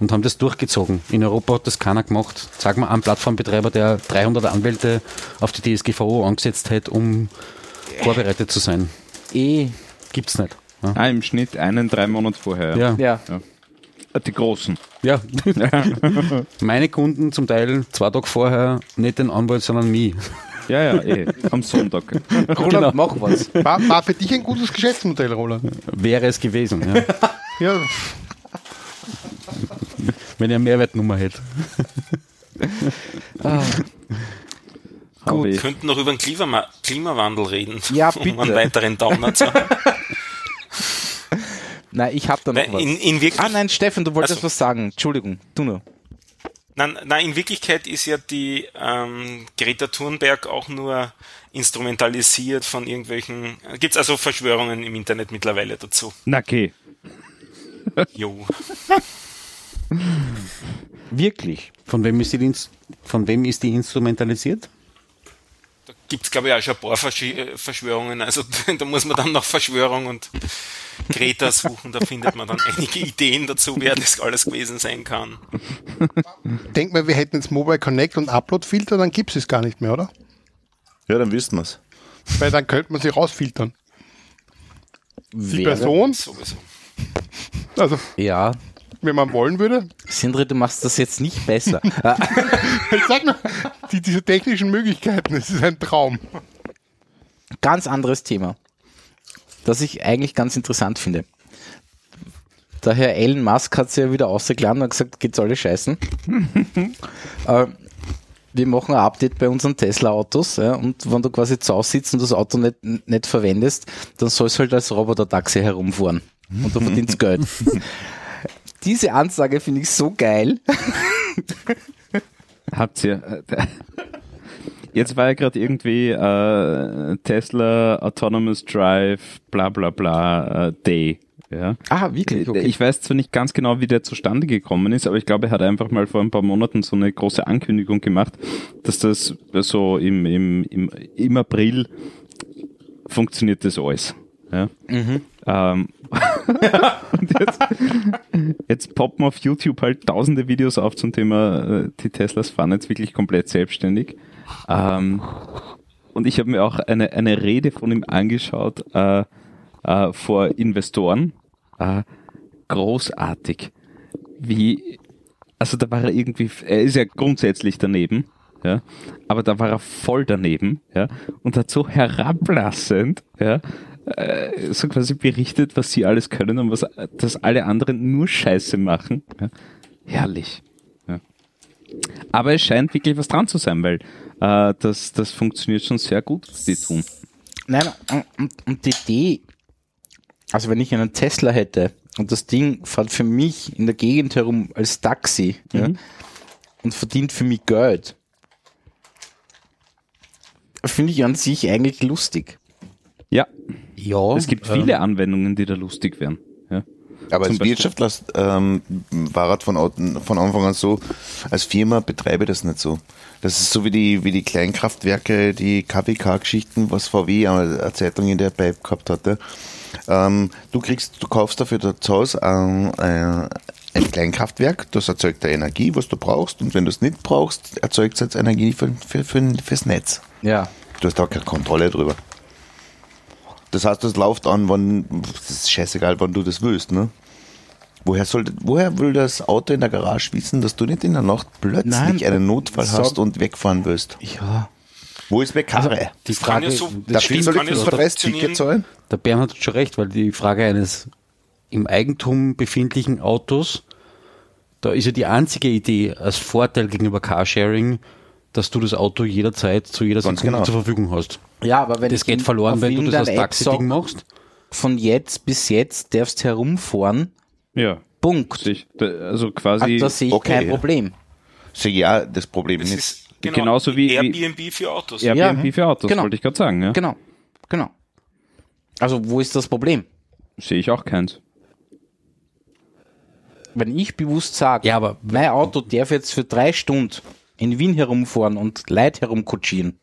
und haben das durchgezogen. In Europa hat das keiner gemacht. Sag mal einen Plattformbetreiber, der 300 Anwälte auf die DSGVO angesetzt hätte, um vorbereitet zu sein. Eh, Gibt's nicht. Ja. Ah, im Schnitt einen, drei Monate vorher. Ja. ja. Ah, Die großen. ja. Meine Kunden zum Teil zwei Tage vorher nicht den Anwalt, sondern mich. Ja, ja, eh. Am Sonntag. Roland, Genau. mach was. War, war für dich ein gutes Geschäftsmodell, Roland? Wäre es gewesen, ja. Ja, wenn er eine Mehrwertnummer hätte. Gut. Wir könnten noch über den Klima Klimawandel reden. Ja, Um bitte. einen weiteren Downer zu haben. Nein, ich hab da noch Nein, was. in, in ah nein, Steffen, du wolltest Also- was sagen. Entschuldigung, du nur. Nein, nein, in Wirklichkeit ist ja die ähm, Greta Thunberg auch nur instrumentalisiert von irgendwelchen. Gibt's also Verschwörungen im Internet mittlerweile dazu? Na, okay. Jo. Wirklich? Von wem ist die, von wem ist die instrumentalisiert? Da gibt's glaube ich auch schon ein paar Verschi- äh, Verschwörungen. Also da muss man dann nach Verschwörung und Greta suchen. Da findet man dann einige Ideen dazu, wer das alles gewesen sein kann. denk mal, wir hätten jetzt Mobile Connect und Upload-Filter, dann gibt es gar nicht mehr, oder? Ja, dann wüssten wir's. Weil dann könnte man sie rausfiltern. Die Wäre- Person, Sowieso. also Ja. Wenn man wollen würde, Sindre, du machst das jetzt nicht besser. Ah, ich sag nur, die, diese technischen Möglichkeiten, das ist ein Traum. ganz anderes Thema, das ich eigentlich ganz interessant finde. Der Herr Elon Musk hat sich ja wieder ausgeladen und gesagt, geht's alle scheißen. äh, wir machen ein Update bei unseren Tesla-Autos ja, und wenn du quasi zu Hause sitzt und das Auto nicht, nicht verwendest, dann soll es halt als Roboter-Taxi herumfahren und du verdienst Geld. Diese Ansage finde ich so geil. Habt ihr. Äh, jetzt war ja gerade irgendwie äh, Tesla Autonomous Drive, bla bla bla äh, Day. Ja. Ah, wirklich? Okay. Ich weiß zwar nicht ganz genau, wie der zustande gekommen ist, aber ich glaube, er hat einfach mal vor ein paar Monaten so eine große Ankündigung gemacht, dass das so im, im, im, im April funktioniert das alles. Ja. Ähm, und jetzt, jetzt poppen auf YouTube halt tausende Videos auf zum Thema, äh, die Teslas fahren jetzt wirklich komplett selbstständig. Ähm, und ich habe mir auch eine, eine Rede von ihm angeschaut äh, äh, vor Investoren. Äh, großartig. Wie, also da war er irgendwie, er ist ja grundsätzlich daneben, ja, aber da war er voll daneben, ja, und hat so herablassend, ja, äh, so quasi berichtet, was sie alles können und was, dass alle anderen nur Scheiße machen. Ja. Herrlich. Ja. Aber es scheint wirklich was dran zu sein, weil äh, das, das funktioniert schon sehr gut, was die tun. Nein, und, und, die Idee, also wenn ich einen Tesla hätte und das Ding fährt für mich in der Gegend herum als Taxi ja, und verdient für mich Geld, finde ich an sich eigentlich lustig. Ja, es gibt ähm, viele Anwendungen, die da lustig wären. Ja. Aber Zum als Wirtschaftler ähm, war es von, von Anfang an so, als Firma betreibe ich das nicht so. Das ist so wie die, wie die Kleinkraftwerke, die KWK-Geschichten, was VW eine Zeitung in der Pipe gehabt hatte. Ähm, du kriegst, du kaufst dafür das Haus ein, ein, ein Kleinkraftwerk, das erzeugt der Energie, was du brauchst, und wenn du es nicht brauchst, erzeugt es jetzt Energie für, für, für, fürs Netz. Ja. Du hast da keine Kontrolle drüber. Das heißt, das läuft an, wann, das ist scheißegal, wann du das willst, ne? Woher soll, woher will das Auto in der Garage wissen, dass du nicht in der Nacht plötzlich Nein, einen Notfall sag- hast und wegfahren willst? Ja. Wo ist Karre? Die Kann Frage, ja so, das stimmt, soll ich Verressticket funktionieren. zahlen? Der Bernhard hat schon recht, weil die Frage eines im Eigentum befindlichen Autos, da ist ja die einzige Idee als Vorteil gegenüber Carsharing, dass du das Auto jederzeit zu jeder Ganz Sekunde genau. zur Verfügung hast. ja, aber wenn Das geht verloren, wenn du das als Taxi-Ding machst. Von jetzt bis jetzt darfst herumfahren. Ja. Punkt. sich- da- Also Also, quasi da sehe ich okay, kein ja. Problem. Sehe ja das Problem Das nicht. ist genau, Genauso wie- wie- Airbnb für Autos. Airbnb Ja, für Autos, genau. wollte ich gerade sagen. Ja. Genau. Genau. Also, wo ist das Problem? Sehe ich auch keins. Wenn ich bewusst sage, Ja, aber mein Auto darf jetzt für drei Stunden in Wien herumfahren und Leute herumkutschieren.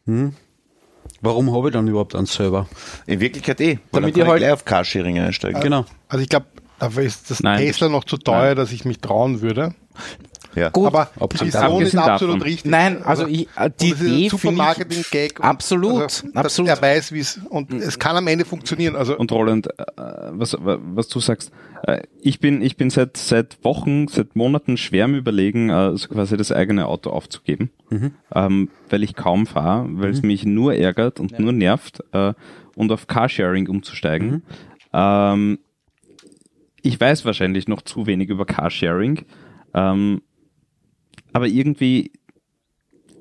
warum habe ich dann überhaupt einen Server? In Wirklichkeit eh, weil Damit dann ihr kann halt- ich gleich auf Carsharing einsteigen. Genau. Also ich glaube, dafür ist das Nein, Tesla noch zu teuer, nein. dass ich mich trauen würde. Ja. Gut. Aber die Abgesehen Vision ist davon. absolut richtig. Nein, also ich, äh, die Idee super finde ich, Marketing-Gag. und- Absolut, also, absolut. Er weiß, wie es, und es kann am Ende funktionieren. Also, Und Roland, äh, was, was du sagst, äh, ich bin, ich bin seit, seit Wochen, seit Monaten schwer am überlegen, äh, so quasi das eigene Auto aufzugeben, ähm, weil ich kaum fahre, weil es mich nur ärgert und nur nervt äh, und auf Carsharing umzusteigen. Ähm, ich weiß wahrscheinlich noch zu wenig über Carsharing, ähm, aber irgendwie,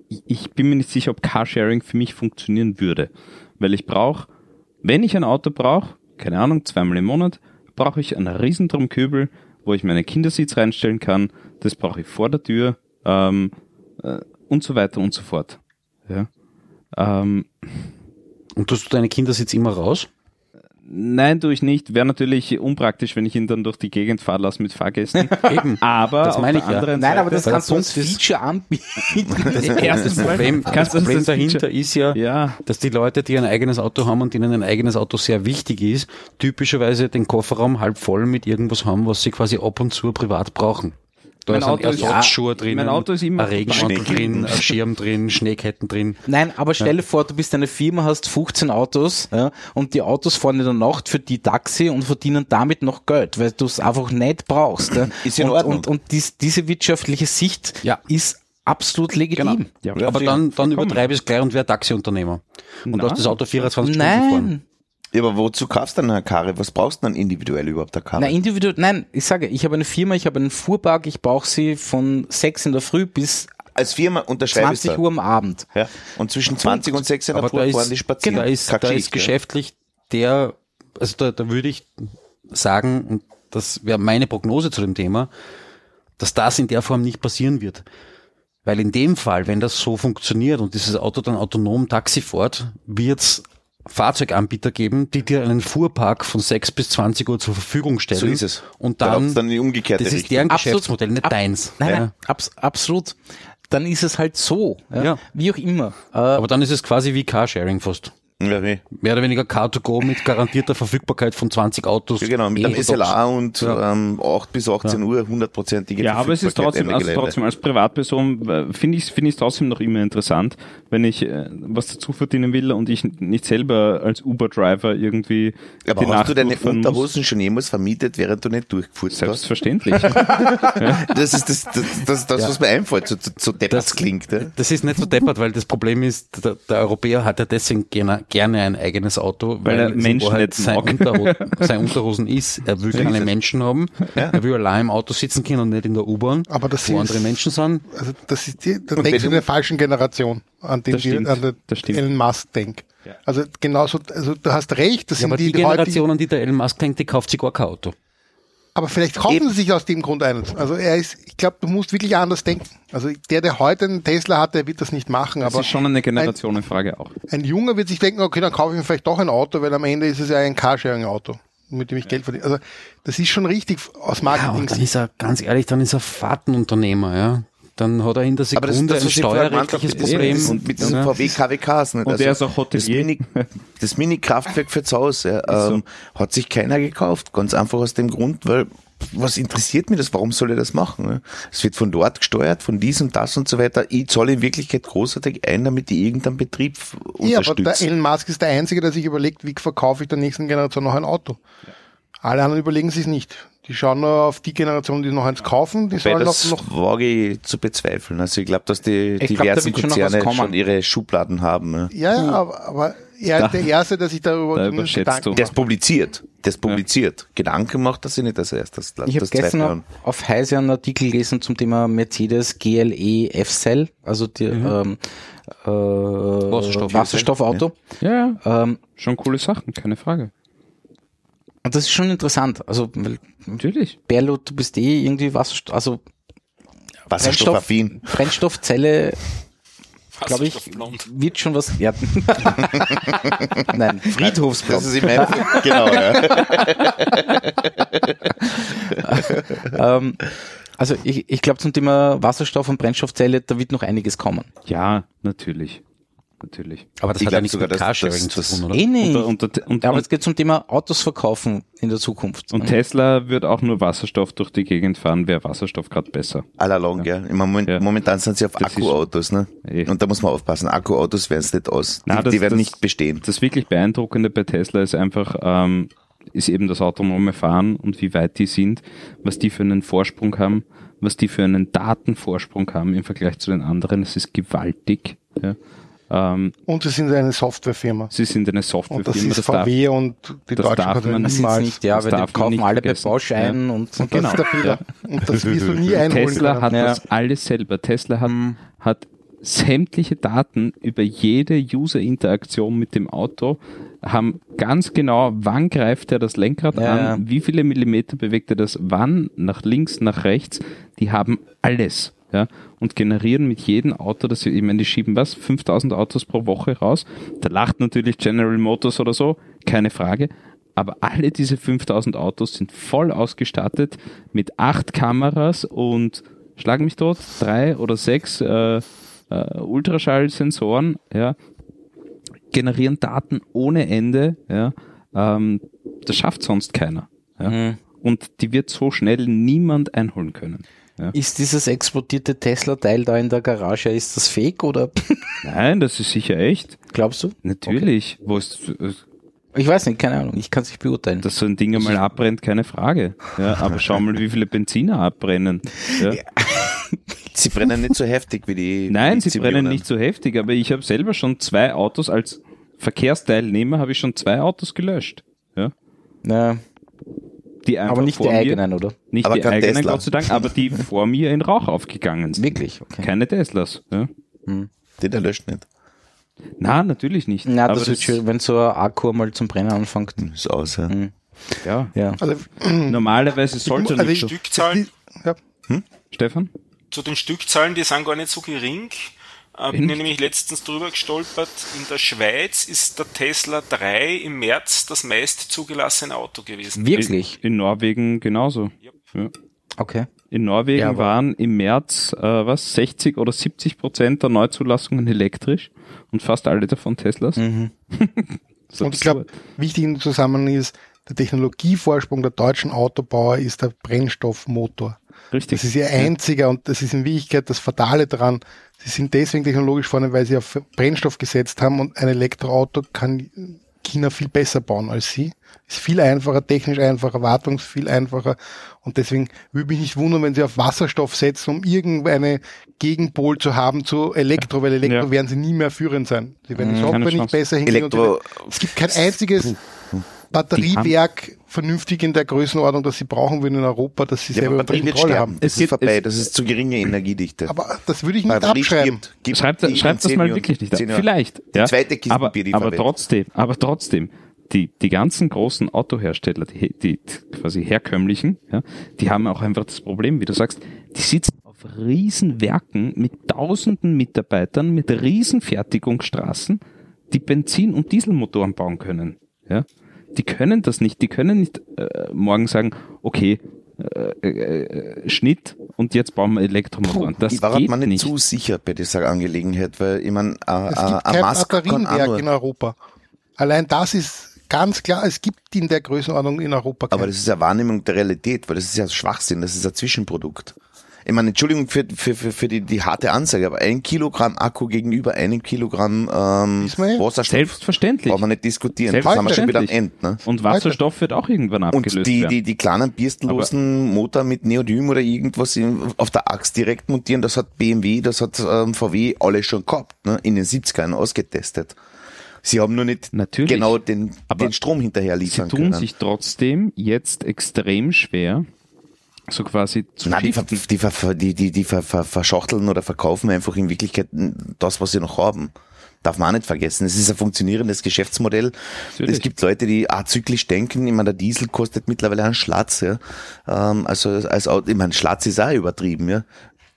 ich- bin mir nicht sicher, ob Carsharing für mich funktionieren würde, weil ich brauche wenn ich ein Auto brauche, keine Ahnung, zweimal im Monat, brauche ich einen Riesendrumkübel, wo ich meine Kindersitz reinstellen kann. Das brauche ich vor der Tür ähm, äh, und so weiter und so fort. Ja. Ähm, Und tust du deine Kindersitz immer raus? Nein, tue ich nicht. Wäre natürlich unpraktisch, wenn ich ihn dann durch die Gegend fahren lasse mit Fahrgästen. Eben. Aber Das auf meine ich ja. anderen Nein, aber das Seite, kannst du ist- Feature anbieten. Das Problem, das Problem dahinter Feature- ist ja, Ja. dass die Leute, die ein eigenes Auto haben und denen ein eigenes Auto sehr wichtig ist, typischerweise den Kofferraum halb voll mit irgendwas haben, was sie quasi ab und zu privat brauchen. Da Mein ist ein Auto ist- Ersatzschuhe drin, mein Auto ist immer ein Regenmantel drin, ein Schirm drin, Schneeketten drin. Nein, aber stell dir vor, du bist eine Firma, hast 15 Autos ja, und die Autos fahren in der Nacht für die Taxi und verdienen damit noch Geld, weil du es einfach nicht brauchst. Ja. Ist in und, Ordnung. Und, und dies, diese wirtschaftliche Sicht Ja. ist absolut legitim. Ja, Aber dann, dann übertreibe ich es gleich und wäre Taxiunternehmer. Und Na. lass das Auto 24 Stunden fahren. Ja, aber wozu kaufst du dann eine Karre? Was brauchst du dann individuell überhaupt eine Karre? nein, individuell, nein, ich sage, ich habe eine Firma, ich habe einen Fuhrpark, ich brauche sie von 6 in der Früh bis als Firma unterschreibe ich 20 Uhr am Abend. Ja. Und zwischen 20 und 6 in der Früh da fahren die ist, spazieren. da ist, Keine da ist geschäftlich der, also da, da würde ich sagen, und das wäre meine Prognose zu dem Thema, dass das in der Form nicht passieren wird. Weil in dem Fall, wenn das so funktioniert und dieses Auto dann autonom Taxi fährt, wird es Fahrzeuganbieter geben, die dir einen Fuhrpark von 6 bis 20 Uhr zur Verfügung stellen. So ist es. Und Da dann, dann die umgekehrte das ist deren Absolut. Geschäftsmodell, nicht Ab- deins. Nein, Ja. nein, abs absolut. Dann ist es halt so. Ja. Ja. Wie auch immer. Aber dann ist es quasi wie Carsharing fast. Ja, nee. Mehr oder weniger Car2Go mit garantierter Verfügbarkeit von 20 Autos. ja genau, mit einem Eh, SLA und Ja. ähm, 8 bis 18 Uhr hundertprozentige Ja, aber es ist trotzdem, also trotzdem als Privatperson äh, finde ich finde ich es trotzdem noch immer interessant, wenn ich äh, was dazu verdienen will und ich nicht selber als Uber-Driver irgendwie Aber die hast Nacht du deine durchfahren muss. Unterhosen schon jemals vermietet, während du nicht durchgefuhrt hast? Selbstverständlich. Das ist das, das, das, das was mir einfällt, so, so, so deppert Das- klingt. Ja? Das ist nicht so deppert, weil das Problem ist, der, der Europäer hat ja deswegen gerne, gerne ein eigenes Auto, Weil er es in Menschen nicht sein. Unterho sein Unterhosen ist. Er will keine Menschen haben. Ja. Er will allein im Auto sitzen können und nicht in der U-Bahn, Aber das wo ist- andere Menschen sind. Also das ist die, da Und denkst du in der falschen Generation, an den Das die, stimmt, an den das. Elon Musk denkt. Also genauso, also du hast recht, das Ja, aber sind die, die, Leute, Generation, an die der Elon Musk denkt, die kauft sich gar kein Auto. Aber vielleicht kaufen Eben. sie sich aus dem Grund eines. Also er ist, ich glaube, du musst wirklich anders denken. Also der, der heute einen Tesla hat, der wird das nicht machen, Das aber ist schon eine Generationenfrage auch. ein Junge wird sich denken, okay, dann kaufe ich mir vielleicht doch ein Auto, weil am Ende ist es ja ein Carsharing-Auto, mit dem ich Geld verdiene. Also das ist schon richtig aus Ja, und Marketing. dann ist er, ganz ehrlich, dann ist er Fahrtenunternehmer, ja. Dann hat er in der Aber das, Sekunde das, ein steuerrechtliches das- Problem. das- Und mit diesen ja. VW KWKs. Nicht? Und er ist auch das Hotelier. Mini, das Mini-Kraftwerk für zu Hause ja, ähm, hat sich keiner gekauft. Ganz einfach aus dem Grund, weil was interessiert mich das? Warum soll ich das machen? ja? Es wird von dort gesteuert, von dies und das und so weiter. Ich zahle in Wirklichkeit großartig ein, damit ich irgendeinen Betrieb Ja, aber der unterstütze. Elon Musk ist der Einzige, der sich überlegt, wie verkaufe ich der nächsten Generation noch ein Auto. Alle anderen überlegen sich nicht. Die schauen nur auf die Generation, die noch eins kaufen, die Wobei sollen noch, das noch wage ich zu bezweifeln. Also ich glaube, dass die Ich glaub, da diversen schon was Konzerne kommen. schon ihre Schubladen haben. Ja. Ja, ja, aber, aber er ist der Erste, der sich darüber Da Gedanken du. Der ist publiziert. Der ist publiziert. Gedanken macht er sich nicht als erstes. Das, Ich habe das gestern an. auf Heise einen Artikel gelesen zum Thema Mercedes GLE F-Cell, also die ähm, äh, Wasserstoff- Wasserstoffauto. Ja, ja, Ähm, schon coole Sachen, keine Frage. Und das ist schon interessant. Also weil, Natürlich. Berlo, du bist eh irgendwie Wasserstoff, also Wasserstoffaffin. Brennstoffzelle glaube ich, wird schon was. Ja. Nein, Das Friedhofsblond. ist im Endeffekt, genau, ja. ähm, also ich, ich glaube zum Thema Wasserstoff und Brennstoffzelle, da wird noch einiges kommen. Ja, natürlich. Natürlich. Aber das Ich hat ja nichts sogar, mit Carsharing zu tun, oder? Eh nicht. Und, und, und, aber es geht zum Thema Autos verkaufen in der Zukunft. und Tesla wird auch nur Wasserstoff durch die Gegend fahren, wäre Wasserstoff gerade besser. Allalong, ja. Im Moment, Ja. Momentan sind sie auf Akkuautos, ne? Eh. Und da muss man aufpassen. Akkuautos werden es nicht aus. Die, Na, das- die werden das- nicht bestehen. Das wirklich Beeindruckende bei Tesla ist einfach, ähm, ist eben das autonome Fahren und wie weit die sind, was die für einen Vorsprung haben, was die für einen Datenvorsprung haben im Vergleich zu den anderen. Das ist gewaltig. Ja. Ähm, Und sie sind eine Softwarefirma. sie sind eine Und das Softwarefirma, ist das darf, VW und die das Deutschen darf man- Das niemals. nicht, ja, das weil die kaufen nicht alle bei vergessen. Bosch ein und, Und das ist der Fehler. Und das wirst du nie einholen Tesla können. hat Ja. das alles selber. Tesla hat, Mhm. hat sämtliche Daten über jede User-Interaktion mit dem Auto, haben ganz genau, wann greift er das Lenkrad Ja, an, wie viele Millimeter bewegt er das, wann, nach links, nach rechts. Die haben alles. Ja, und generieren mit jedem Auto, das, ich meine, die schieben was, 5000 Autos pro Woche raus. Da lacht natürlich General Motors oder so, keine Frage. Aber alle diese 5000 Autos sind voll ausgestattet mit acht Kameras und schlag mich tot, drei oder sechs äh, äh, Ultraschallsensoren, ja, generieren Daten ohne Ende, ja, ähm, das schafft sonst keiner. Ja. Mhm. Und die wird so schnell niemand einholen können. Ja. Ist dieses explodierte Tesla-Teil da in der Garage, ist das fake oder Nein, das ist sicher echt. glaubst du? Natürlich. Wo ist, äh, Ich weiß nicht, keine Ahnung, ich kann es nicht beurteilen. dass so ein Ding einmal abbrennt, keine Frage. Ja, aber schau mal, wie viele Benziner abbrennen. Ja. Sie brennen nicht so heftig wie die. Nein, die sie brennen nicht so heftig, aber ich habe selber schon zwei Autos als Verkehrsteilnehmer habe ich schon zwei Autos gelöscht. Ja. Ja. Die einfach Aber nicht die vor mir- eigenen, oder? Nicht Aber die eigenen, Tesla. Gott sei Dank, aber die vor mir in Rauch aufgegangen sind. Wirklich? Okay. Keine Teslas. Ja? Den der löscht nicht. Na, natürlich nicht. Na, aber das wird schön, wenn so ein Akku mal zum Brennen anfängt. Ist aus, ja. Ja, Ja. Also, normalerweise sollte also nicht. Stückzahlen, ja, Stefan? zu den Stückzahlen, die sind gar nicht so gering. Äh, bin ich nämlich letztens drüber gestolpert. In der Schweiz ist der Tesla 3 im März das meist zugelassene Auto gewesen. Wirklich? In, in Norwegen genauso. Ja. Okay. In Norwegen Ja, waren im März äh, was 60 oder 70 Prozent der Neuzulassungen elektrisch und fast alle davon Teslas. Mhm. So und ich glaube, wichtig im Zusammenhang ist, der Technologievorsprung der deutschen Autobauer ist der Brennstoffmotor. richtig. Das ist ihr einziger und das ist in Wirklichkeit das Fatale daran. Sie sind deswegen technologisch vorne, weil sie auf Brennstoff gesetzt haben und ein Elektroauto kann China viel besser bauen als sie. Ist viel einfacher, technisch einfacher, wartungs viel einfacher und deswegen würde mich nicht wundern, wenn sie auf Wasserstoff setzen, um irgendeine Gegenpol zu haben zu Elektro, weil Elektro Ja. werden sie nie mehr führend sein. Sie werden die keine Software nicht besser hinkriegen. Elektro- Es gibt kein einziges Batteriewerk vernünftig in der Größenordnung, das sie brauchen würden in Europa, dass sie Ja, selber Batterie wird Kontrolle sterben. haben. Das Es ist geht- vorbei. es- Das ist zu geringe Energiedichte. Aber das würde ich nicht Batterie abschreiben. stirbt. Gib Schreibt, schreibt das mal wirklich nicht ab. Vielleicht. Die ja. zweite Kiste aber, Bier, die aber trotzdem, aber trotzdem, die, die ganzen großen Autohersteller, die, die quasi herkömmlichen, ja, die haben auch einfach das Problem, wie du sagst, die sitzen auf Riesenwerken mit tausenden Mitarbeitern, mit Riesenfertigungsstraßen, die Benzin- und Dieselmotoren bauen können. Ja. Die können das nicht. Die können nicht äh, morgen sagen, okay, äh, äh, Schnitt und jetzt bauen wir Elektromotoren. Das ich war geht mir nicht, nicht. zu sicher bei dieser Angelegenheit, weil ich mein, äh, Es äh, gibt ein kein Batterienwerk in Europa. Allein das ist ganz klar, es gibt in der Größenordnung in Europa aber kein. das ist ja Wahrnehmung der Realität, weil das ist ja Schwachsinn, das ist ein Zwischenprodukt. Ich meine, Entschuldigung für, für, für, für die, die harte Ansage, aber ein Kilogramm Akku gegenüber einem Kilogramm ähm, Wasserstoff Selbstverständlich. brauchen wir nicht diskutieren. Das haben wir schon wieder am Selbstverständlich. Ende. Ne? Und Wasserstoff wird auch irgendwann abgelöst Und die, werden. die, die kleinen bierstenlosen Motor mit Neodym oder irgendwas in, auf der Axt direkt montieren, das hat BMW, das hat ähm, VW alles schon gehabt, ne? in den 70ern ausgetestet. Sie haben nur nicht Natürlich. genau den, Aber den Strom hinterher Sie liefern tun können. sich trotzdem jetzt extrem schwer, so quasi zu Nein, die, ver, die, ver, die, die, die ver, ver, verschachteln oder verkaufen einfach in Wirklichkeit das, was sie noch haben. Darf man auch nicht vergessen. Es ist ein funktionierendes Geschäftsmodell. Natürlich. Es gibt Leute, die azyklisch denken. Ich meine, der Diesel kostet mittlerweile einen Schlatz. Ja. Ähm, also als Auto, ich meine, Schlatz ist auch übertrieben. Ja.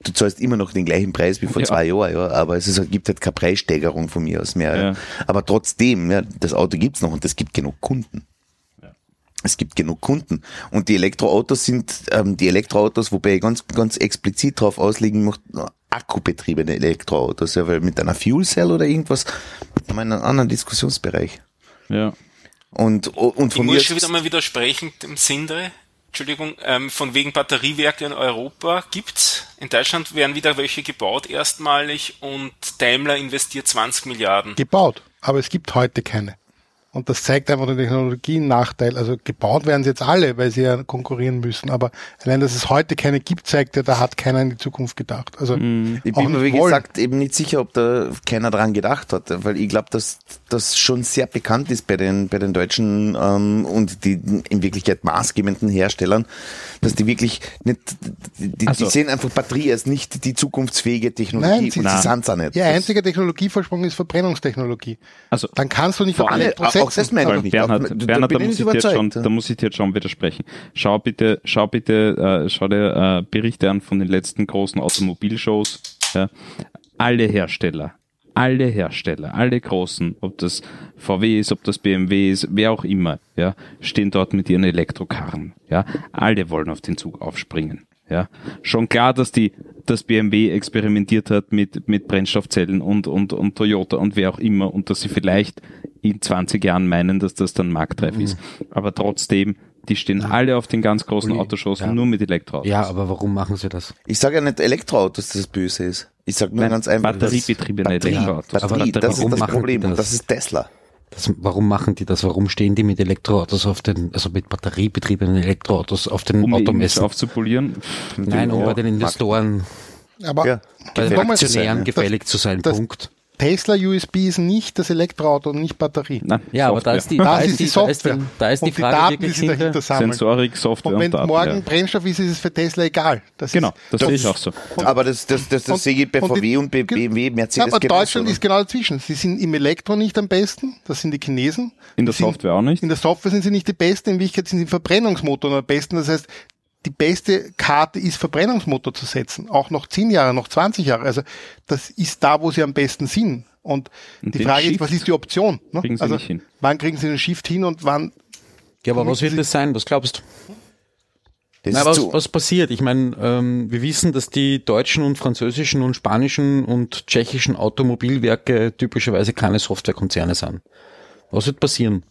Du zahlst immer noch den gleichen Preis wie vor Ja. zwei Jahren, ja. aber es ist, gibt halt keine Preissteigerung von mir aus mehr. Ja. Ja. Aber trotzdem, ja, das Auto gibt's noch und es gibt genug Kunden. Es gibt genug Kunden. Und die Elektroautos sind, ähm, die Elektroautos, wobei ich ganz, ganz explizit drauf auslegen möchte, akkubetriebene Elektroautos, ja, weil mit einer Fuel Cell oder irgendwas, haben wir einen anderen Diskussionsbereich. Ja. Und, und Ich von mir muss schon wieder mal widersprechen, dem Sindre. Entschuldigung, ähm, von wegen Batteriewerke in Europa gibt's. In Deutschland werden wieder welche gebaut erstmalig und Daimler investiert 20 Milliarden. gebaut, aber es gibt heute keine. Und das zeigt einfach den Technologiennachteil. Also gebaut werden sie jetzt alle, weil sie ja konkurrieren müssen. Aber allein, dass es heute keine gibt, zeigt ja, da hat keiner in die Zukunft gedacht. Also Mhm. Ich bin mir, wie wollen. gesagt, eben nicht sicher, ob da keiner dran gedacht hat, weil ich glaube, dass das schon sehr bekannt ist bei den, bei den deutschen ähm, und die in Wirklichkeit maßgebenden Herstellern, dass die wirklich nicht, die, die Also- sehen einfach Batterie als nicht die zukunftsfähige Technologie Nein, und sie- sie Nein. sind's auch nicht. Ihr Das- einziger Technologievorsprung ist Verbrennungstechnologie. Also Dann kannst du nicht Vor auf allem- Elektro auch- das meine ich Also, nicht. Bernhard, Da- da Bernhard, da, ich muss ich dir überzeugt, schon, ja. da muss ich dir jetzt schon widersprechen. Schau bitte, schau bitte, äh, schau dir äh, Berichte an von den letzten großen Automobilshows. Ja. Alle Hersteller, alle Hersteller, alle großen, ob das VW ist, ob das BMW ist, wer auch immer, ja, stehen dort mit ihren Elektrokarren. Ja, alle wollen auf den Zug aufspringen. Ja, schon klar, dass die, dass BMW experimentiert hat mit, mit Brennstoffzellen und, und, und Toyota und wer auch immer und dass sie vielleicht in 20 Jahren meinen, dass das dann marktreif ist. Aber trotzdem, die stehen alle auf den ganz großen Uli, Autoshows ja. nur mit Elektroautos. Ja, aber warum machen sie das? Ich sage ja nicht Elektroautos, dass das böse ist. Ich sage nur Nein, ganz einfach, batteriebetriebene Batterie, Elektroautos. Batterie, Aber das ist warum das machen die Problem. das? Das ist Tesla. Das, warum machen die das? Warum stehen die mit Elektroautos auf den, also mit batteriebetriebenen Elektroautos auf den um Automessen? aufzupolieren. Nein, um Ja, bei den Investoren, aber Ja, bei den Aktionären gefällig zu sein. das- Punkt. Tesla USB ist nicht das Elektroauto und nicht Batterie. Nein, Ja, aber da Software. ist die, Das da ist die die, da ist die, Software. da ist die und die Frage Daten, die sie dahinter hinter, sammeln. Sensorik, Software Und und, wenn Daten. morgen ja. Brennstoff ist, ist es für Tesla egal. Das Genau, ist, das sehe ich auch so. Aber das, das, das, das Und- sehe ich bei und die- VW und bei Ge- BMW, ja, Mercedes aber genauso, Deutschland oder? ist genau dazwischen. Sie sind im Elektro nicht am besten, das sind die Chinesen. In der sind- Software auch nicht. In der Software sind sie nicht die Besten, in Wirklichkeit sind sie im Verbrennungsmotor am besten. Das heißt, die beste Karte ist Verbrennungsmotor zu setzen, auch noch 10 Jahre, noch 20 Jahre. Also das ist da, wo sie am besten sind. Und, Und die Frage ist, Shift was ist die Option? Ne? kriegen sie also nicht hin. wann kriegen sie den Shift hin und wann ja, aber was wird das sein? Was glaubst du? Das Na, ist was, was passiert? Ich meine, ähm, wir wissen, dass die deutschen und französischen und spanischen und tschechischen Automobilwerke typischerweise keine Softwarekonzerne sind. Was wird passieren?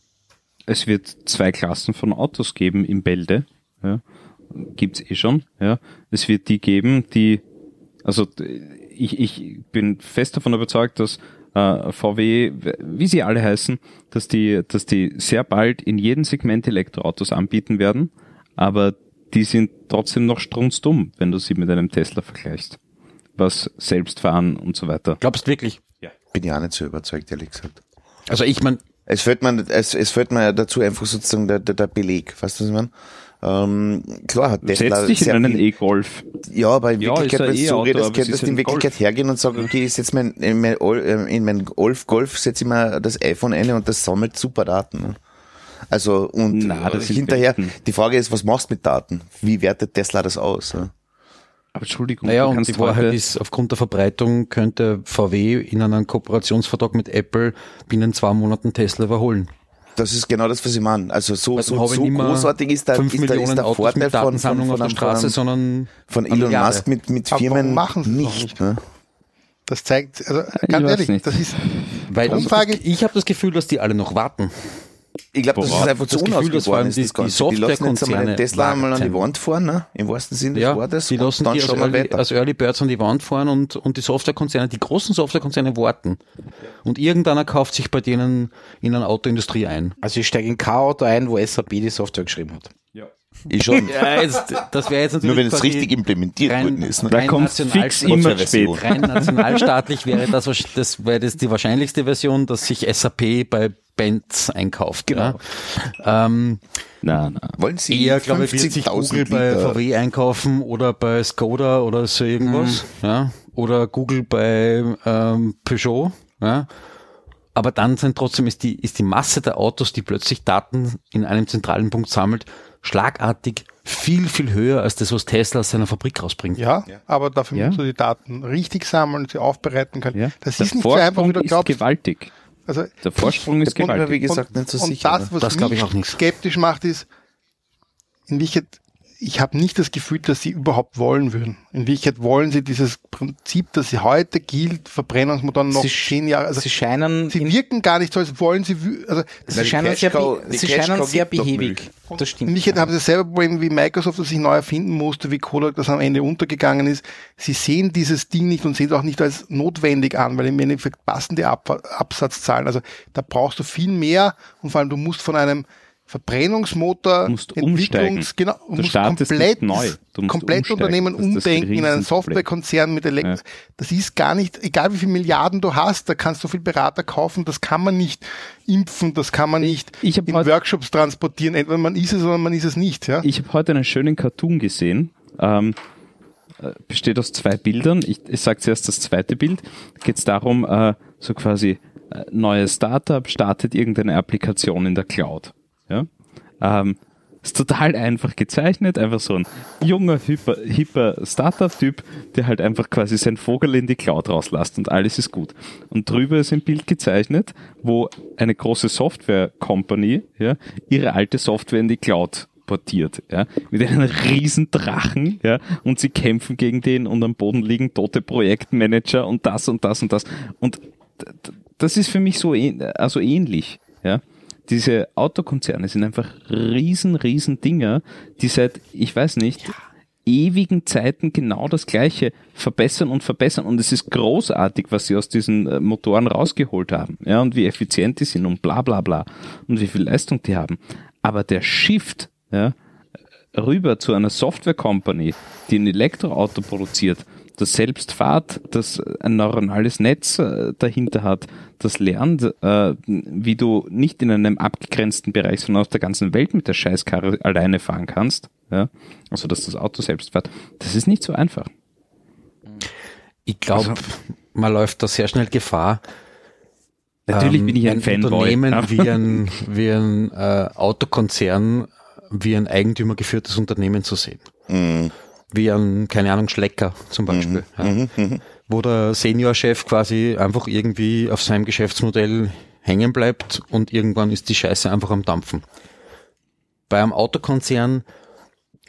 es wird zwei Klassen von Autos geben im Bälde. Ja. Gibt's eh schon. Ja. Es wird die geben, die, also ich, ich bin fest davon überzeugt, dass äh, VW, wie sie alle heißen, dass die, dass die sehr bald in jedem Segment Elektroautos anbieten werden, aber die sind trotzdem noch strunzdumm, wenn du sie mit einem Tesla vergleichst. Was Selbstfahren und so weiter. Glaubst du wirklich? bin ich auch nicht so überzeugt, ehrlich gesagt. Also ich meine, Es fällt mir, es, es fällt mir dazu einfach sozusagen der, der, der Beleg. Weißt du, was ich meine? Ähm, klar hat Tesla Setz dich in einen E-Golf. Ja, aber in Ja, Wirklichkeit, wenn du so E-Auto, redest, könntest du in Wirklichkeit Golf. hergehen und sagen, okay, ich setze mein, in mein, Ol- äh, in mein Golf, Golf setze ich mir das iPhone ein und das sammelt super Daten. Also, und Na, das sind hinterher, die Frage ist, was machst du mit Daten? Wie wertet Tesla das aus? Aber Entschuldigung, naja, und die Wahrheit heute, ist, aufgrund der Verbreitung könnte VW in einem Kooperationsvertrag mit Apple binnen zwei Monaten Tesla überholen. Das ist genau das, was ich meine. Also so, Weil so, so großartig ist der, fünf ist der, Millionen ist der Autos Vorteil von, von, von, auf der einem- Straße, von, sondern von Elon Milliarde. Musk mit, mit Firmen machen nicht. Ne? das zeigt, also ganz ehrlich, nicht. das ist Weil Umfrage- ich, ich habe das Gefühl, dass die alle noch warten. Ich glaube, das ist einfach zu Das Gefühl, dass vor allem unausgegoren ist, die- die Die lassen jetzt einmal Softwarekonzerne den Tesla einmal an die. Wand fahren, ne? im wahrsten Sinne des Ja, Wortes. die und lassen dann die als Early, als Early Birds an die Wand fahren und, und die Softwarekonzerne, die großen Softwarekonzerne warten. Und irgendeiner kauft sich bei denen in eine Autoindustrie ein. Also ich steige in kein Auto ein, wo SAP die Software geschrieben hat. Ich schon. Ja, jetzt, das wäre jetzt natürlich Nur wenn es richtig implementiert rein- worden ist. Ne? da rein kommt fix immer Version. spät. rein nationalstaatlich wäre das, das wäre das die wahrscheinlichste Version, dass sich SAP bei Benz einkauft. Genau. Ja. Ähm, Na, na. Wollen Sie eher, glaube ich, wird sich 50.000 Google bei VW einkaufen oder bei Skoda oder so irgendwas. Ja. Oder Google bei ähm, Peugeot. Ja. Aber dann sind trotzdem ist die, ist die Masse der Autos, die plötzlich Daten in einem zentralen Punkt sammelt, schlagartig viel, viel höher als das, was Tesla aus seiner Fabrik rausbringt. Ja, aber dafür Ja. musst du die Daten richtig sammeln, sie aufbereiten können. Ja. Das der ist nicht so einfach, wie Vorsprung du ist glaubst. gewaltig. Also Der Vorsprung ist ich mir, wie gewaltig. gesagt, nicht so und sicher. das, was Das mich ich auch nicht. skeptisch macht, ist, in Wirklichkeit, ich habe nicht das Gefühl, dass sie überhaupt wollen würden. In Wirklichkeit wollen sie dieses Prinzip, das sie heute gilt, Verbrennungsmotoren noch Sie- zehn Jahre. Also Sie scheinen, sie in, wirken gar nicht so, als wollen sie. Also sie scheinen sehr, sie scheinen sehr behäbig. Das in stimmt. Wirklichkeit haben sie dasselbe Problem wie Microsoft, das sich neu erfinden musste, wie Kodak, das am Ende untergegangen ist. Sie sehen dieses Ding nicht und sehen es auch nicht als notwendig an, weil im Endeffekt passen die Ab Absatzzahlen. Also da brauchst du viel mehr und vor allem du musst von einem Verbrennungsmotor musst umsteigen. Entwicklungs- genau, Du musst komplett, neu. Du musst komplett. Unternehmen umdenken in einen. Softwarekonzern mit Elektro. Ja. Das ist gar nicht, egal wie viele Milliarden du hast, da kannst du viel Berater kaufen, das kann man nicht impfen, das kann man nicht ich hab in Workshops transportieren. Entweder man ist es oder man ist es nicht. Ja? Ich habe heute einen schönen Cartoon gesehen. Ähm, äh, besteht aus zwei Bildern. Ich, ich sage zuerst das zweite Bild. Geht es darum, äh, so quasi äh, neues Startup startet irgendeine Applikation in der Cloud. Ja? Ähm, ist total einfach gezeichnet, einfach so ein junger, hipper, hipper Startup-Typ, der halt einfach quasi sein Vogel in die Cloud rauslässt und alles ist gut. Und drüber ist ein Bild gezeichnet, wo eine große Software-Company ja, ihre alte Software in die Cloud portiert, ja, mit einem riesen Drachen, ja, und sie kämpfen gegen den und am Boden liegen tote Projektmanager und das und das und das. Und das ist für mich so also ähnlich, ja. Diese Autokonzerne sind einfach riesen, riesen Dinger, die seit, ich weiß nicht, ewigen Zeiten genau das Gleiche verbessern und verbessern. Und es ist großartig, was sie aus diesen äh, Motoren rausgeholt haben. Ja, und wie effizient die sind und bla bla bla. Und wie viel Leistung die haben. Aber der Shift, ja, rüber zu einer Software Company, die ein Elektroauto produziert, das selbst fahrt, das ein neuronales Netz äh, dahinter hat, das lernt, äh, wie du nicht in einem abgegrenzten Bereich, sondern auf der ganzen Welt mit der Scheißkarre alleine fahren kannst, ja, also dass das Auto selbst fährt, das ist nicht so einfach. Ich glaube, man läuft da sehr schnell Gefahr. Natürlich ähm, bin ich ein Fanboy. Unternehmen ja. wie ein, wie ein äh, Autokonzern, wie ein Eigentümer geführtes Unternehmen zu sehen. Mhm. Wie ein, keine Ahnung, Schlecker zum Beispiel. Ja. Wo der Seniorchef quasi einfach irgendwie auf seinem Geschäftsmodell hängen bleibt und irgendwann ist die Scheiße einfach am Dampfen. Bei einem Autokonzern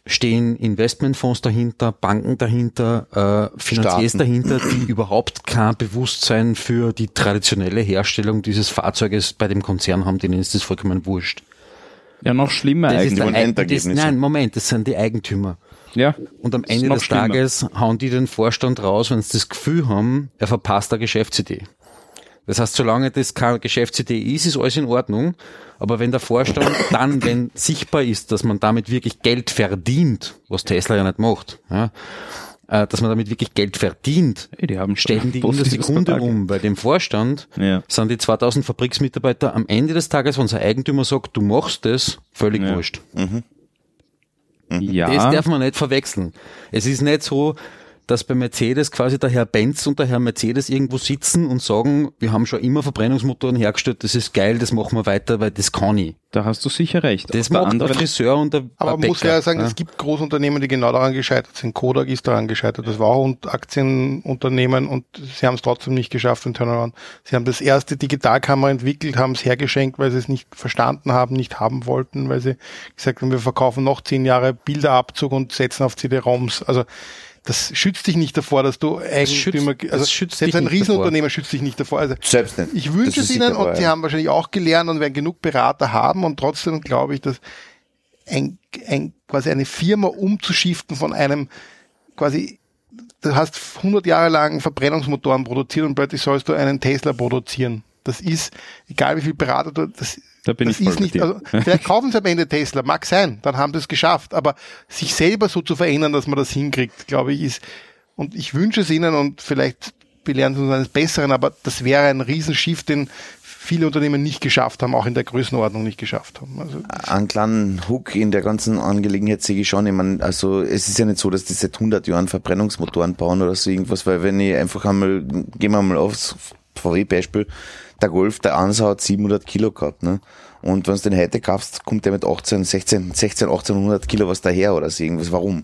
stehen Investmentfonds dahinter, Banken dahinter, äh, Finanziers Staaten. dahinter, die überhaupt kein Bewusstsein für die traditionelle Herstellung dieses Fahrzeuges bei dem Konzern haben, denen ist das vollkommen wurscht. Ja, noch schlimmer Das ist eigentlich. der und Eig- das, nein, Moment, das sind die Eigentümer. Ja. Und am Ende des schlimmer. Tages hauen die den Vorstand raus, wenn sie das Gefühl haben, er verpasst eine Geschäftsidee. Das heißt, solange das keine Geschäftsidee ist, ist alles in Ordnung. Aber wenn der Vorstand dann, wenn sichtbar ist, dass man damit wirklich Geld verdient, was Tesla ja nicht macht, ja, äh, dass man damit wirklich Geld verdient, die haben stellen die in der Sekunde um. Bei dem Vorstand Ja. sind die 2000 Fabriksmitarbeiter am Ende des Tages, wenn unser Eigentümer sagt, du machst das, völlig Ja. wurscht. Ja. Das darf man nicht verwechseln. Es ist nicht so, dass bei Mercedes quasi der Herr Benz und der Herr Mercedes irgendwo sitzen und sagen, wir haben schon immer Verbrennungsmotoren hergestellt, das ist geil, das machen wir weiter, weil das kann ich. Da hast du sicher recht. Das macht der Friseur und der Aber man muss ja sagen, es gibt Großunternehmen, die genau daran gescheitert sind. Kodak ist daran gescheitert. Das war auch ein Aktienunternehmen und sie haben es trotzdem nicht geschafft, den Turnaround. Sie haben das erste Digitalkamera entwickelt, haben es hergeschenkt, weil sie es nicht verstanden haben, nicht haben wollten, weil sie gesagt haben, wir verkaufen noch zehn Jahre Bilderabzug und setzen auf CD-ROMs. Also das schützt dich nicht davor, dass du Eigentümer, schützt- also das schützt selbst ein nicht Riesenunternehmen schützt dich nicht davor. Also Selbst nicht. ich wünsche es ihnen und sie ja. haben wahrscheinlich auch gelernt und werden genug Berater haben und trotzdem glaube ich, dass ein, ein, quasi eine Firma umzuschiften von einem quasi, du hast 100 Jahre lang Verbrennungsmotoren produziert und plötzlich sollst du einen Tesla produzieren. Das ist, egal wie viel Berater du, das, Da bin das ich voll ist nicht, dir. also, vielleicht kaufen sie am Ende Tesla, mag sein, dann haben sie es geschafft, aber sich selber so zu verändern, dass man das hinkriegt, glaube ich, ist, und ich wünsche es ihnen und vielleicht belehren sie uns eines Besseren, aber das wäre ein Riesenschiff, den viele Unternehmen nicht geschafft haben, auch in der Größenordnung nicht geschafft haben. Also, einen kleinen Hook in der ganzen Angelegenheit sehe ich schon. Ich meine, also es ist ja nicht so, dass die seit 100 Jahren Verbrennungsmotoren bauen oder so irgendwas, weil wenn ich einfach einmal, gehen wir mal aufs VW-Beispiel, der Golf, der Ansa hat 700 Kilo gehabt, ne? Und wenn du den heute kaufst, kommt der mit 18, 16, 16, 1800 Kilo was daher oder so irgendwas. Warum?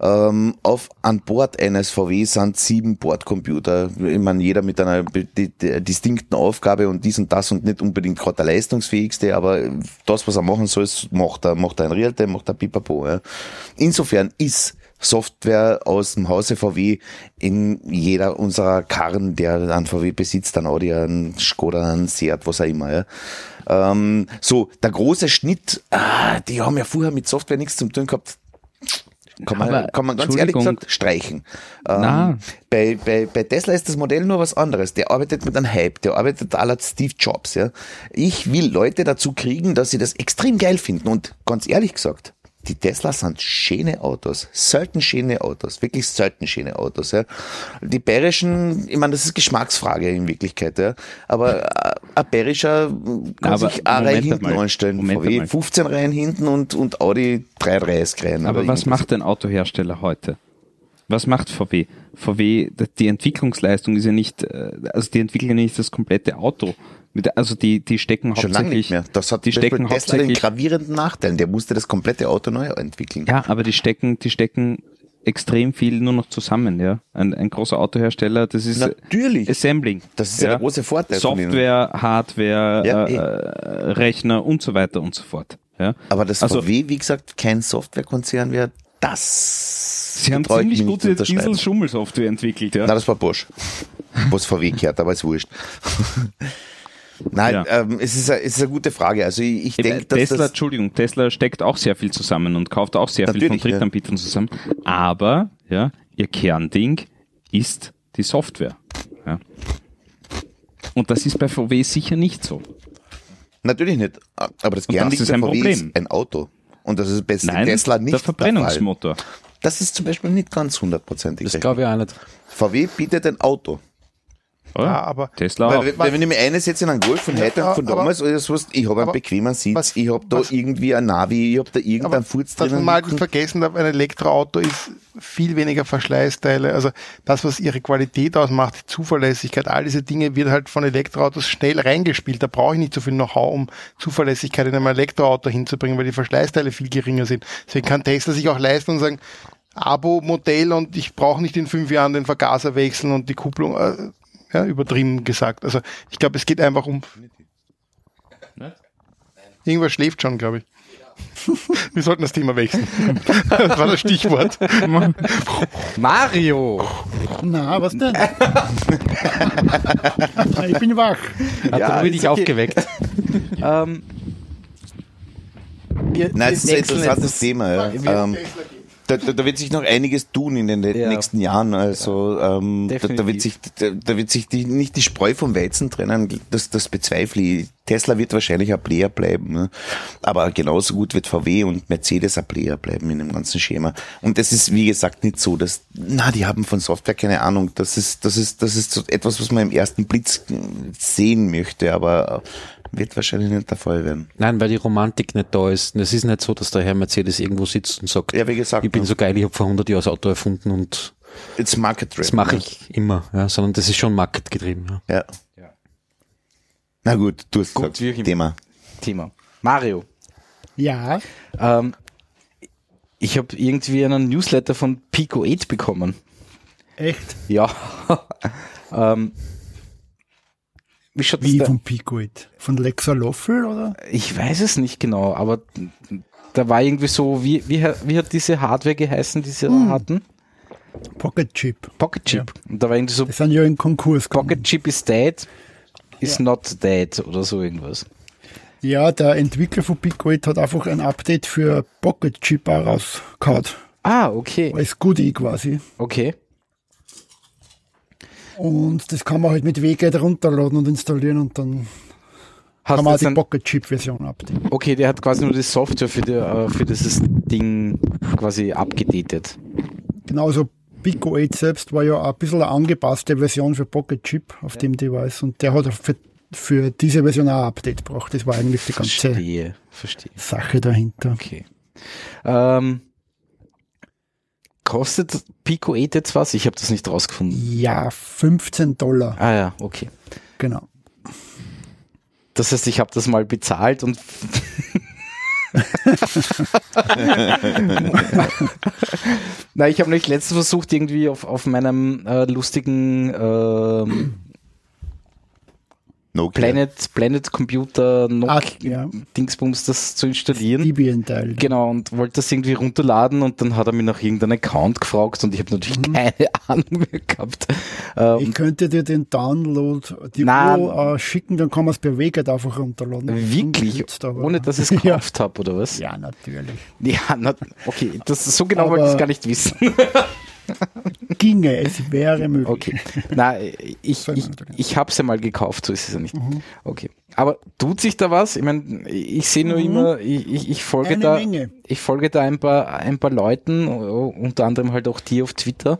Ähm, auf an Bord eines VW sind sieben Bordcomputer. Ich meine, jeder mit einer distinkten Aufgabe und dies und das und nicht unbedingt gerade der leistungsfähigste, aber das, was er machen soll, macht er, macht er ein Realtime, macht er Pipapo. Ja. Insofern ist Software aus dem Hause VW in jeder unserer Karren, der einen VW besitzt, ein Audi, ein Skoda, ein Seat, was auch immer. Ja. Ähm, so, der große Schnitt, ah, die haben ja vorher mit Software nichts zu tun gehabt. Kann man, Aber, kann man ganz ehrlich gesagt streichen. Ähm, bei, bei, bei Tesla ist das Modell nur was anderes. Der arbeitet mit einem Hype, der arbeitet à la Steve Jobs. Ja. Ich will Leute dazu kriegen, dass sie das extrem geil finden. Und ganz ehrlich gesagt, die Teslas sind schöne Autos, selten schöne Autos, wirklich selten schöne Autos. Ja. Die bayerischen, ich meine, das ist Geschmacksfrage in Wirklichkeit, ja. aber äh, ein bayerischer kann Aber sich eine Reihe hinten einmal. anstellen. Moment VW einmal. 15 Reihen hinten und, und Audi 33 Reihen. Aber was macht ein Autohersteller heute? Was macht VW? VW, die Entwicklungsleistung ist ja nicht, äh, also die entwickeln ja nicht das komplette Auto. Mit- Also die, die stecken Schon lange hauptsächlich, nicht mehr. Das hat die stecken Tesla den hauptsächlich, gravierenden Nachteil. Der musste das komplette Auto neu entwickeln. ja, aber die stecken, die stecken extrem viel nur noch zusammen, ja. Ein, ein großer Autohersteller, das ist Natürlich. Assembling. Das ist ja der große Vorteil. Software, Hardware, Ja, äh, eh. Rechner und so weiter und so fort. Ja. Aber das Also- VW, wie gesagt, kein Softwarekonzern wäre, das Sie haben ziemlich gute. Diesel-Schummel-Software entwickelt, ja. Na, das war Bosch. Was VW kehrt, aber ist wurscht. Nein, Ja. ähm, es, ist eine, es ist eine gute Frage. Also ich, ich denke, dass Tesla, das, Entschuldigung, Tesla steckt auch sehr viel zusammen und kauft auch sehr viel von Natürlich, ja. Drittanbietern zusammen. Aber, ja, ihr Kernding ist die Software. Ja. Und das ist bei VW sicher nicht so. natürlich nicht. Aber das Und Kern das liegt ist ein VW Problem. ist ein Auto. Und das ist bei Nein, Tesla nicht der Fall. Verbrennungsmotor. Das ist zum Beispiel nicht ganz hundertprozentig. Das glaube ich auch nicht. VW bietet ein Auto. Oder? Ja, aber Tesla. Weil, weil wenn ich mir eine setze in einen Golf von heute und von aber- damals oder sowas, ich habe einen aber bequemen Sitz, was- ich habe da was- irgendwie ein Navi, ich habe da aber irgendeinen Furz dass man drinnen. mal nicht vergessen darf, ein Elektroauto ist viel weniger Verschleißteile. Also das, was ihre Qualität ausmacht, die Zuverlässigkeit, all diese Dinge wird halt von Elektroautos schnell reingespielt. Da brauche ich nicht so viel Know-how, um Zuverlässigkeit in einem Elektroauto hinzubringen, weil die Verschleißteile viel geringer sind. Deswegen kann Tesla sich auch leisten und sagen, Abo-Modell und ich brauche nicht in fünf Jahren den Vergaser wechseln und die Kupplung, äh, ja, übertrieben gesagt. Also ich glaube, es geht einfach um... Irgendwas schläft schon, glaube ich. Wir sollten das Thema wechseln. Das war das Stichwort. Mario! Na, was denn? ich bin wach. Hat Ja, ist dich okay. aufgeweckt. Ähm, wir, Nein, es ist ein interessantes Thema. Ja. Ähm, da, da, da wird sich noch einiges tun in den Ja. nächsten Jahren. Also ähm, da, da wird sich, da, da wird sich die, nicht die Spreu vom Weizen trennen. Das, das bezweifle ich. Tesla wird wahrscheinlich ein Player bleiben, ne? aber genauso gut wird VW und Mercedes ein Player bleiben in dem ganzen Schema. Und das ist wie gesagt nicht so, dass na die haben von Software keine Ahnung. Das ist das ist das ist so etwas, was man im ersten Blitz sehen möchte, aber wird wahrscheinlich nicht der Fall werden. Nein, weil die Romantik nicht da ist. Und Es ist nicht so, dass der Herr Mercedes irgendwo sitzt und sagt, Ja, wie gesagt, ich bin so geil, ich habe vor 100 Jahren das Auto erfunden und It's market das mache ich immer. Ja, sondern das ist schon marketgetrieben. Ja. Ja. Na gut, du hast Gut, gesagt. Thema. Thema. Mario. Ja, Ähm, ich habe irgendwie einen Newsletter von Pico 8 bekommen. echt? Ja. ähm, wie schaut Wie das von Picoid? Von Lexa Loffel oder? Ich weiß es nicht genau, aber da war irgendwie so, wie, wie, wie hat diese Hardware geheißen, die sie da hatten? Pocket Chip. Pocket Chip. Und da war irgendwie so, Die sind ja in Konkurs gegangen. Pocket Chip is dead, is not dead oder so irgendwas. Ja, der Entwickler von Picoid hat einfach ein Update für Pocket Chip rausgehauen. Ah, okay. Als Goodie quasi. Okay. Und das kann man halt mit WGET runterladen und installieren und dann Hast kann man die Pocket Chip Version updaten. okay, der hat quasi nur die Software für, die, äh, für dieses Ding quasi abgedatet. Genauso Pico 8 selbst war ja ein bisschen eine angepasste Version für Pocket Chip auf dem Device und der hat für, für diese Version auch ein Update gebraucht. Das war eigentlich die ganze Verstehe, verstehe. Sache dahinter. Okay. Ähm, kostet Pico 8 jetzt was? Ich habe das nicht rausgefunden. Ja, 15 Dollar, Ah ja, okay. genau. Das heißt, ich habe das mal bezahlt und Na, ich habe nämlich letztens versucht, irgendwie auf, auf meinem äh, lustigen ähm, Nokia. Planet, Planet Computer Nokia Ah, ja. Dingsbums das zu installieren. Debian-Teil. Genau, und wollte das irgendwie runterladen und dann hat er mich nach irgendeinem Account gefragt und ich habe natürlich keine Ahnung mehr gehabt. Äh, Ich könnte dir den Download, die Nein. URL äh, schicken, dann kann man es per WGET einfach runterladen. wirklich, aber- ohne dass ich es ja. gekauft habe, oder was? ja, natürlich. Ja, na, okay, das, so genau Aber- wollte ich es gar nicht wissen. Ginge, es wäre möglich. Okay. Na, ich, ich, ich habe es ja mal gekauft, so ist es ja nicht. Mhm. Okay. Aber tut sich da was? Ich meine, ich sehe nur immer, ich, ich, ich folge Mhm. Eine da, Menge. ich folge da ein paar, ein paar Leuten, unter anderem halt auch dir auf Twitter.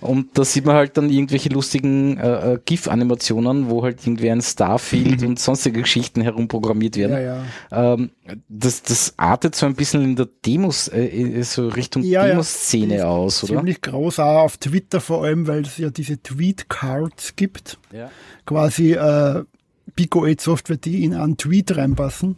Und da sieht man halt dann irgendwelche lustigen äh, äh, GIF-Animationen, wo halt irgendwie ein Starfield und sonstige Geschichten herumprogrammiert werden. Ja, ja. Ähm, das, das artet so ein bisschen in der Demos, äh, so Richtung Ja, ja. Demoszene aus, oder? Ziemlich groß auch auf Twitter vor allem, weil es ja diese Tweet-Cards gibt. Ja. Quasi äh, Pico 8 Software, die in einen Tweet reinpassen.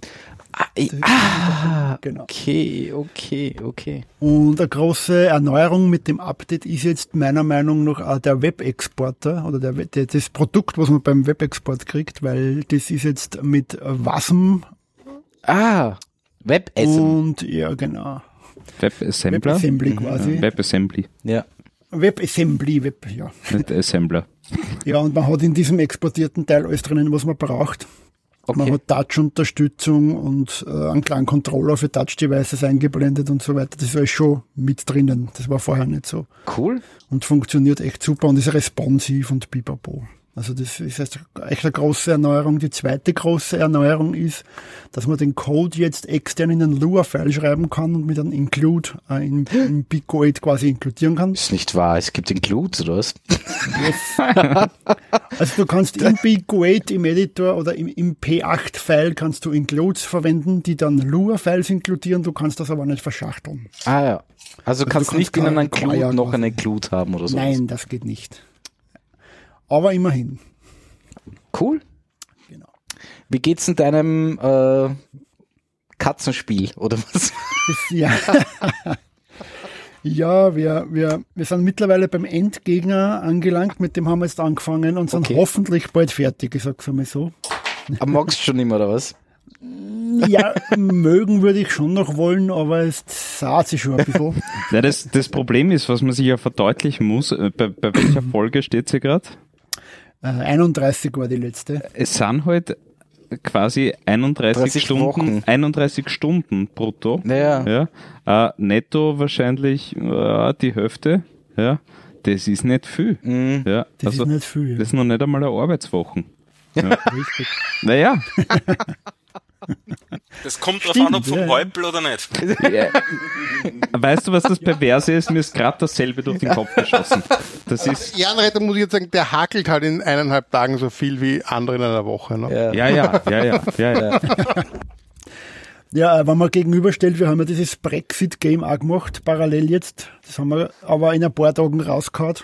Ah, ah, Genau. okay, okay, okay. Und eine große Erneuerung mit dem Update ist jetzt meiner Meinung nach auch der Web-Exporter oder der, der, das Produkt, was man beim Web-Export kriegt, weil das ist jetzt mit WASM Ah, WebAssembly. und ja genau, WebAssembler? WebAssembly Mhm. quasi. WebAssembly, Ja. WebAssembly, Web, ja. nicht Assembler. Ja, und man hat in diesem exportierten Teil alles drinnen, was man braucht. Man Okay. hat Touch-Unterstützung und äh, einen kleinen Controller für Touch-Devices eingeblendet und so weiter. Das ist alles schon mit drinnen. Das war vorher nicht so. Cool. Und funktioniert echt super und ist responsiv und pipapo. Also das ist jetzt echt eine große Erneuerung. Die zweite große Erneuerung ist, dass man den Code jetzt extern in einen Lua-File schreiben kann und mit einem Include äh, in, in BigGo8 quasi inkludieren kann. Ist nicht wahr, es gibt Includes oder was? Also du kannst im BigGo8 im Editor oder im, im P8-File kannst du Includes verwenden, die dann Lua-Files inkludieren. Du kannst das aber nicht verschachteln. Ah ja. Also, du kannst kannst nicht in einem Include noch einen Include haben oder so. Nein, das geht nicht. Aber immerhin. Cool. Genau. Wie geht's in deinem äh, Katzenspiel oder was? Das, ja. ja, wir, wir, wir sind mittlerweile beim Endgegner angelangt, mit dem haben wir jetzt angefangen und sind Okay. hoffentlich bald fertig, ich sag's einmal so. Aber magst du schon immer oder was? Ja, mögen würde ich schon noch wollen, aber es saht sich schon ein bisschen. Ja, das, das Problem ist, was man sich ja verdeutlichen muss, äh, bei, bei welcher Folge steht sie gerade? Äh, 31 war die letzte. Es sind halt quasi 31 30 Stunden, Wochen. 31 Stunden brutto. Naja. Ja. Äh, netto wahrscheinlich äh, die Hälfte. Ja. Das ist nicht viel. Mhm. Ja. Das also, ist nicht viel. das ist noch nicht einmal eine Arbeitswoche. Richtig. Naja, Das kommt drauf an, ob vom ja. Häupl oder nicht. ja. weißt du, was das Perverse ist? Mir ist gerade dasselbe durch den Kopf geschossen. Das ist, Ehrenretter muss ich jetzt sagen, der hakelt halt in eineinhalb Tagen so viel wie andere in einer Woche. Ne? Ja. ja, ja, ja, ja, ja, ja. Wenn man gegenüberstellt, wir haben ja dieses Brexit-Game auch gemacht, parallel jetzt. Das haben wir aber in ein paar Tagen rausgehauen.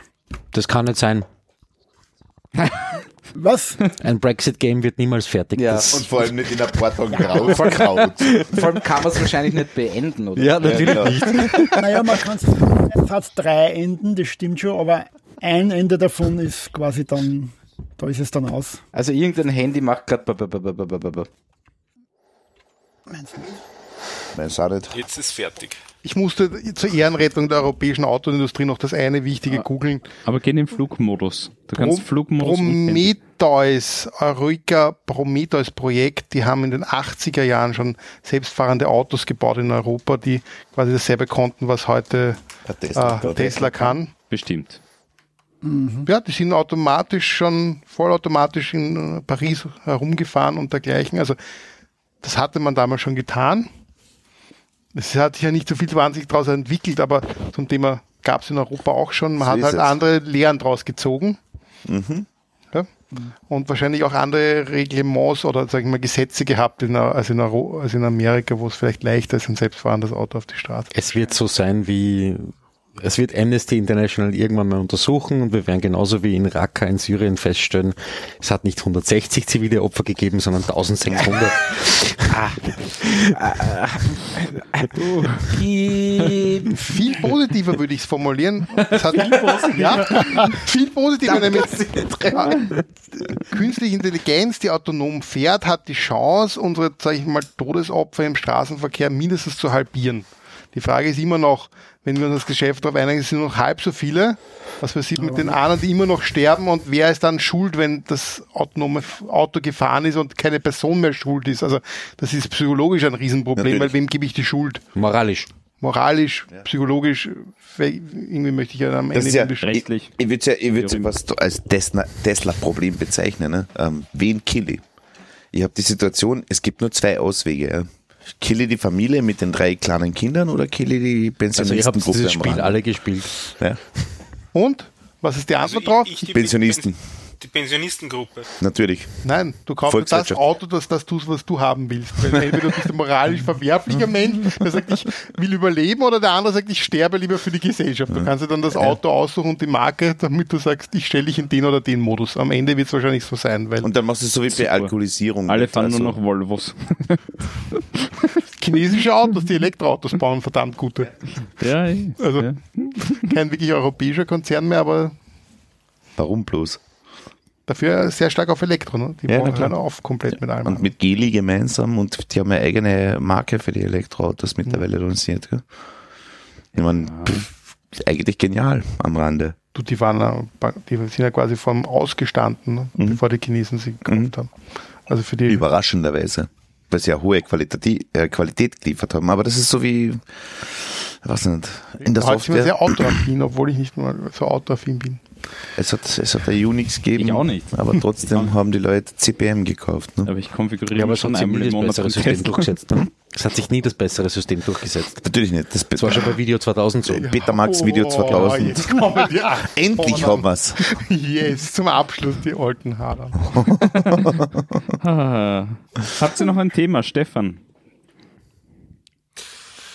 Das kann nicht sein. Was? Ein Brexit-Game wird niemals fertig. Ja, Das- Und vor allem nicht in ein paar Tagen rausgehaut. Vor allem kann man es wahrscheinlich nicht beenden, oder? ja, natürlich nicht. Naja, man kann es hat drei Enden, das stimmt schon, aber ein Ende davon ist quasi dann, da ist es dann aus. Also irgendein Handy macht gerade. Meins auch nicht. Jetzt ist fertig. Ich musste zur Ehrenrettung der europäischen Autoindustrie noch das eine wichtige googeln. Aber geh in den Flugmodus. Du kannst Pro- Flugmodus. Prometheus, Eureka Prometheus Projekt, die haben in den 80er Jahren schon selbstfahrende Autos gebaut in Europa, die quasi dasselbe konnten, was heute Tesla, äh, Tesla kann. Bestimmt. Ja, die sind automatisch schon vollautomatisch in äh, Paris herumgefahren und dergleichen. Also das hatte man damals schon getan. Es hat sich ja nicht so viel wahnsinnig daraus entwickelt, aber zum Thema gab es in Europa auch schon. Man So hat halt es. andere Lehren draus gezogen. Ja? Und wahrscheinlich auch andere Reglements oder sag ich mal Gesetze gehabt in, als, in Euro, als in Amerika, wo es vielleicht leichter ist, ein selbstfahrendes Auto auf die Straße. Es wird so sein wie, es wird Amnesty International irgendwann mal untersuchen und wir werden genauso wie in Raqqa in Syrien feststellen, es hat nicht 160 zivile Opfer gegeben, sondern 1600. Viel positiver würde ich es formulieren. Es hat, viel positiver. Ja, viel positiver, nämlich künstliche Intelligenz, die autonom fährt, hat die Chance, unsere, sag ich mal, Todesopfer im Straßenverkehr mindestens zu halbieren. Die Frage ist immer noch, wenn wir uns das Geschäft darauf einigen, es sind noch halb so viele, was passiert mit den anderen, die immer noch sterben und wer ist dann schuld, wenn das autonome Auto gefahren ist und keine Person mehr schuld ist? Also das ist psychologisch ein Riesenproblem, Natürlich. weil wem gebe ich die Schuld? Moralisch. moralisch, psychologisch, we- irgendwie möchte ich ja am Das Ende ist ja, rechtlich. Ich, ich würde ja, ich würd's ja was als Tesla- Tesla-Problem bezeichnen. Ne? Ähm, wen kill ich? Ich habe die Situation, es gibt nur zwei Auswege. Ja? Kill ich die Familie mit den drei kleinen Kindern oder kill ich die Also ihr habt Pensionistengruppe dieses Spiel alle gespielt. Ja, Und? Was ist die Also Antwort drauf? ich, ich, die Pensionisten. Die Pensionistengruppe. natürlich. Nein, du kaufst das. Auto, das das tust, was du haben willst. Weil entweder du bist ein moralisch verwerflicher Mensch, der sagt, ich will überleben, oder der andere sagt, ich sterbe lieber für die Gesellschaft. Du kannst dir dann das Auto aussuchen und die Marke, damit du sagst, ich stelle dich in den oder den Modus. Am Ende wird es wahrscheinlich so sein, weil Und dann machst du es so wie bei Alkoholisierung. Alle fahren Also, nur noch Volvos. chinesische Autos, die Elektroautos bauen, verdammt gute. ja, eh. Also ja. kein wirklich europäischer Konzern mehr, aber Warum bloß? Dafür sehr stark auf Elektro. Ne? Die Ja, klar. halt auf komplett mit allem. Und mit Geli gemeinsam und die haben eine eigene Marke für die Elektroautos mittlerweile lanciert. Gell? Ich meine, ist eigentlich genial am Rande. Du, die waren, die sind ja quasi vom Ausgestanden, ne? Mhm. bevor die Chinesen sie gekauft haben. Also für die, Überraschenderweise. Weil sie ja hohe Qualität, äh, Qualität geliefert haben. Aber das ist so wie, was nicht, in der heute sind wir Software. sehr autoaffin, obwohl ich nicht mal so autoaffin bin. Es hat, es hat ein Unix gegeben. Ich auch nicht. Aber trotzdem haben die Leute CPM gekauft. Ne? Aber ich konfiguriere Ja, aber es schon hat sich einmal nie im das Monat bessere einen System durchgesetzt. Ne? Es hat sich nie das bessere System durchgesetzt. Natürlich nicht. Das, Das war schon bei Video 2000 so. Betamax Video Oh, 2000. jetzt kommen die Endlich haben wir's. Yes, zum Abschluss die alten. Ah. Habt ihr noch ein Thema, Stefan?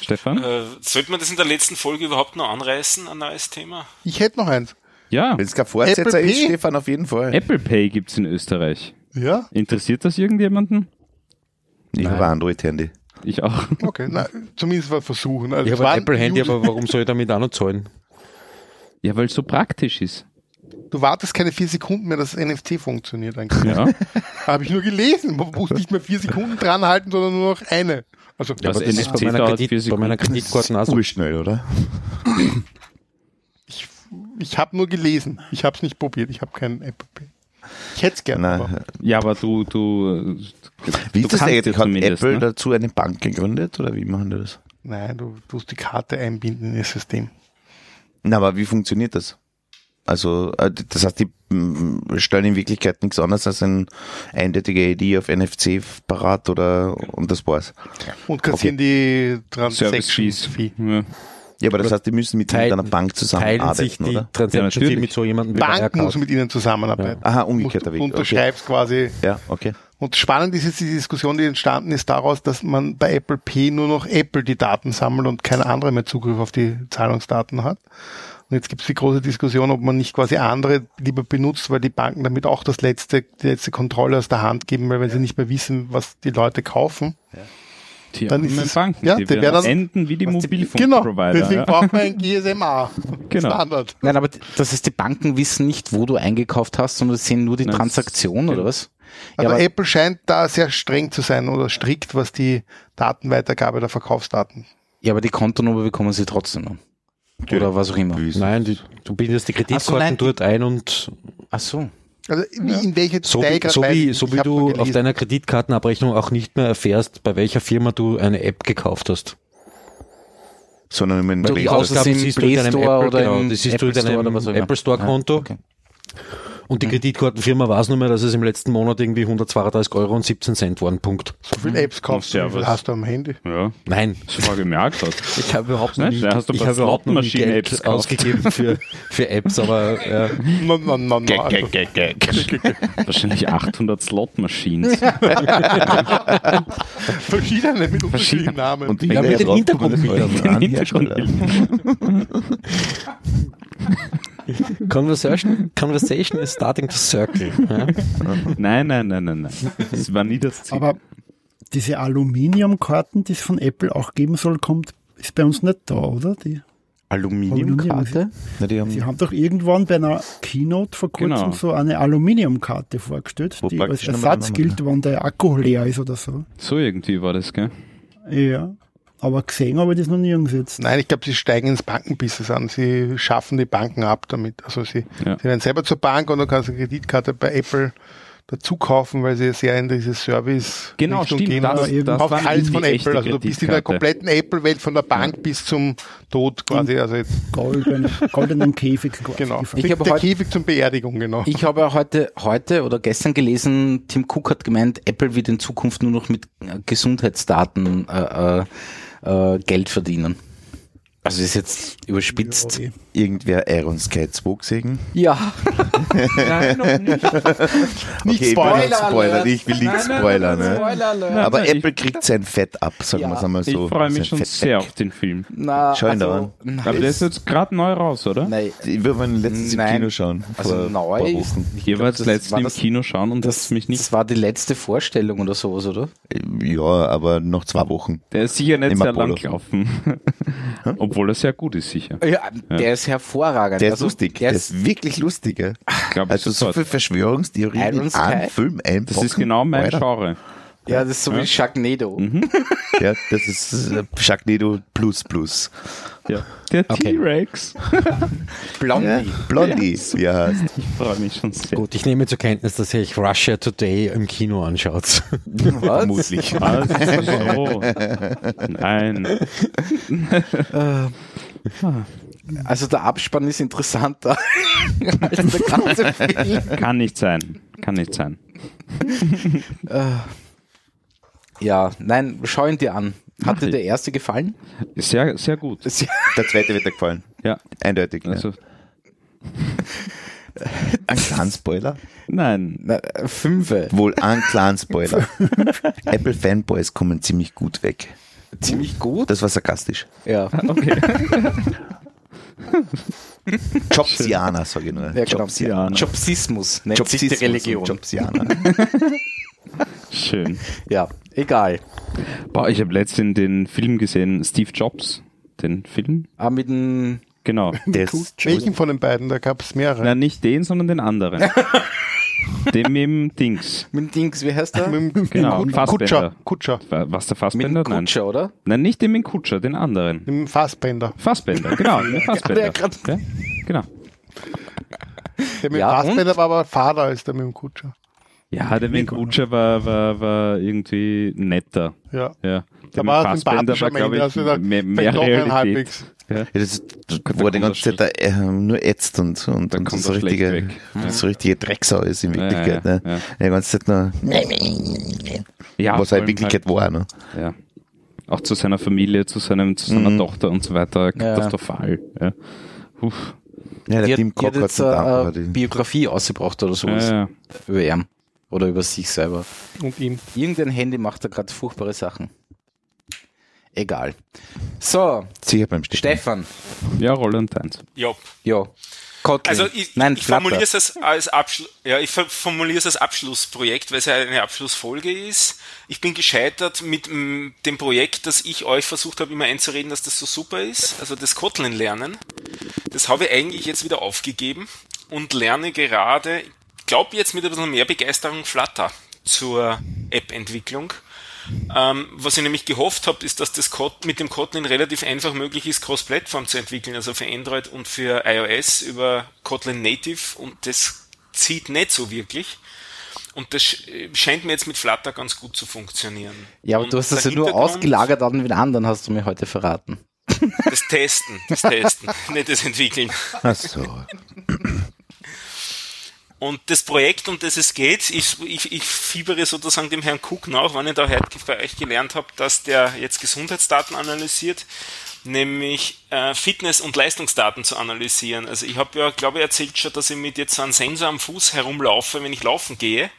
Stefan? Äh, sollte man das in der letzten Folge überhaupt noch anreißen, ein neues Thema? Ich hätte noch eins. Ja, Wenn es kein Fortsetzer Apple ist, Pay? Stefan, auf jeden Fall. Apple Pay gibt's in Österreich. Ja? Interessiert das irgendjemanden? Ich habe ein Android-Handy. Ich auch. Okay, na, zumindest mal versuchen. Also Ich es habe ein Apple-Handy, aber warum soll ich damit auch noch zahlen? Ja, weil es so praktisch ist. Du wartest keine vier Sekunden mehr, dass das NFC funktioniert. Eigentlich. Ja. Habe ich nur gelesen. Man muss nicht mehr vier Sekunden dran halten, sondern nur noch eine. Also Ja, das das ist bei meiner, Kredit, bei. Kreditkarte auch so. Urschnell, oder? Ich, habe nur gelesen. Ich habe es nicht probiert. Ich habe keinen Apple Pay. Ich hätte es gerne. aber-. Ja, aber du, du, Wie du ist das eigentlich? ja Hat Apple ne? dazu eine Bank gegründet oder wie machen die das? Nein, du tust die Karte einbinden in das System. Na, aber wie funktioniert das? Also, äh, das heißt, die mm, stellen in Wirklichkeit nichts anderes als ein eindeutige ID auf NFC parat oder und das war's. Und kassieren die Service Transaction Fees. Fee. Ja. Ja, aber das heißt, die müssen mit Teilen- einer Bank Teilen sich zusammenarbeiten, die oder? Transaction Ja, mit so jemandem wie Bank muss mit ihnen zusammenarbeiten. Aha, Musst- umgekehrter Du Weg. Okay. unterschreibst quasi. Ja, okay. Und spannend ist jetzt die Diskussion, die entstanden ist daraus, dass man bei Apple Pay nur noch Apple die Daten sammelt und kein anderer mehr Zugriff auf die Zahlungsdaten hat. Und jetzt gibt es die große Diskussion, ob man nicht quasi andere lieber benutzt, weil die Banken damit auch das letzte, die letzte Kontrolle aus der Hand geben, weil wenn sie nicht mehr wissen, was die Leute kaufen. Die Dann ist es- Banken, ja, die die werden dann- enden wie die Genau, Mobilfunkprovider. deswegen ja. braucht man ein GSMA. Genau. Standard. Nein, aber das heißt, die Banken wissen nicht, wo du eingekauft hast, sondern sehen nur die Nein, Transaktion oder was? Also ja, aber, Apple scheint da sehr streng zu sein oder strikt, was die Datenweitergabe der Verkaufsdaten. ja, aber die Kontonummer bekommen sie trotzdem noch. Oder was auch immer. Nein, die, du bindest die so, Kreditkarten die- dort ein und Ach so. Also wie, in welche so wie, so wie, so wie du auf deiner Kreditkartenabrechnung auch nicht mehr erfährst, bei welcher Firma du eine App gekauft hast. Sondern im Du, Play die Store. Ausgaben Ausgaben siehst du in in deinem Apple genau, im das siehst du Apple in deinem Store oder was auch immer. Apple Store Konto. Ja. Und die Kreditkartenfirma weiß nur mehr, dass es im letzten Monat irgendwie 132 Euro und 17 Cent waren. Punkt. So viele Apps kaufst du, viel hast du am Handy? Ja, Nein. das war gemerkt hat. Ich habe überhaupt noch hast du ich bei habe überhaupt noch nie Slotmaschinen-Apps Geld gekauft? ausgegeben für, für Apps, aber äh, No, no, no, no. Also, Wahrscheinlich 800 Slot-Machines. verschiedene mit unterschiedlichen Namen. Und Ja, mit den Hintergrundbildern. Hintergrundbildern. Conversation, Conversation is starting to circle. Ja. Nein, nein, nein, nein, nein. Das war nie das Ziel. Aber diese Aluminiumkarten, die es von Apple auch geben soll, kommt, ist bei uns nicht da, oder? Die, Aluminiumkarte? Haben, sie haben doch irgendwann bei einer Keynote vor kurzem Genau. so eine Aluminiumkarte vorgestellt, Wo die als Ersatz gilt, wenn der Akku leer ist oder so. So irgendwie war das, gell? Ja. Aber gesehen habe ich das noch nirgends jetzt. Nein, ich glaube, sie steigen ins Bankenbusiness an. Sie schaffen die Banken ab damit. Also sie, Ja. sie werden selber zur Bank und dann kannst du eine Kreditkarte bei Apple dazu kaufen, weil sie sehr in diese Service Genau, Richtung stimmt, gehen. das- das auf alles die von Apple. Also du bist in der kompletten Apple-Welt von der Bank bis zum Tod quasi. Also jetzt, Golden, goldenen Käfig quasi genau. Ich habe der heute- Käfig zum Beerdigung, genau. Ich habe heute, heute oder gestern gelesen, Tim Cook hat gemeint, Apple wird in Zukunft nur noch mit äh, Gesundheitsdaten äh, äh, Geld verdienen. Also ist jetzt überspitzt. Ja, irgendwer Iron Sky 2 gesehen? Ja. Nein, noch nicht. Nicht okay, Spoiler ich will nicht spoilern, ich will nicht Nein, nein, spoilern. nein, Ne? Aber nein, Apple kriegt sein Fett ab, sagen Ja. wir es einmal Ich so. freue Sein mich schon Fett sehr weg. auf den Film. Na, Schau ihn da also, an. nein, Aber der ist jetzt gerade neu raus, oder? nein, Ich will mal letztens im. Kino schauen. also neu ist, glaub, wart das letztens war im das- Kino schauen und das Das, mich nicht. das war die letzte Vorstellung oder sowas, oder? Ja, aber noch zwei Wochen. Der ist sicher nicht sehr lang gelaufen. Obwohl er sehr gut ist, sicher. Ja, der ist hervorragend. Der ist Also, lustig. Der Der ist, ist wirklich lustig. Glaube, Also so viel Verschwörungstheorien Iron in Sky? einen Film einpacken. das ist genau mein Alter. Genre. Ja, das ist so wie Sharknado. Ja, das ist äh, Sharknado plus plus. Ja. Der Okay. T-Rex. Blondie. Ja, Blondie, wie er heißt. Ich freue mich schon sehr. Gut, ich nehme zur Kenntnis, dass ihr euch Russia Today im Kino anschaut. Vermutlich. Was? So. Nein. Also der Abspann ist interessanter als der ganze Film. Kann nicht sein. Kann nicht sein. Ja, nein, schau ihn dir an. Hat dir der erste gefallen? Sehr, sehr gut. Der zweite wird dir gefallen. Ja. Eindeutig. Also, ja. Ein kleinen Spoiler. nein. Na, Fünfe. Wohl ein kleinen Spoiler. Apple Fanboys kommen ziemlich gut weg. Ziemlich gut. Das war sarkastisch. Ja. Okay. Jobsianer, sage ich nur. Ja, genau. Jobsianer. Jobsismus nennt sich die Jobsismus Religion. Jobsianer. Schön. Ja, egal. Boah, ich habe letztens den Film gesehen, Steve Jobs. Den Film? Aber mit dem Genau. Der Welchen von den beiden? Da gab es mehrere. Na, nicht den, sondern den anderen. den mit dem Dings. mit dem Dings, wie heißt der? Mit dem Genau, Kutscher. Fassbender. Kutscher. Wa- Was der Mit Fassbender? dem Kutscher, oder? Nein, nicht den mit dem Kutscher, den anderen. Mit dem Fassbender. Fassbender, genau. Den Fassbender. der grad- Ja, genau. Der mit Ja, dem Fassbender war aber Vater als der mit dem Kutscher. Ja, der dem Kutscher war, war, war irgendwie netter. Ja. Ja. Der war mit er Fassbender sympathisch war, am glaube Ende. ich, Also mehr, mehr Realität. Ja. ja, das, er die ganze Zeit da, äh, nur ätzt und, und, Da und kommt so richtige, weg. so richtige Drecksau ist in Ja, Wirklichkeit. ja, ne? ja. Die ganze Zeit nur, Ja, was er in Wirklichkeit war. Ne? Halt, ja. Auch zu seiner Familie, zu, seinem, zu seiner Mhm. Tochter und so weiter, katastrophal. Ja. Ja, der Die hat, Tim die hat hat jetzt eine Biografie ausgebracht oder Ja, sowas. ja. Über ihn. Oder über sich selber. Und ihm. Irgendein Handy macht da gerade furchtbare Sachen. Egal. So, sicher beim Steffen. Stefan. ja, Roland Heinz. Ja. Ja. Kotlin. Also ich, Nein, ich formuliere es als, als Abschluss, ja, ich formuliere es als Abschlussprojekt, weil es ja eine Abschlussfolge ist. Ich bin gescheitert mit dem Projekt, das ich euch versucht habe, immer einzureden, dass das so super ist. Also das Kotlin lernen. Das habe ich eigentlich jetzt wieder aufgegeben und lerne gerade, glaube jetzt mit ein bisschen mehr Begeisterung Flutter zur App-Entwicklung. Ähm, was ich nämlich gehofft habe, ist, dass das mit dem Kotlin relativ einfach möglich ist, Cross-Plattform zu entwickeln, also für Android und für iOS über Kotlin Native und das zieht nicht so wirklich. Und das sch- scheint mir jetzt mit Flutter ganz gut zu funktionieren. ja, aber Und du hast das ja nur ausgelagert an den anderen, hast du mir heute verraten. Das Testen, das Testen, nicht das Entwickeln. Ach so. Und das Projekt, um das es geht, ich, ich, ich fiebere sozusagen dem Herrn Cook nach, wann ich da heute bei euch gelernt habe, dass der jetzt Gesundheitsdaten analysiert, nämlich äh, Fitness- und Leistungsdaten zu analysieren. Also ich habe ja, glaube ich, erzählt schon, dass ich mit jetzt so einem Sensor am Fuß herumlaufe, wenn ich laufen gehe.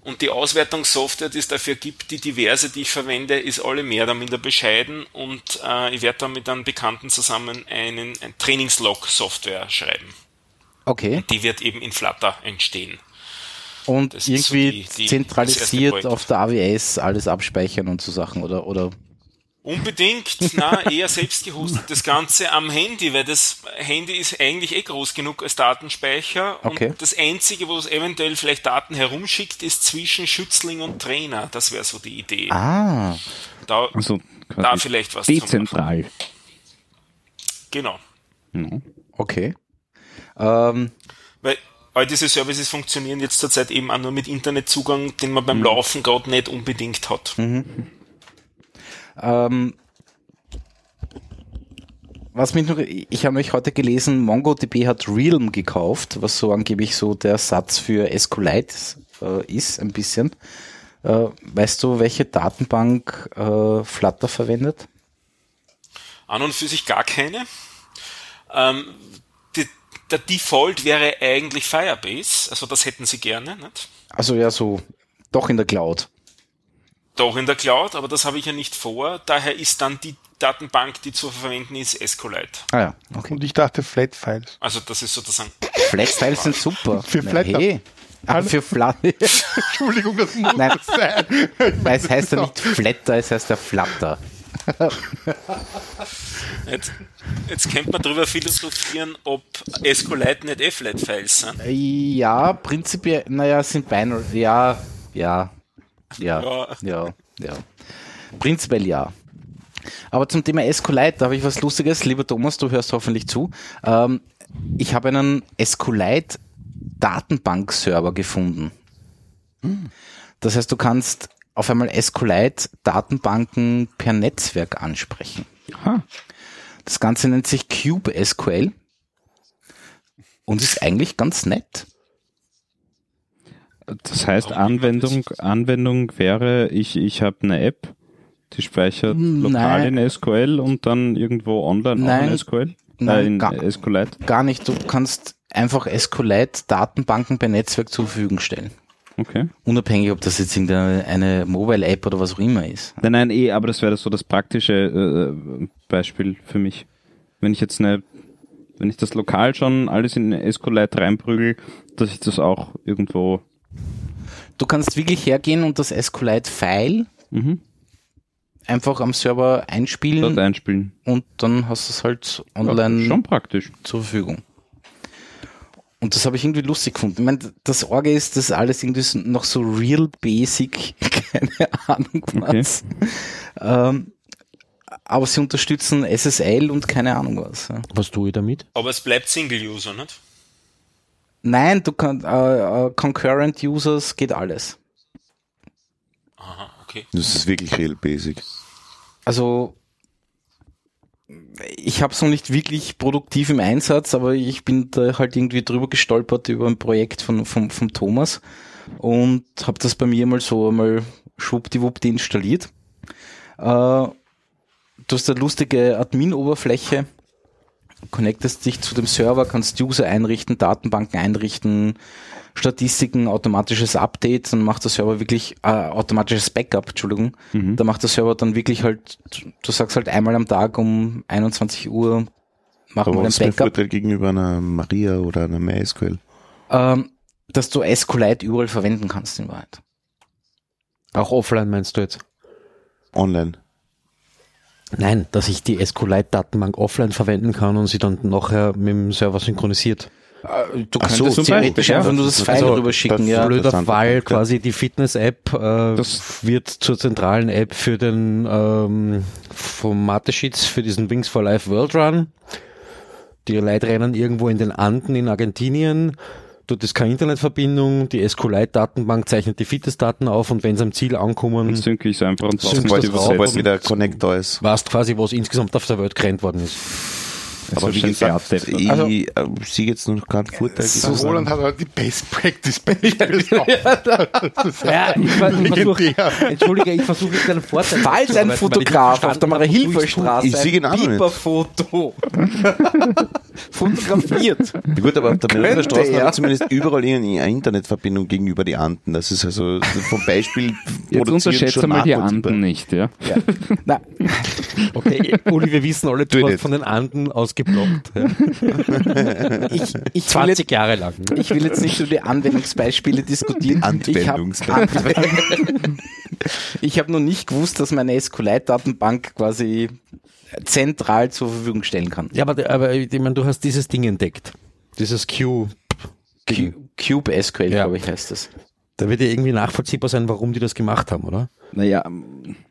Und die Auswertungssoftware, die es dafür gibt, die diverse, die ich verwende, ist alle mehr oder minder bescheiden. Und äh, ich werde da mit einem Bekannten zusammen einen, ein Trainingslog-Software schreiben. Okay. Die wird eben in Flutter entstehen. Und Das ist so irgendwie die- die- zentralisiert auf der AWS alles abspeichern und so Sachen, oder? oder Unbedingt, na, eher selbst gehostet das Ganze am Handy, weil das Handy ist eigentlich eh groß genug als Datenspeicher Okay. und das einzige, wo es eventuell vielleicht Daten herumschickt, ist zwischen Schützling und Trainer. Das wäre so die Idee. ah, Da, Also da vielleicht was dezentral. Genau. Mhm. okay. Ähm, Weil all diese Services funktionieren jetzt zurzeit eben auch nur mit Internetzugang, den man beim Laufen gerade nicht unbedingt hat. Ähm, was mich noch, ich habe mich heute gelesen, MongoDB hat Realm gekauft, was so angeblich so der Satz für SQLite äh, ist, ein bisschen. Äh, weißt du, welche Datenbank äh, Flutter verwendet? An und für sich gar keine. Ähm, der Default wäre eigentlich Firebase, also das hätten sie gerne, nicht? Also ja, so doch in der Cloud. Doch in der Cloud, aber das habe ich ja nicht vor. Daher ist dann die Datenbank, die zu verwenden ist, SQLite. Ah ja, okay. Und ich dachte Flat Files. Also das ist sozusagen Flat-Files sind super. Für Flatter. Hey. Ah, für Flat. Entschuldigung, das muss Nein. sein. Weil es heißt ja nicht Flatter, es heißt ja Flutter. Jetzt, jetzt könnte man darüber philosophieren, ob SQLite nicht F-Let-Files sind. Ja, prinzipiell, naja, sind Binary, ja, ja, ja, Ja. ja, ja. Prinzipiell ja. Aber zum Thema SQLite, da habe ich was Lustiges. Lieber Thomas, du hörst hoffentlich zu. Ähm, ich habe einen SQLite Datenbank-Server gefunden. Das heißt, du kannst auf einmal SQLite Datenbanken per Netzwerk ansprechen. Aha. Das Ganze nennt sich Cube SQL. und ist eigentlich ganz nett. Das heißt, Anwendung, Anwendung wäre, ich, ich habe eine App, die speichert lokal Nein. in SQL und dann irgendwo online auch Nein. in SQL? Nein, äh, in gar- SQLite? Gar nicht, du kannst einfach SQLite Datenbanken per Netzwerk zur Verfügung stellen. Okay. Unabhängig, ob das jetzt irgendeine eine Mobile-App oder was auch immer ist. Nein, nein, eh, aber das wäre so das praktische äh, Beispiel für mich. Wenn ich jetzt eine, wenn ich das lokal schon alles in SQLite reinprügel, dass ich das auch irgendwo Du kannst wirklich hergehen und das SQLite-File mhm, einfach am Server einspielen einspielen. und dann hast du es halt online schon praktisch. zur Verfügung. Und das habe ich irgendwie lustig gefunden. Ich meine, das Orge ist, das alles irgendwie so- noch so real basic, keine Ahnung was. Ähm, aber sie unterstützen SSL und keine Ahnung was. ja. Was tue ich damit? Aber es bleibt Single-User, nicht? Nein, du kannst äh, äh, Concurrent Users geht alles. Aha, okay. Das ist wirklich real basic. Also ich habe es noch nicht wirklich produktiv im Einsatz, aber ich bin da halt irgendwie drüber gestolpert über ein Projekt von, von, von Thomas und habe das bei mir mal so einmal schwuppdiwuppdi installiert. Äh, du hast eine lustige Admin-Oberfläche, connectest dich zu dem Server, kannst User einrichten, Datenbanken einrichten, Statistiken, automatisches Update, dann macht der Server wirklich, äh, automatisches Backup, Entschuldigung, da macht der Server dann wirklich halt, du sagst halt einmal am Tag um 21 Uhr, mach Aber mal ein was ist der Backup, Vorteil gegenüber einer Maria oder einer MySQL? ähm, dass du SQLite überall verwenden kannst in Wahrheit. Auch offline meinst du jetzt? Online. Nein, dass ich die SQLite-Datenbank offline verwenden kann und sie dann nachher mit dem Server synchronisiert. Du Ach so, theoretisch Beispiel, einfach ja. nur das File Also, rüber schicken, das- ja. Blöd. Blöder Fall, ja. quasi die Fitness-App äh, Das- wird zur zentralen App für den ähm, vom Mathe-Sheets für diesen Wings for Life World Run. Die Leute rennen irgendwo in den Anden in Argentinien. Dort ist keine Internetverbindung. Die SQLite-Datenbank zeichnet die Fitness-Daten auf und wenn sie am Ziel ankommen, Dann synke ich es einfach und Sobald wieder Connect da ist. weißt quasi, was insgesamt auf der Welt gerannt worden ist. Aber wie gesagt, ich Also- sehe jetzt noch keinen Vorteil. Gesehen. Roland hat halt die Best Practice Beispiele drauf. Ja, ich, ver- ich versuche. Entschuldige, ich versuche jetzt einen Vorteil. Falls ein Fotograf auf der sehe ein. Biberfoto fotografiert. Ja, gut, aber auf der er. haben wir zumindest überall eine Internetverbindung gegenüber die Anden. Das ist also vom Beispiel Jetzt unterschätze mal die. Anden nicht, ja. Ja. Na, Okay, Uli, wir wissen alle, du hast nicht. von den Anden ausgeblockt. Ja. ich, ich, will 20 jetzt, Jahre lang. ich will jetzt nicht über die Anwendungsbeispiele diskutieren. Ich habe Anwendungsbeispiele. ich hab noch nicht gewusst, dass meine SQLite-Datenbank quasi zentral zur Verfügung stellen kann. Ja, aber, aber ich meine, du hast dieses Ding entdeckt. Dieses Q. Cu- Cube SQL, Ja. glaube ich, heißt das. Da wird ja irgendwie nachvollziehbar sein, warum die das gemacht haben, oder? Naja,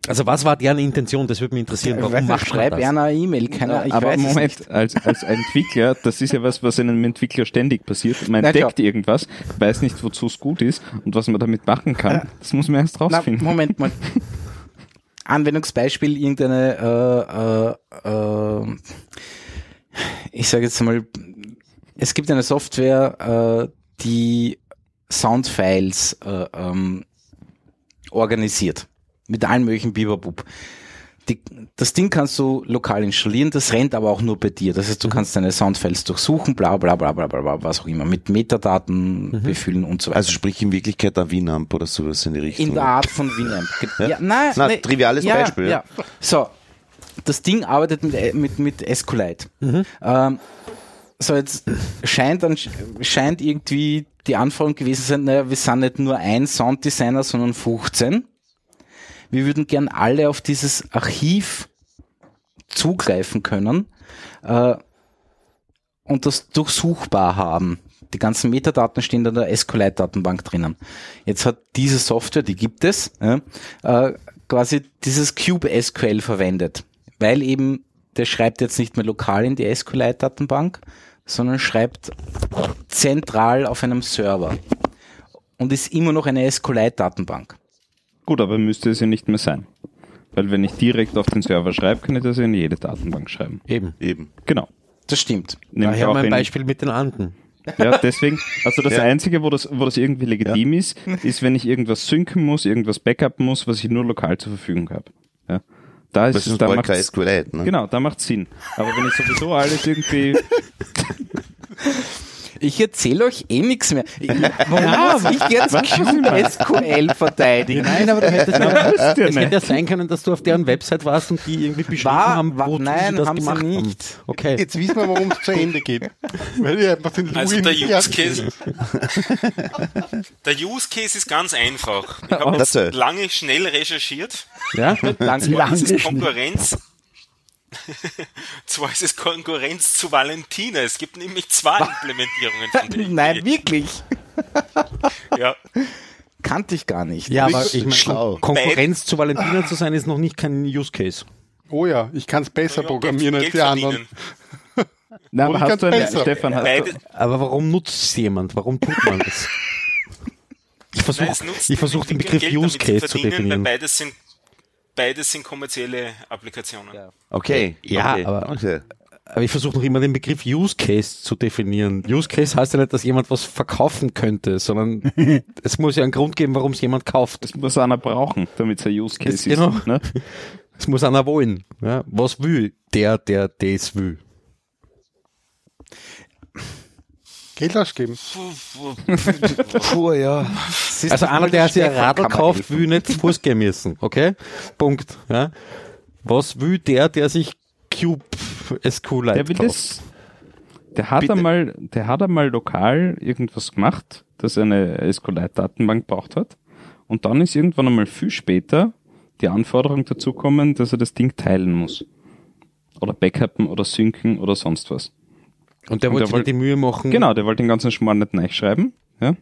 Also was war deren Intention? Das würde mich interessieren. Warum macht man Schreib das? einer eine E-Mail, keine ich aber weiß Moment, nicht. als, als Entwickler, das ist ja was, was einem Entwickler ständig passiert. Man Na entdeckt klar. irgendwas, weiß nicht, wozu es gut ist und was man damit machen kann. Das muss man erst Na, rausfinden. Moment mal. Anwendungsbeispiel, irgendeine, äh, äh, äh, ich sage jetzt mal, es gibt eine Software, äh, die Soundfiles äh, ähm, organisiert. Mit allen möglichen Bibabub. Die, das Ding kannst du lokal installieren, das rennt aber auch nur bei dir. Das heißt, du kannst deine Soundfiles durchsuchen, bla bla bla bla bla, bla was auch immer, mit Metadaten befüllen und so weiter. Also sprich in Wirklichkeit ein Winamp oder sowas in die Richtung. In der Art von Winamp. Ja, ja, nein, Na, nein, triviales ja, Beispiel, ja. Ja. So, das Ding arbeitet mit, mit, mit SQLite. Ähm, so, jetzt scheint, dann, scheint irgendwie die Anforderung gewesen sein, naja, wir sind nicht nur ein Sounddesigner, sondern 15. Wir würden gern alle auf dieses Archiv zugreifen können äh, und das durchsuchbar haben. Die ganzen Metadaten stehen in der SQLite-Datenbank drinnen. Jetzt hat diese Software, die gibt es, äh, quasi dieses Cube SQL verwendet, weil eben der schreibt jetzt nicht mehr lokal in die SQLite-Datenbank, sondern schreibt zentral auf einem Server und ist immer noch eine SQLite-Datenbank. Gut, aber müsste es ja nicht mehr sein. Weil wenn ich direkt auf den Server schreibe, kann ich das ja in jede Datenbank schreiben. Eben. Eben. Genau. Das stimmt. Nämlich Daher auch mein in, Beispiel mit den Anden. Ja, deswegen, also das Einzige, wo das, wo das irgendwie legitim ist, ist, wenn ich irgendwas synken muss, irgendwas backuppen muss, was ich nur lokal zur Verfügung habe. Ja. Da ist Das es, ist da bald macht kein SQLite, ne? Genau, da macht Sinn. Aber wenn ich sowieso alles irgendwie, Ich erzähle euch eh nichts mehr. Ich, warum muss ich jetzt SQL verteidigen? Nein, aber du hättest ja, es hätte ja sein können, dass du auf deren Website warst und die irgendwie beschrieben War- haben, war- wo nein, sie das haben sie gemacht nicht. haben. Okay. Jetzt wissen wir, warum es zu Ende geht. Weil ihr einfach den Also der Use Case, der Use Case ist ganz einfach. Ich habe lange schnell recherchiert. Ja? Danke. Lang ist nicht. Konkurrenz. Zwar ist es Konkurrenz zu Valentina. Es gibt nämlich zwei Implementierungen von der Nein, wirklich. Ja. Kannte ich gar nicht. Ja, aber ich meine, Konkurrenz zu Valentina zu sein, ist noch nicht kein Use Case. Oh ja, ich kann es besser Ja, programmieren als Geld die anderen. na, Oder aber ich hast du kann's eine, besser. Stefan, hast Beide, du, Aber warum nutzt es jemand? Warum tut man das? Ich Nein, versuche versuch den Begriff Geld Use Case zu definieren. Weil beides sind, beides sind kommerzielle Applikationen. Okay. Ja, okay. aber- Okay. Aber ich versuche noch immer den Begriff Use Case zu definieren. Use Case heißt ja nicht, dass jemand was verkaufen könnte, sondern es muss ja einen Grund geben, warum es jemand kauft. das muss einer brauchen, damit es ein Use Case ist. Genau. Ne? Es muss einer wollen. Ja? Was will der, der das will? Geld ausgeben. Puh, ja. Also einer, der sich ein Radl kauft, will nicht Fuß gehen müssen. Okay? Punkt. Ja? Was will der, der sich Cube SQLite Der will kauft? das, der hat Bitte. einmal, der hat einmal lokal irgendwas gemacht, das eine SQLite-Datenbank braucht hat. Und dann ist irgendwann einmal viel später die Anforderung dazu kommen, dass er das Ding teilen muss. Oder backuppen oder synken oder sonst was. Und der wollte sich wollt- die Mühe machen. Genau, der wollte den ganzen Schmarrn nicht neischreiben, ja,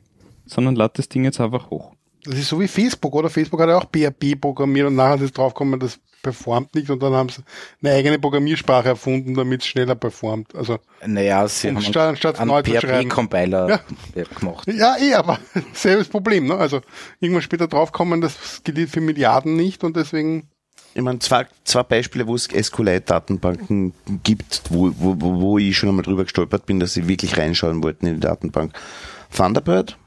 sondern lädt das Ding jetzt einfach hoch. Das ist so wie Facebook, oder? Facebook hat ja auch PHP programmiert und nachher ist es draufgekommen, das performt nicht und dann haben sie eine eigene Programmiersprache erfunden, damit es schneller performt. Also, Naja, sie haben statt- anstatt einen neu zu schreiben. PHP-Compiler Ja. gemacht. ja, eh, aber selbes Problem, ne? Also, irgendwann später draufkommen, das gilt für Milliarden nicht und deswegen, Ich meine, zwei, zwei Beispiele, wo es SQLite-Datenbanken gibt, wo, wo, wo ich schon einmal drüber gestolpert bin, dass sie wirklich reinschauen wollten in die Datenbank. Thunderbird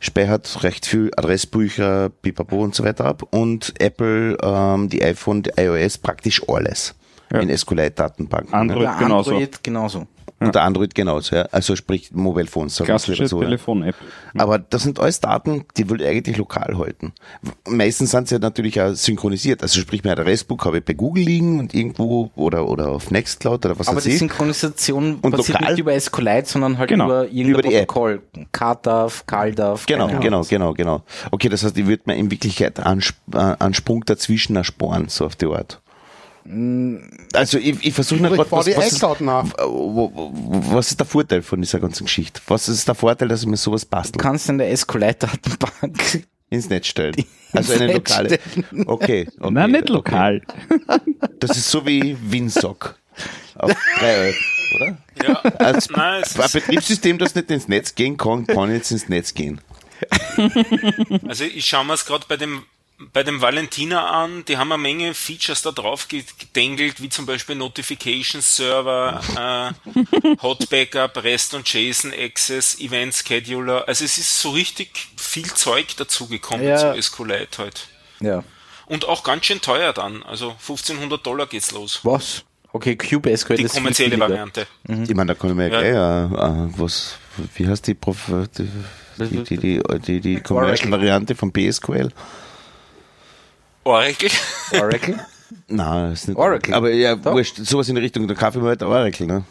speichert recht viel Adressbücher, Pipapo und so weiter ab und Apple, ähm, die iPhone, die iOS, praktisch alles Ja. in SQLite-Datenbanken. Android Ja, genauso. Android genauso. Und der Android genauso, ja. Also sprich Mobile Phones. lieber Klassische so, ja. Telefon-App. Aber das sind alles Daten, die will ich eigentlich lokal halten. Meistens sind sie ja natürlich auch synchronisiert. Also sprich, mein Adressbuch habe ich bei Google liegen und irgendwo oder, oder auf Nextcloud oder was Aber weiß die ich. Synchronisation Und passiert lokal? nicht über SQLite, sondern halt Genau, über irgendein über die App. Protokoll. KDAV, CalDAV. Genau, genau, genau, genau. Okay, das heißt, ich würde mir in Wirklichkeit einen, äh, einen Sprung dazwischen ersparen, so auf die Art. Also ich, ich versuche nicht baue die was, ist, was ist der Vorteil von dieser ganzen Geschichte? Was ist der Vorteil, dass ich mir sowas Du basteln kannst in der SQLite-Datenbank ins Netz stellen? Also eine lokale. Okay, okay. Nein, nicht okay. lokal. Das ist so wie Winsock. Auf 3 Euro, oder? Ja, Als nein, es ein Betriebssystem, das nicht ins Netz gehen kann, kann jetzt ins Netz gehen. also ich schaue mir es gerade bei dem bei dem Valentina an, die haben eine Menge Features da drauf gedengelt, wie zum Beispiel Notification Server, äh, Hot Backup, REST und JSON Access, Event Scheduler. Also es ist so richtig viel Zeug dazugekommen Ja. zu SQLite halt. Ja. Und auch ganz schön teuer dann. Also 1500 Dollar geht's los. Was? Okay, Cube SQL Die ist kommerzielle. Variante. Ich meine, da kann ich mir ja, Ja. gleich, äh, äh, was, wie heißt die, Prof, die, die, die, die, die, die Commercial-Variante von PSQL? Oracle. Oracle? Nein, ist nicht Oracle. Aber ja, Doch. wurscht, sowas in die Richtung, kaufe ich mir halt Oracle, ne?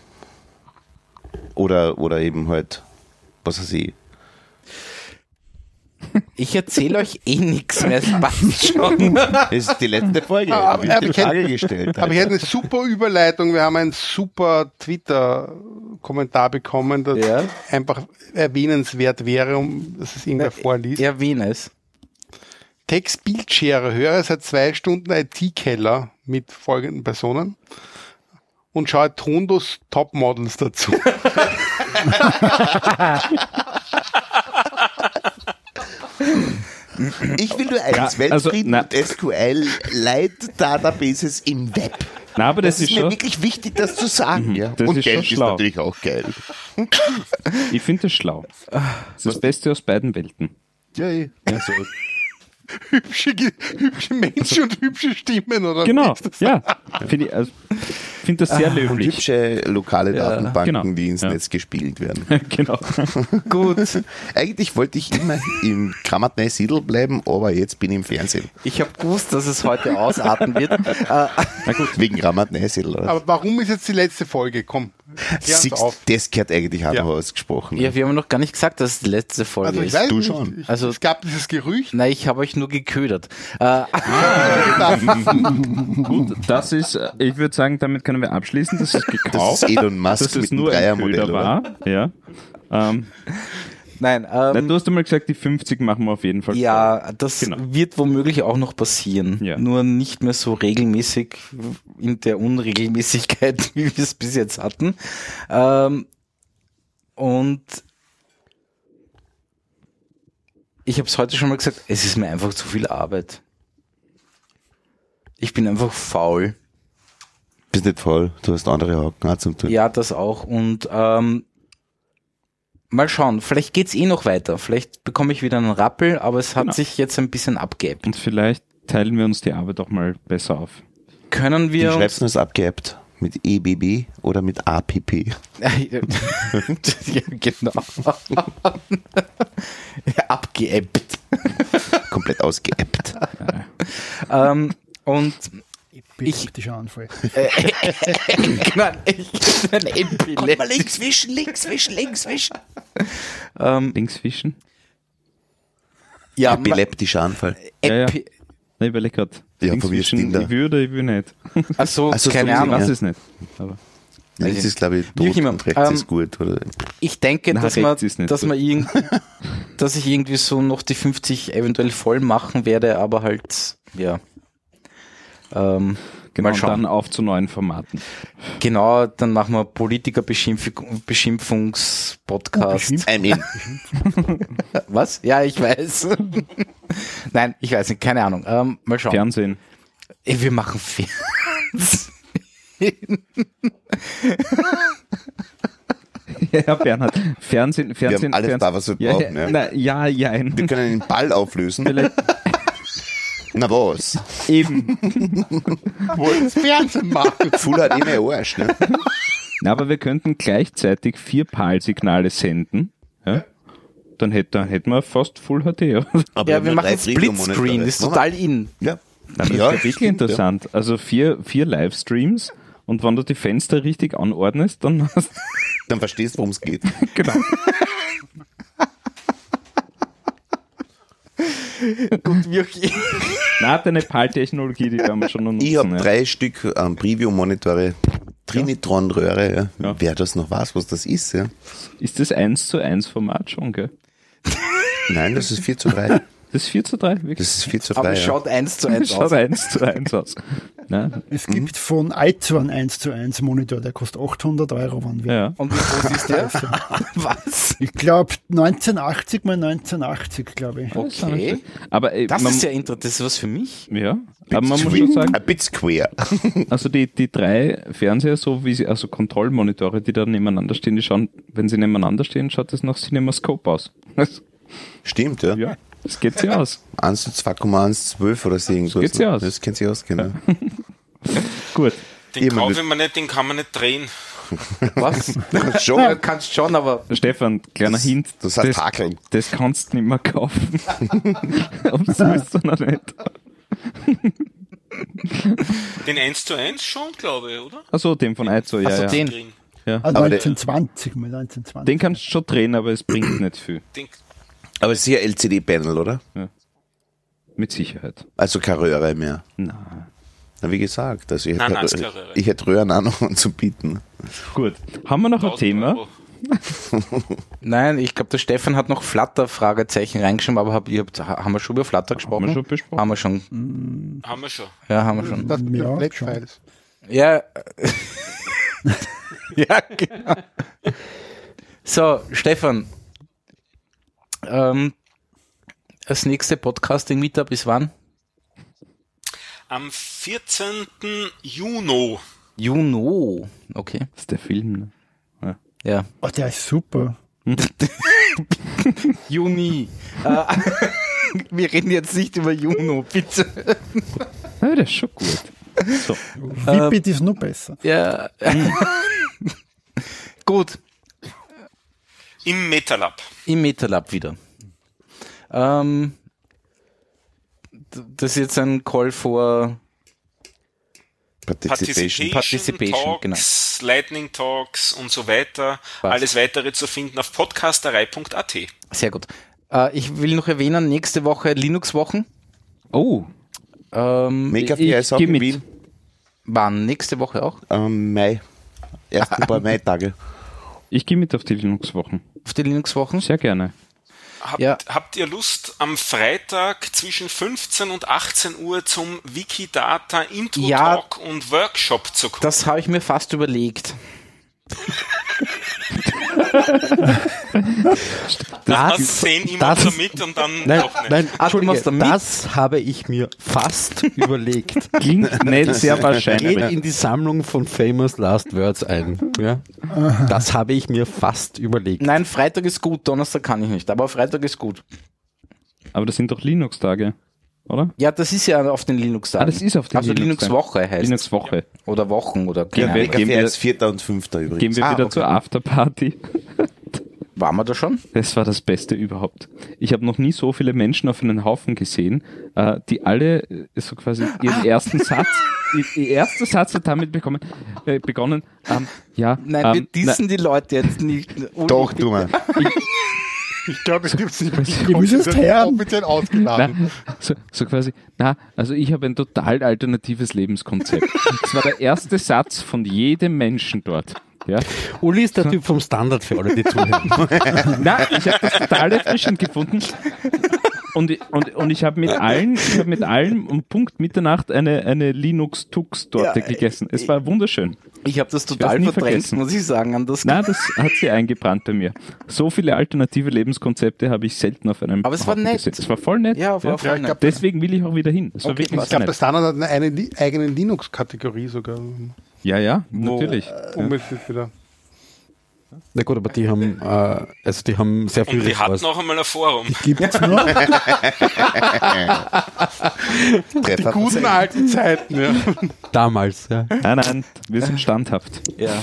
Oder, oder eben halt, was weiß ich. Ich erzähle euch eh nichts mehr, es passt schon. Das ist die letzte Folge. Aber- Hab ich die Frage hätte- gestellt. Aber ich hätte eine super Überleitung. Wir haben einen super Twitter-Kommentar bekommen, das Ja. einfach erwähnenswert wäre, um, dass es irgendwer vorliest. Erwähne es. Text Bildschere höre seit zwei Stunden IT-Keller mit folgenden Personen und schaue Tondos Topmodels dazu. Ich will nur eins, Ja, also, Weltfrieden na- und SQL Light Databases im Web. Na, aber das, Das ist ist mir schon, wirklich wichtig, das zu sagen. ja. das und ist schon Geld ist natürlich auch geil. Ich finde das schlau. Das ist das Beste aus beiden Welten. Ja, eh. Ja, so. Hübsche, hübsche Menschen und hübsche Stimmen, oder? Genau, wie ist das? ja. Finde ich also, find das sehr Und löblich. hübsche lokale Datenbanken, genau. die ins Ja. Netz gespielt werden. genau. Gut. Eigentlich wollte ich immer im Kramatnei Siedl bleiben, aber jetzt bin ich im Fernsehen. Ich habe gewusst, dass es heute ausarten wird. Äh, Na gut, wegen Kramatnei Siedl. oder? Aber warum ist jetzt die letzte Folge? Komm, das gehört eigentlich auch Ja. noch ausgesprochen. ja, wir haben noch gar nicht gesagt, dass es die letzte Folge Also ich ist. weiß du nicht. schon. Ich, Also- es gab dieses Gerücht. Nein, ich habe euch nur geködert. Äh, Gut, das ist, äh, ich würde sagen, damit können wir abschließen. Das ist Das gekauft. ist Elon Musk dass es mit dem nur ein Dreiermodell, Köder war. Ja. Ähm, nein, nein, ähm, du hast einmal gesagt, die 50 machen wir auf jeden Fall. ja, das Genau. wird womöglich auch noch passieren. Ja. Nur nicht mehr so regelmäßig in der Unregelmäßigkeit, wie wir es bis jetzt hatten. Ähm, und ich habe es heute schon mal gesagt, es ist mir einfach zu viel Arbeit. Ich bin einfach faul. Bist nicht voll, du hast andere Haken auch zum tun. Ja, das auch. Und ähm, mal schauen, vielleicht geht's eh noch weiter. Vielleicht bekomme ich wieder einen Rappel, aber es hat Genau. sich jetzt ein bisschen abgeebbt. Und vielleicht teilen wir uns die Arbeit auch mal besser auf. Können wir schreibst du das abgeappt? Mit EBB oder mit APP? ja, genau. ja, abgeebbt. Komplett ausgeappt. ähm, und Ich- Epileptischer Anfall. genau, ich ein Epilep- links wischen, links wischen, links wischen. ähm, Links fischen? ja, Epileptischer Anfall. ma- Ja, ja. Epi Nein, ich überlege gerade. Ja, Links Tinder. ich oder ich will nicht. also, Also, keine so Ich Ahnung. weiß ja. es nicht. Aber Links ist, glaube ich, tot immer. und rechts Ähm, ist gut. Oder? Ich denke, Na, dass, man, dass, gut. man irgend, dass ich irgendwie so noch die 50 eventuell voll machen werde, aber halt, ja. Ähm, genau, mal und schauen. dann auf zu neuen Formaten. Genau, dann machen wir Politiker-Beschimpfungs-Podcast. Beschimpf- I mean, Was? Ja, ich weiß. Nein, ich weiß nicht, keine Ahnung. Ähm, mal schauen. Fernsehen. Wir machen Fernsehen. Ja, Bernhard. Fernsehen, Fernsehen. alles Fernsehen. da, was wir ja, brauchen, Ja, ja. Na, ja, ja. wir können den Ball auflösen. Vielleicht Na was? eben. Wollen Fernsehen machen. Full hat eh mehr Arsch, ne? Na, aber wir könnten gleichzeitig vier PAL-Signale senden. Ja? Dann hätten dann hätten wir fast Full HD. oder? Aber Ja, wir machen. Splitscreen, ist total in. Ja. Das ja, ist ja wirklich stimmt, interessant. Also vier, vier Livestreams und wenn du die Fenster richtig anordnest, dann hast Ja. Dann verstehst du, worum es geht. genau. Gut, wie auch Na, deine PAL-Technologie, die werden wir schon noch nutzen. Ich habe ja. drei Stück ähm, Preview-Monitore, Trinitron-Röhre, ja. Ja. Wer das noch weiß, was das ist, ja. Ist das 1 zu 1 Format schon, gell? Nein, das ist 4 zu 3. Das ist 4 zu 3, wirklich? Das ist 4 zu Aber 3. es Ja. schaut eins zu eins Schaut aus. 1 zu 1 aus. Na, Es gibt von Aizu einen 1 zu 1 Monitor, der kostet 800 Euro, wann wir. ja. Und wie groß ist der? Was? Ich glaube 1980 mal 1980, glaube ich. Okay. Aber äh, Das man, ist ja interessant. Das ist was für mich. ja. Aber man muss schon sagen, Ein bit square. also die, die drei Fernseher, so wie sie, also Kontrollmonitore, die da nebeneinander stehen, die schauen, wenn sie nebeneinander stehen, schaut das nach CinemaScope aus. Stimmt, ja. ja, das geht sich aus. 1 zu 2,112 oder so irgendwas. geht sich aus. Das kennt sich aus, genau. Gut. Den kaufe ich mir nicht, den kann man nicht drehen. Was? Schon. Ja, kannst schon, aber Stefan, kleiner Das- Hint. das heißt das, Hakeln. das kannst du nicht mehr kaufen. Das willst du noch nicht. Den 1 zu 1 schon, glaube ich, oder? Achso, den von Aizo, ja, Ach so, ja. den. Drin. ja. Also Aber der- 1920 mal 1920. Den kannst du schon drehen, aber es bringt nicht viel. Den, Aber es ist ja LCD-Panel, oder? Mit Sicherheit. Also keine Röhre mehr. Na. Na, wie gesagt, also ich Nein, nein, hätte, Röhre. ich hätte Röhren auch noch anzubieten. Gut. Haben wir noch ein 1000 Thema? Euro. nein, ich glaube, der Stefan hat noch Flutter-Fragezeichen reingeschrieben, aber hab, habt, haben wir schon über Flutter gesprochen? wir schon besprochen. Haben wir schon. Haben wir schon. Ja, haben wir schon. Das mit Ja, den Black-Files. Ja. ja, genau. So, Stefan. Ähm, das nächste Podcasting-Meetup ist wann? Am 14. Juni. Juno. Okay. Das ist der Film. Ne? Ja. Oh, der ist super. Juni. Äh, Wir reden jetzt nicht über Juno, bitte. Ja, das ist schon gut. So. Whippet ist nur besser. Ja. Gut, Im MetaLab. Im MetaLab wieder. Ähm, das ist jetzt ein Call for Participation. Participation, Talks, Lightning Talks und so weiter. Passt. Alles weitere zu finden auf podcasterei.at. Sehr gut. Äh, ich will noch erwähnen, nächste Woche Linux-Wochen. Oh, Ähm, Make-up Ich ist auch geh in mit. Wien. wann? Nächste Woche auch? Ähm, Mai. Ersten paar Mai-Tage. Ich gehe mit auf die Linux-Wochen. Auf die Linux-Wochen? Sehr gerne. Habt, Ja. habt ihr Lust, am Freitag zwischen 15 und 18 Uhr zum Wikidata Intro Ja. Talk und Workshop zu kommen? Das habe ich mir fast überlegt. Das, sehen immer das- so mit und dann nein, doch nicht. nein, Entschuldige, das habe ich mir fast überlegt. Klingt nicht sehr Geht wahrscheinlich. in die Sammlung von Famous Last Words ein. Ja? Das habe ich mir fast überlegt. Nein, Freitag ist gut, Donnerstag kann ich nicht, aber Freitag ist gut. Aber das sind doch Linux-Tage, oder? Ja, das ist ja auf den Linux-Tagen. Ah, das ist auf den Also Linux-Tagen. Linux-Woche heißt Linux-Woche. Oder Wochen oder Gehen keine wir- Ahnung. gehen Kaffee ist vierter und fünfter übrigens. Gehen wir Ah, wieder okay. zur Afterparty. Waren wir da schon? Das war das Beste überhaupt. Ich habe noch nie so viele Menschen auf einen Haufen gesehen, äh, die alle äh, so quasi ihren ersten Satz, ihr, erster Satz hat damit bekommen, äh, begonnen, ähm, ja, Nein, ähm, wir dissen die Leute jetzt nicht. Doch, du mal. Ich glaube, es gibt es nicht. Die müssen es hören. offiziell ausgeladen. Na, so, so quasi, na, also ich habe ein total alternatives Lebenskonzept. Das war der erste Satz von jedem Menschen dort. Ja? Uli ist der Typ vom Standard für alle, die zuhören. Na, ich habe das total erfrischend gefunden. Und, ich- und, und ich habe mit allen, ich habe mit allen um Punkt Mitternacht eine, eine Linux-Tux-Torte Ja, gegessen. Es war wunderschön. Ich habe das total verdrängt, vergessen. muss ich sagen. An das Na, das hat sie eingebrannt bei mir. So viele alternative Lebenskonzepte habe ich selten auf einem Aber es war Haufen nett. gesehen. Es war voll nett. Ja, war voll Ja, ich nett. glaub, Deswegen will ich auch wieder hin. Es war Okay, wirklich Ich glaube, nett. der Standard hat eine, eigene Linux-Kategorie sogar. Ja, ja, natürlich. Um es jetzt wieder. Na gut, aber die haben, äh, also die haben sehr viel Und die hatten noch einmal ein Forum. Gibt's noch? Die guten alten Zeiten, ja. Damals, ja. Nein, nein, wir sind standhaft. Ja.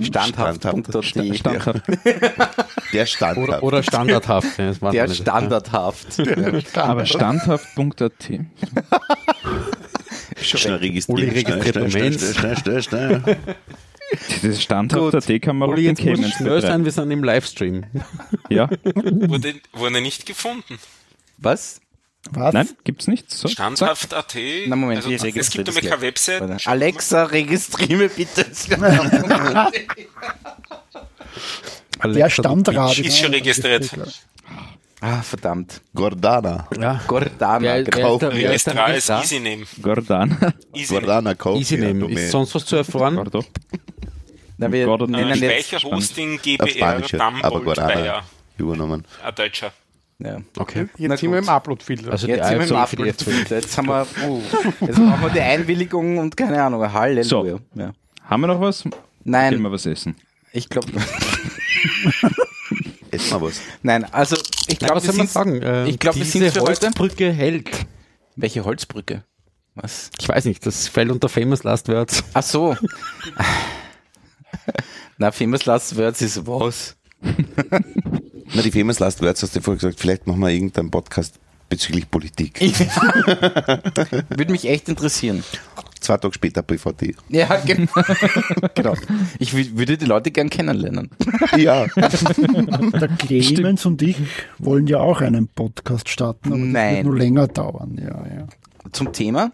Standhaft.at. Standhaft. Der Stand. Oder, oder standardhaft. Ja, Der standardhaft. Aber standhaft.at. Schnell registrieren. registriert Schnell, schnell, schnell, schnell, schnell, schnell. Das standhaft.at kann man auch Uli, den schnell sein, wir sind im Livestream. Ja, Wurde, wurde nicht gefunden. Was? Was? nein, gibt's nichts. So. Standhaft.at. Na, Moment, also, ich es gibt nämlich keine gleich. Website. Warte. Alexa, registriere mich bitte. Der Stammrat. Ist schon registriert. ah, verdammt. Gordana. Ja. Gordana. Wer- genau. wer ist der- wer ist der? Easy Name. Gordana. Easy. Gordana kauft. Easy Name. Ist sonst was zu erfahren? Gordo. Na, wir Gordon, nennen äh, jetzt, Speicherhosting GBR Dumbold Bayer. übernommen. Ein Deutscher. ja. Okay. Jetzt sind wir im Upload-Filter. Also Jetzt sind wir im AfD für die Upload. FPÖ. Jetzt haben wir, uh, jetzt brauchen wir die Einwilligung und keine Ahnung, Halleluja. So. Ja. Haben wir noch was? Gehen Nein, wir was essen. ich glaube, Essen wir was. nein, also ich glaube, was soll man sagen? Äh, ich glaube, wir sind für. Holzbrücke hält. Welche Holzbrücke? Was? Ich weiß nicht, das fällt unter Famous Last Words. Ach so. Na, Famous Last Words ist was? Na, die Famous Last Words hast du vorher gesagt, vielleicht machen wir irgendeinen Podcast bezüglich Politik. Würde mich echt interessieren. Zwei Tage später BVT. Ja, genau. genau. Ich wü- würde die Leute gern kennenlernen. Ja. Der Clemens und ich wollen ja auch einen Podcast starten, aber das Nein. wird nur länger dauern. Ja, ja. Zum Thema.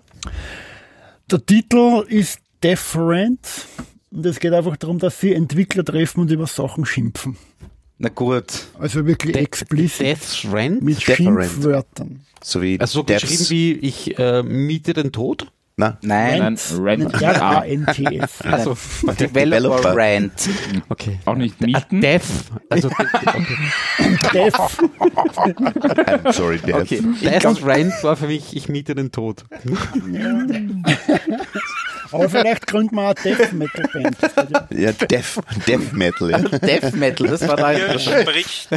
Der Titel ist Deferent und es geht einfach darum, dass sie Entwickler treffen und über Sachen schimpfen. Na gut. Also wirklich explizit Death Rand? mit Deferent. Schimpfwörtern. So wie Also so geschrieben wie ich äh, miete den Tod? Na, Nein. Nein, Rent. R-A-N-T-S. Also Developer. Rant. Okay. Auch nicht Ah, mieten. Death. Also okay. Def. I'm sorry, Dev. Okay. Death Rand war für mich, ich miete den Tod. Aber vielleicht gründen wir eine Death Metal Band. Ja- Death, Death Metal, ja. Death Metal, das war da Hier spricht,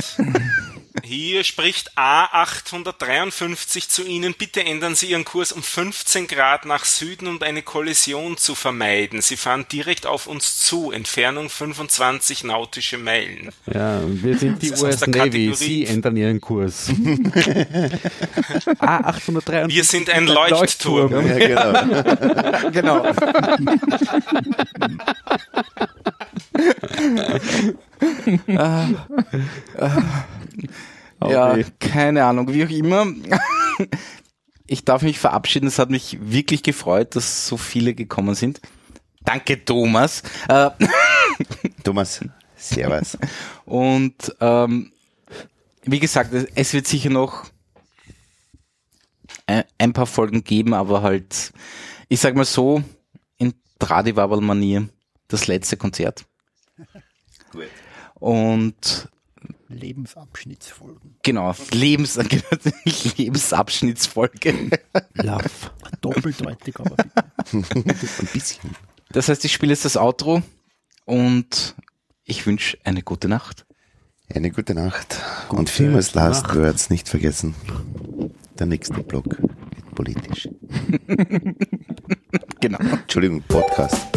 hier spricht A853 zu Ihnen. Bitte ändern Sie Ihren Kurs um 15 Grad nach Süden, um eine Kollision zu vermeiden. Sie fahren direkt auf uns zu. Entfernung 25 nautische Meilen. Ja, wir sind die Das ist aus US der Navy. Kategorie- Sie ändern ihren Kurs. ah, 853. Wir sind ein Leuchtturm. ja genau. genau. Ah, ah, ja, keine Ahnung, wie auch immer. Ich darf mich verabschieden. Es hat mich wirklich gefreut, dass so viele gekommen sind. Danke, Thomas. Äh, Thomas, servus. Und ähm, wie gesagt, es- wird sicher noch ein, ein paar Folgen geben, aber halt, ich sag mal so, in Tradiwabel-Manier das letzte Konzert. Und Lebensabschnittsfolgen. genau, Lebens Lebensabschnittsfolge. Love. Doppeldeutig, aber bitte. Ein bisschen. Das heißt, ich spiele jetzt das Outro und ich wünsche eine gute Nacht. Eine gute Nacht. Und famous last words nicht vergessen. Der nächste Block wird politisch. Genau. Entschuldigung, Podcast.